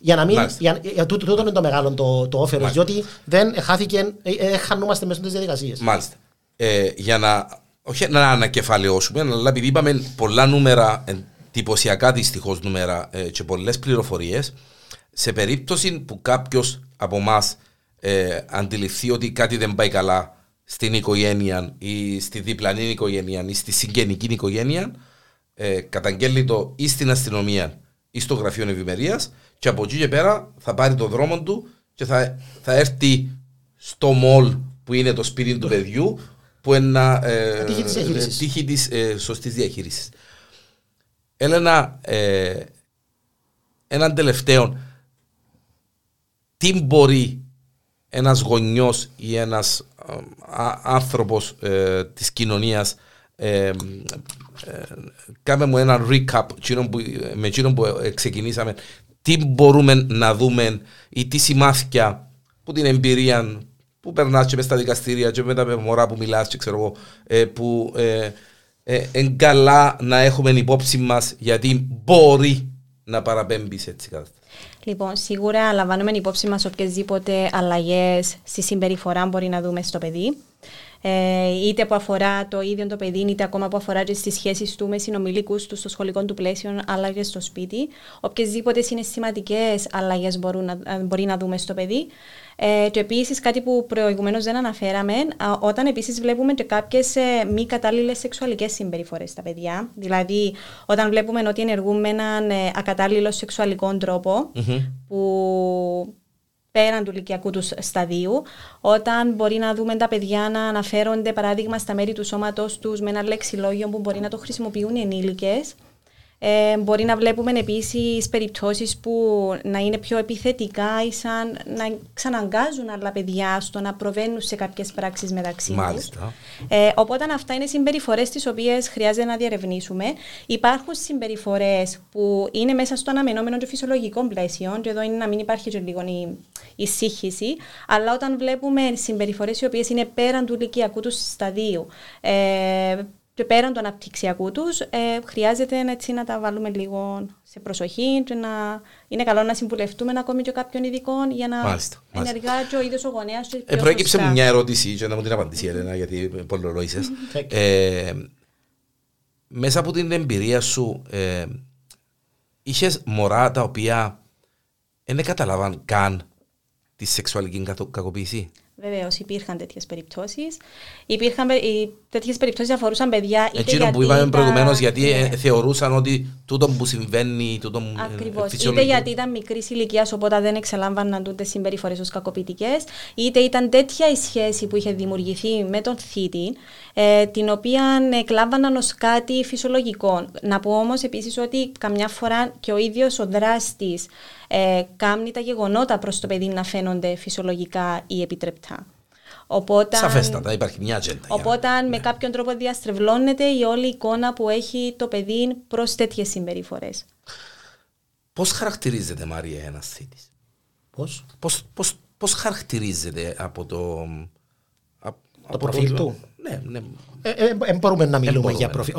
για να μην. Για, για, τούτο, τούτο είναι το μεγάλο το, το όφελος, διότι δεν χάθηκε, ε, ε, χανούμαστε μέσα στι διαδικασίε. Μάλιστα. Ε, για να. Όχι να ανακεφαλαιώσουμε, αλλά επειδή είπαμε πολλά νούμερα, εντυπωσιακά δυστυχώς νούμερα ε, και πολλές πληροφορίες, σε περίπτωση που κάποιος από εμάς ε, αντιληφθεί ότι κάτι δεν πάει καλά στην οικογένεια ή στη διπλανή οικογένεια ή στη συγγενική οικογένεια, ε, καταγγέλει το ή στην αστυνομία ή στο γραφείο ευημερία και από εκεί και πέρα θα πάρει το δρόμο του και θα, θα έρθει στο μολ που είναι το σπίτι του παιδιού που είναι ε, τύχη της ε, σωστής διαχείρισης. Έλενα, ε, έναν τελευταίο, τι μπορεί ένας γονιός ή ένας ε, άνθρωπος ε, της κοινωνίας ε, κάμε μου ένα recap με εκείνον που ξεκινήσαμε τι μπορούμε να δούμε ή τι σημάδια που την εμπειρία που περνάς και μες στα δικαστήρια και με τα μωρά που μιλάς και ξέρω εγώ ε, που ε, ε, καλά να έχουμε υπόψη μας γιατί μπορεί να παραπέμπεις σε έτσι κάτι. Λοιπόν, σίγουρα λαμβάνουμε υπόψη μας οποιασδήποτε αλλαγές στη συμπεριφορά μπορεί να δούμε στο παιδί ε, είτε που αφορά το ίδιο το παιδί, είτε ακόμα που αφορά τι σχέσεις του με συνομιλίκου του στο σχολικό του πλαίσιο, αλλά και στο σπίτι. Οποιασδήποτε συναισθηματικέ αλλαγές μπορεί να δούμε στο παιδί. Ε, και επίσης κάτι που προηγουμένως δεν αναφέραμε, όταν επίσης βλέπουμε και κάποιες μη κατάλληλες σεξουαλικές συμπεριφορές στα παιδιά. Δηλαδή, όταν βλέπουμε ότι ενεργούν με έναν ε, ακατάλληλο σεξουαλικό που πέραν του ηλικιακού τους σταδίου, όταν μπορεί να δούμε τα παιδιά να αναφέρονται παράδειγμα στα μέρη του σώματος τους με ένα λεξιλόγιο που μπορεί να το χρησιμοποιούν οι ενήλικες ε, μπορεί να βλέπουμε επίσης περιπτώσεις που να είναι πιο επιθετικά ή σαν να ξαναγκάζουν άλλα παιδιά στο να προβαίνουν σε κάποιες πράξεις μεταξύ τους. Ε, οπότε αυτά είναι συμπεριφορές τις οποίες χρειάζεται να διαρευνήσουμε. Υπάρχουν συμπεριφορές που είναι μέσα στο αναμενόμενο και φυσιολογικό πλαίσιο, και εδώ είναι να μην υπάρχει και λίγο η, η σύγχυση, αλλά όταν βλέπουμε συμπεριφορές οι οποίες είναι πέραν του ηλικιακού τους σταδίου, ε, και πέραν του αναπτυξιακού τους, ε, χρειάζεται έτσι, να τα βάλουμε λίγο σε προσοχή και να είναι καλό να συμβουλευτούμε ακόμη και κάποιον ειδικό για να μάλιστα, ενεργά και ο ίδιος ο γονέας. Ε, προέκυψε μου μια ερώτηση και να μου την απαντήσει, Ελένα, γιατί πολλολόγησε. ε, μέσα από την εμπειρία σου, ε, είχες μωρά τα οποία δεν καταλαβαν καν τη σεξουαλική κακοποίηση; Βεβαίως, υπήρχαν τέτοιες περιπτώσεις. Υπήρχαν τέτοιες περιπτώσεις αφορούσαν παιδιά. Εκείνο που είπαμε προηγουμένως, γιατί ναι. Ε, θεωρούσαν ότι τούτο που συμβαίνει. Τούτο Ακριβώς. Είτε γιατί ήταν μικρής ηλικίας, οπότε δεν εξελάμβαναν τούτες συμπεριφορές ως κακοποιητικές, είτε ήταν τέτοια η σχέση που είχε δημιουργηθεί με τον θήτη, ε, την οποία εκλάμβαναν ως κάτι φυσιολογικό. Να πω όμως επίσης ότι καμιά φορά και ο ίδιος ο δράστης ε, κάνει τα γεγονότα προς το παιδί να φαίνονται φυσιολογικά ή επιτρεπτά. Οπότε, Σαφέστατα, υπάρχει μια ατζέντα. Οπότε, με ναι. κάποιον τρόπο διαστρεβλώνεται η όλη εικόνα που έχει το παιδί προς τέτοιες συμπεριφορές. Πώς χαρακτηρίζεται, Μάρια, ένα θήτη, Πώς πώς, πώς, πώς χαρακτηρίζεται από το. Από το προφίλ του; Ναι, ναι. Ε, ε, ε, μπορούμε να μιλούμε για προφίλ.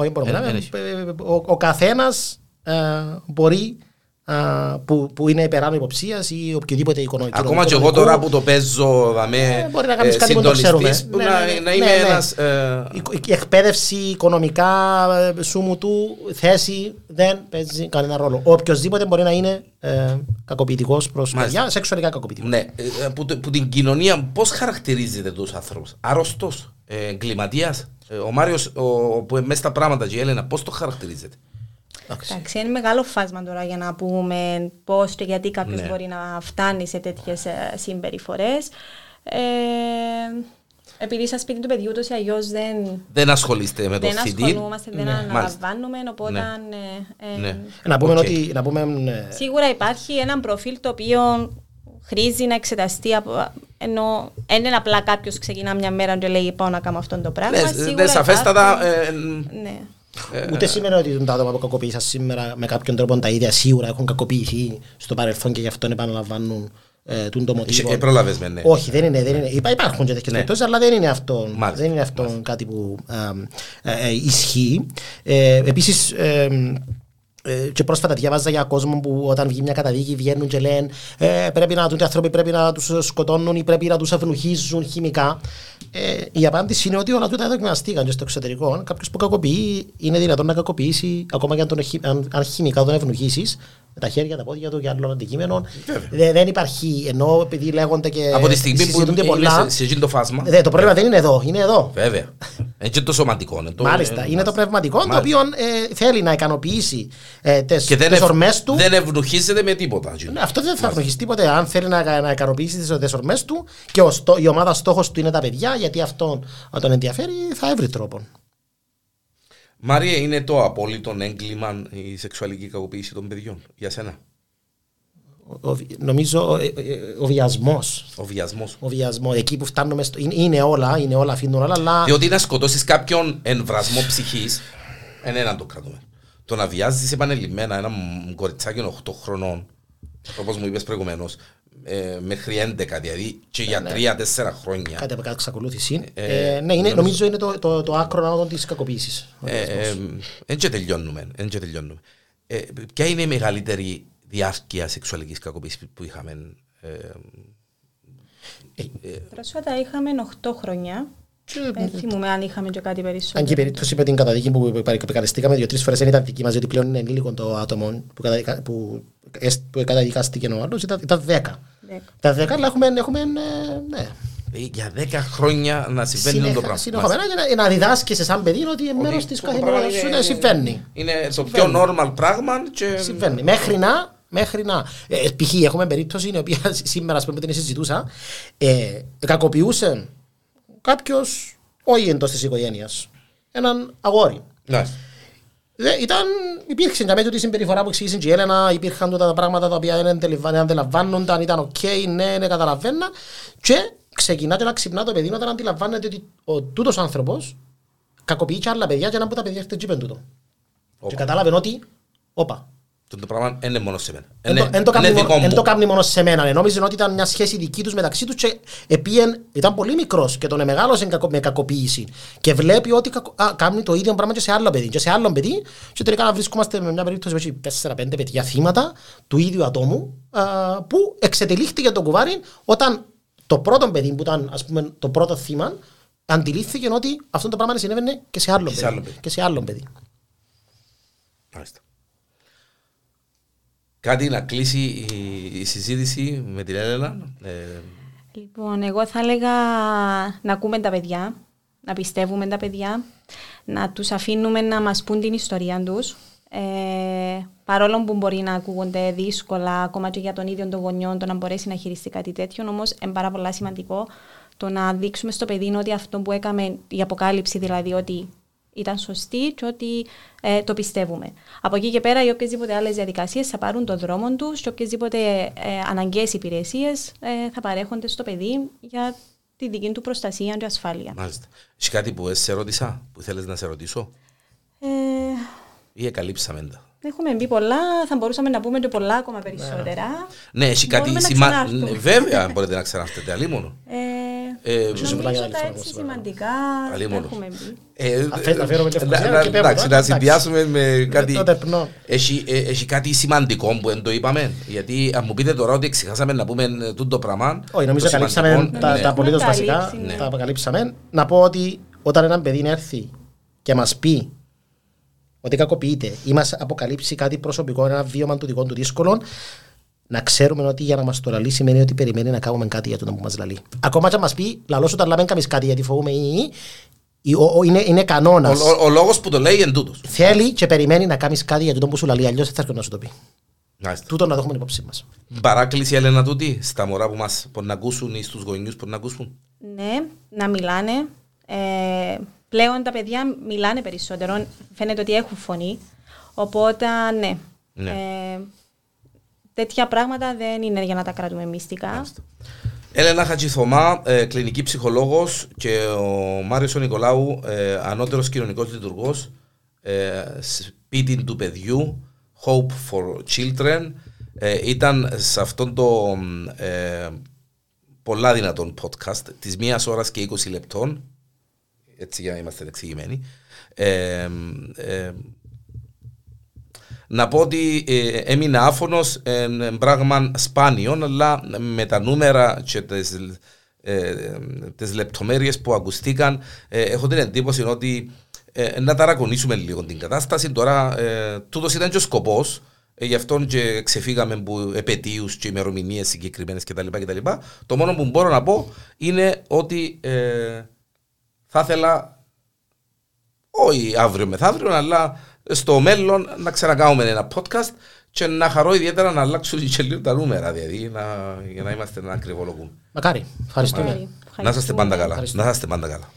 Ο, ο καθένας μπορεί που, που είναι υπεράνω υποψίας ή οποιοδήποτε οικονομικό. Ακόμα και εγώ τώρα που το παίζω δαμέ, ε, μπορεί να κάνεις ε, κάτι που το ξέρουμε. Ναι, να, ναι, να είμαι ναι, ένας, ε... Η εκπαίδευση οικονομικά ε, σου μου του θέση δεν παίζει κανένα ρόλο. Οποιοδήποτε μπορεί να είναι ε, κακοποιητικός προς παιδιά, σεξουαλικά κακοποιητικός. Ναι, ε, που, που την κοινωνία πώς χαρακτηρίζεται τους άνθρωπου, άρρωστος, εγκληματίας. Ο Μάριος που είναι μέσα στα πράγματα και η Έλενα, πώς το χαρακτηρίζεται; Εντάξει, είναι μεγάλο φάσμα τώρα για να πούμε πώς και γιατί κάποιος ναι. μπορεί να φτάνει σε τέτοιες συμπεριφορές. Ε, επειδή σας σπίτι του παιδιού ούτως ή αλλιώς δεν. Δεν ασχολείστε με το Δεν ασχολούμαστε, δεν ναι. αναλαμβάνουμε. Οπότε. Ναι. Ε, ναι. Να πούμε okay. ότι. Να πούμε, ε, Σίγουρα υπάρχει ένα προφίλ το οποίο χρήζει να εξεταστεί από, ενώ δεν είναι απλά κάποιος ξεκινά μια μέρα και λέει πάω να κάνω αυτό το πράγμα. Ναι, ναι σαφέστατα. Ε, ναι. Ε, Ούτε σημαίνει ότι τα άτομα που κακοποίησαν σήμερα με κάποιον τρόπο τα ίδια σίγουρα έχουν κακοποιηθεί στο παρελθόν και γι' αυτό επαναλαμβάνουν ε, το μοτίβο. Ε, προλάβες με, ναι. Όχι, δεν είναι. Δεν είναι. Υπάρχουν και τέτοιες ναι. περιπτώσεις, αλλά δεν είναι αυτό, δεν είναι αυτό κάτι που ε, ε, ισχύει. Ε, επίσης, ε, και πρόσφατα διάβαζα για κόσμο που όταν βγει μια καταδίκη βγαίνουν και λένε ε, πρέπει να, οι άνθρωποι πρέπει να τους σκοτώνουν ή πρέπει να τους ευνοχίζουν χημικά. Ε, η απάντηση είναι ότι όλα τούτα δοκιμαστήκαν και στο εξωτερικό. Κάποιος που κακοποιεί είναι δυνατόν να κακοποιήσει ακόμα και αν, τον, αν, αν χημικά τον ευνοχήσει με τα χέρια, τα πόδια του και άλλων αντικείμενων. Δε, δεν υπάρχει, ενώ επειδή λέγονται και. Από τη στιγμή που είναι πολλά, σε, σε το φάσμα. Δε, το πρόβλημα δεν είναι εδώ, είναι εδώ. Βέβαια. Έτσι το σωματικό. Είναι το, Μάλιστα. Είναι, είναι το πνευματικό Μάλιστα. το οποίο ε, θέλει να ικανοποιήσει ε, τι ορμές του. Δεν ευνουχίζεται με τίποτα. Ναι, αυτό δεν θα ευνουχίσει τίποτε. Αν θέλει να, να ικανοποιήσει τι ορμές του και ο, η ομάδα στόχος του είναι τα παιδιά, γιατί αυτόν τον ενδιαφέρει, θα έβρει τρόπο. Μάρια, είναι το απόλυτο έγκλημα η σεξουαλική κακοποίηση των παιδιών για σένα; Ο, νομίζω ο, ο βιασμός. Ο βιασμός. Ο βιασμός. Εκεί που φτάνουμε. Στο, είναι, είναι, όλα, είναι όλα, αφήνουν όλα. Αλλά... Διότι να σκοτώσεις κάποιον εμβρασμό ψυχής, δεν είναι να το κρατούμε. Το να βιάζεις επανελειμμένα ένα κοριτσάκι 8 χρονών, όπως μου είπες προηγουμένως, ε, μέχρι 11, δηλαδή και για 3-4 ναι. χρόνια. Κάτι από εξακολούθηση. Ε, ε, ναι, είναι, νομίζω είναι το, το, το άκρο τη κακοποίηση. Δεν και τελειώνουμε. και τελειώνουμε. Ε, ποια είναι η μεγαλύτερη διάρκεια σεξουαλικής κακοποίησης που είχαμε. Ε, ε, Πρόσφατα είχαμε 8 χρόνια. Δεν θυμούμαι αν είχαμε και κάτι περισσότερο. Αν και η περίπτωση με την καταδίκη που επικαλεστήκαμε δύο-τρει φορές δεν ήταν δική μα, γιατί πλέον είναι ενήλικο το άτομο που, καταδικα, που, που καταδικάστηκε ο άλλος, ήταν, ήταν 10. Τα 10, αλλά έχουμε. έχουμε ναι. Για 10 χρόνια να συμβαίνει Συνέχα, το πράγμα. Συνεχόμενα για να, να διδάσκει σαν παιδί ότι είναι μέρος της καθημερινότητάς σου να συμβαίνει. Είναι το πιο normal πράγμα. Και... Συμβαίνει. Μέχρι να Μέχρι να. Ε, π.χ. έχουμε περίπτωση η οποία σήμερα που την συζητούσα. Ε, κακοποιούσε κάποιος, όχι εντός της οικογένειας, έναν αγόρι. Ναι. Ήταν, υπήρξε κάποια τη συμπεριφορά που εξήγησε η Έλενα, υπήρχαν τα πράγματα τα οποία δεν αντιλαμβάνονταν, ήταν OK, okay, ναι, ναι, καταλαβαίνα. Και ξεκινάτε να ξυπνά το παιδί όταν αντιλαμβάνεται ότι ο τούτος άνθρωπος κακοποιεί και άλλα παιδιά και να που τα παιδιά έρθει τζίπεν τούτο. Και κατάλαβε ότι, όπα, το πράγμα είναι μόνο σε μένα. Δεν το κάνει μόνο σε μένα. Νόμιζε ότι ήταν μια σχέση δική τους μεταξύ τους και επίεν, ήταν πολύ μικρός και τον μεγάλωσε με κακοποίηση. Και βλέπει ότι α, κάνει το ίδιο πράγμα και σε άλλο παιδί. Και σε άλλο παιδί, και τελικά να βρισκόμαστε με μια περίπτωση με 4-5 παιδιά θύματα του ίδιου ατόμου α, που εξετελήχθηκε το κουβάρι όταν το πρώτο παιδί που ήταν ας πούμε, το πρώτο θύμα αντιλήφθηκε ότι αυτό το πράγμα συνέβαινε και σε άλλο παιδί. Και σε άλλο παιδί. Μάλιστα. Κάτι να κλείσει η, συζήτηση με την Έλενα. Ε... Λοιπόν, εγώ θα έλεγα να ακούμε τα παιδιά, να πιστεύουμε τα παιδιά, να τους αφήνουμε να μας πούν την ιστορία τους. Ε, παρόλο που μπορεί να ακούγονται δύσκολα, ακόμα και για τον ίδιο τον γονιό, το να μπορέσει να χειριστεί κάτι τέτοιο, όμως είναι πάρα πολύ σημαντικό το να δείξουμε στο παιδί ότι αυτό που έκαμε, η αποκάλυψη δηλαδή, ότι ήταν σωστή και ότι ε, το πιστεύουμε. Από εκεί και πέρα, οι οποιασδήποτε άλλες διαδικασίες θα πάρουν τον δρόμο τους και οποιασδήποτε ε, αναγκαίες υπηρεσίες ε, θα παρέχονται στο παιδί για τη δική του προστασία και ασφάλεια. Μάλιστα. Έχει κάτι που σε ρώτησα, που θέλεις να σε ρωτήσω, Ε, ή εκαλύψαμε τα; έχουμε μπει πολλά, θα μπορούσαμε να πούμε και πολλά ακόμα περισσότερα. Ναι, έχει κάτι Μπορούμε να σημαντικό. ξανάρθουμε. Βέβαια, μπορείτε να ξανάρθετε. Αλλήμον. Ε, Ε, νομίζω πολλά για άλλη τα φορά έτσι όμως, σημαντικά Αλλή μόνο. έχουμε μπει. Ε, Αφέ- να φέρουμε ε, Λευκοσία να- και να- πέμπω, εντάξει, τώρα, να συνδυάσουμε με κάτι. το τεπνό. Έχει, ε, έχει κάτι σημαντικό που δεν το είπαμε. Γιατί αν μου πείτε τώρα ότι ξεχάσαμε να πούμε ε, τούτο πράγμα. Όχι, νομίζω το καλύψαμε σημαντικό, τα, ναι. τα απολύτως Έχουμε βασικά. καλύψει, ναι. Τα αποκαλύψαμε. Να πω ότι όταν ένα παιδί έρθει και μας πει ότι κακοποιείται ή μας αποκαλύψει κάτι προσωπικό, ένα βίωμα του δικών του δύσκολων, να ξέρουμε ότι για να μας το λαλεί σημαίνει ότι περιμένει να κάνουμε κάτι για το που μας λαλεί. Ακόμα και αν μας πει, λαλό σου τα λάμε κάνει κάτι γιατί φοβούμαι ή, ή, ο- ο- είναι, είναι κανόνας. Ο, ο, ο λόγος που το λέει είναι τούτος. Θέλει και περιμένει να κάνεις κάτι για το που σου λαλεί, αλλιώς δεν θα έρθει να σου το πει. Τούτο να το έχουμε υπόψη μας. Παράκληση, Έλενα, τούτη στα μωρά που μας μπορεί να ακούσουν ή στους γονιούς που να ακούσουν. Ναι, να μιλάνε. Ε, πλέον τα παιδιά μιλάνε περισσότερο. Φαίνεται ότι έχουν φωνή. Οπότε, ναι. Ναι. Ε, τέτοια πράγματα δεν είναι για να τα κρατούμε μυστικά. Έλενα Χατζηθωμά, ε, κλινική ψυχολόγος και ο Μάριος ο Νικολάου, ε, ανώτερος κοινωνικός λειτουργός, ε, σπίτι του παιδιού, Hope for Children. Ε, ήταν σε αυτόν το ε, πολλά δυνατόν podcast της μίας ώρας και 20 λεπτών, έτσι για να είμαστε εξηγημένοι. Ε, ε, να πω ότι ε, έμεινε άφωνος εν πράγμα σπάνιο, αλλά με τα νούμερα και τις, ε, τις λεπτομέρειες που ακουστήκαν, ε, έχω την εντύπωση ότι ε, να ταρακονίσουμε λίγο την κατάσταση. Τώρα, ε, τούτος ήταν και ο σκοπός, ε, γι' αυτόν και ξεφύγαμε από επαιτίους και ημερομηνίες συγκεκριμένες κτλ. κτλ. Το μόνο που μπορώ να πω είναι ότι ε, θα ήθελα όχι αύριο μεθαύριο, αλλά στο μέλλον να ξανακάνουμε ένα podcast και να χαρώ ιδιαίτερα να αλλάξουν και λίγο τα νούμερα, δηλαδή, να, για να είμαστε να ακριβολογούμε. Μακάρι. Ευχαριστούμε. Μακάρι. Να είστε πάντα καλά. Ευχαριστούμε. Να είστε πάντα καλά.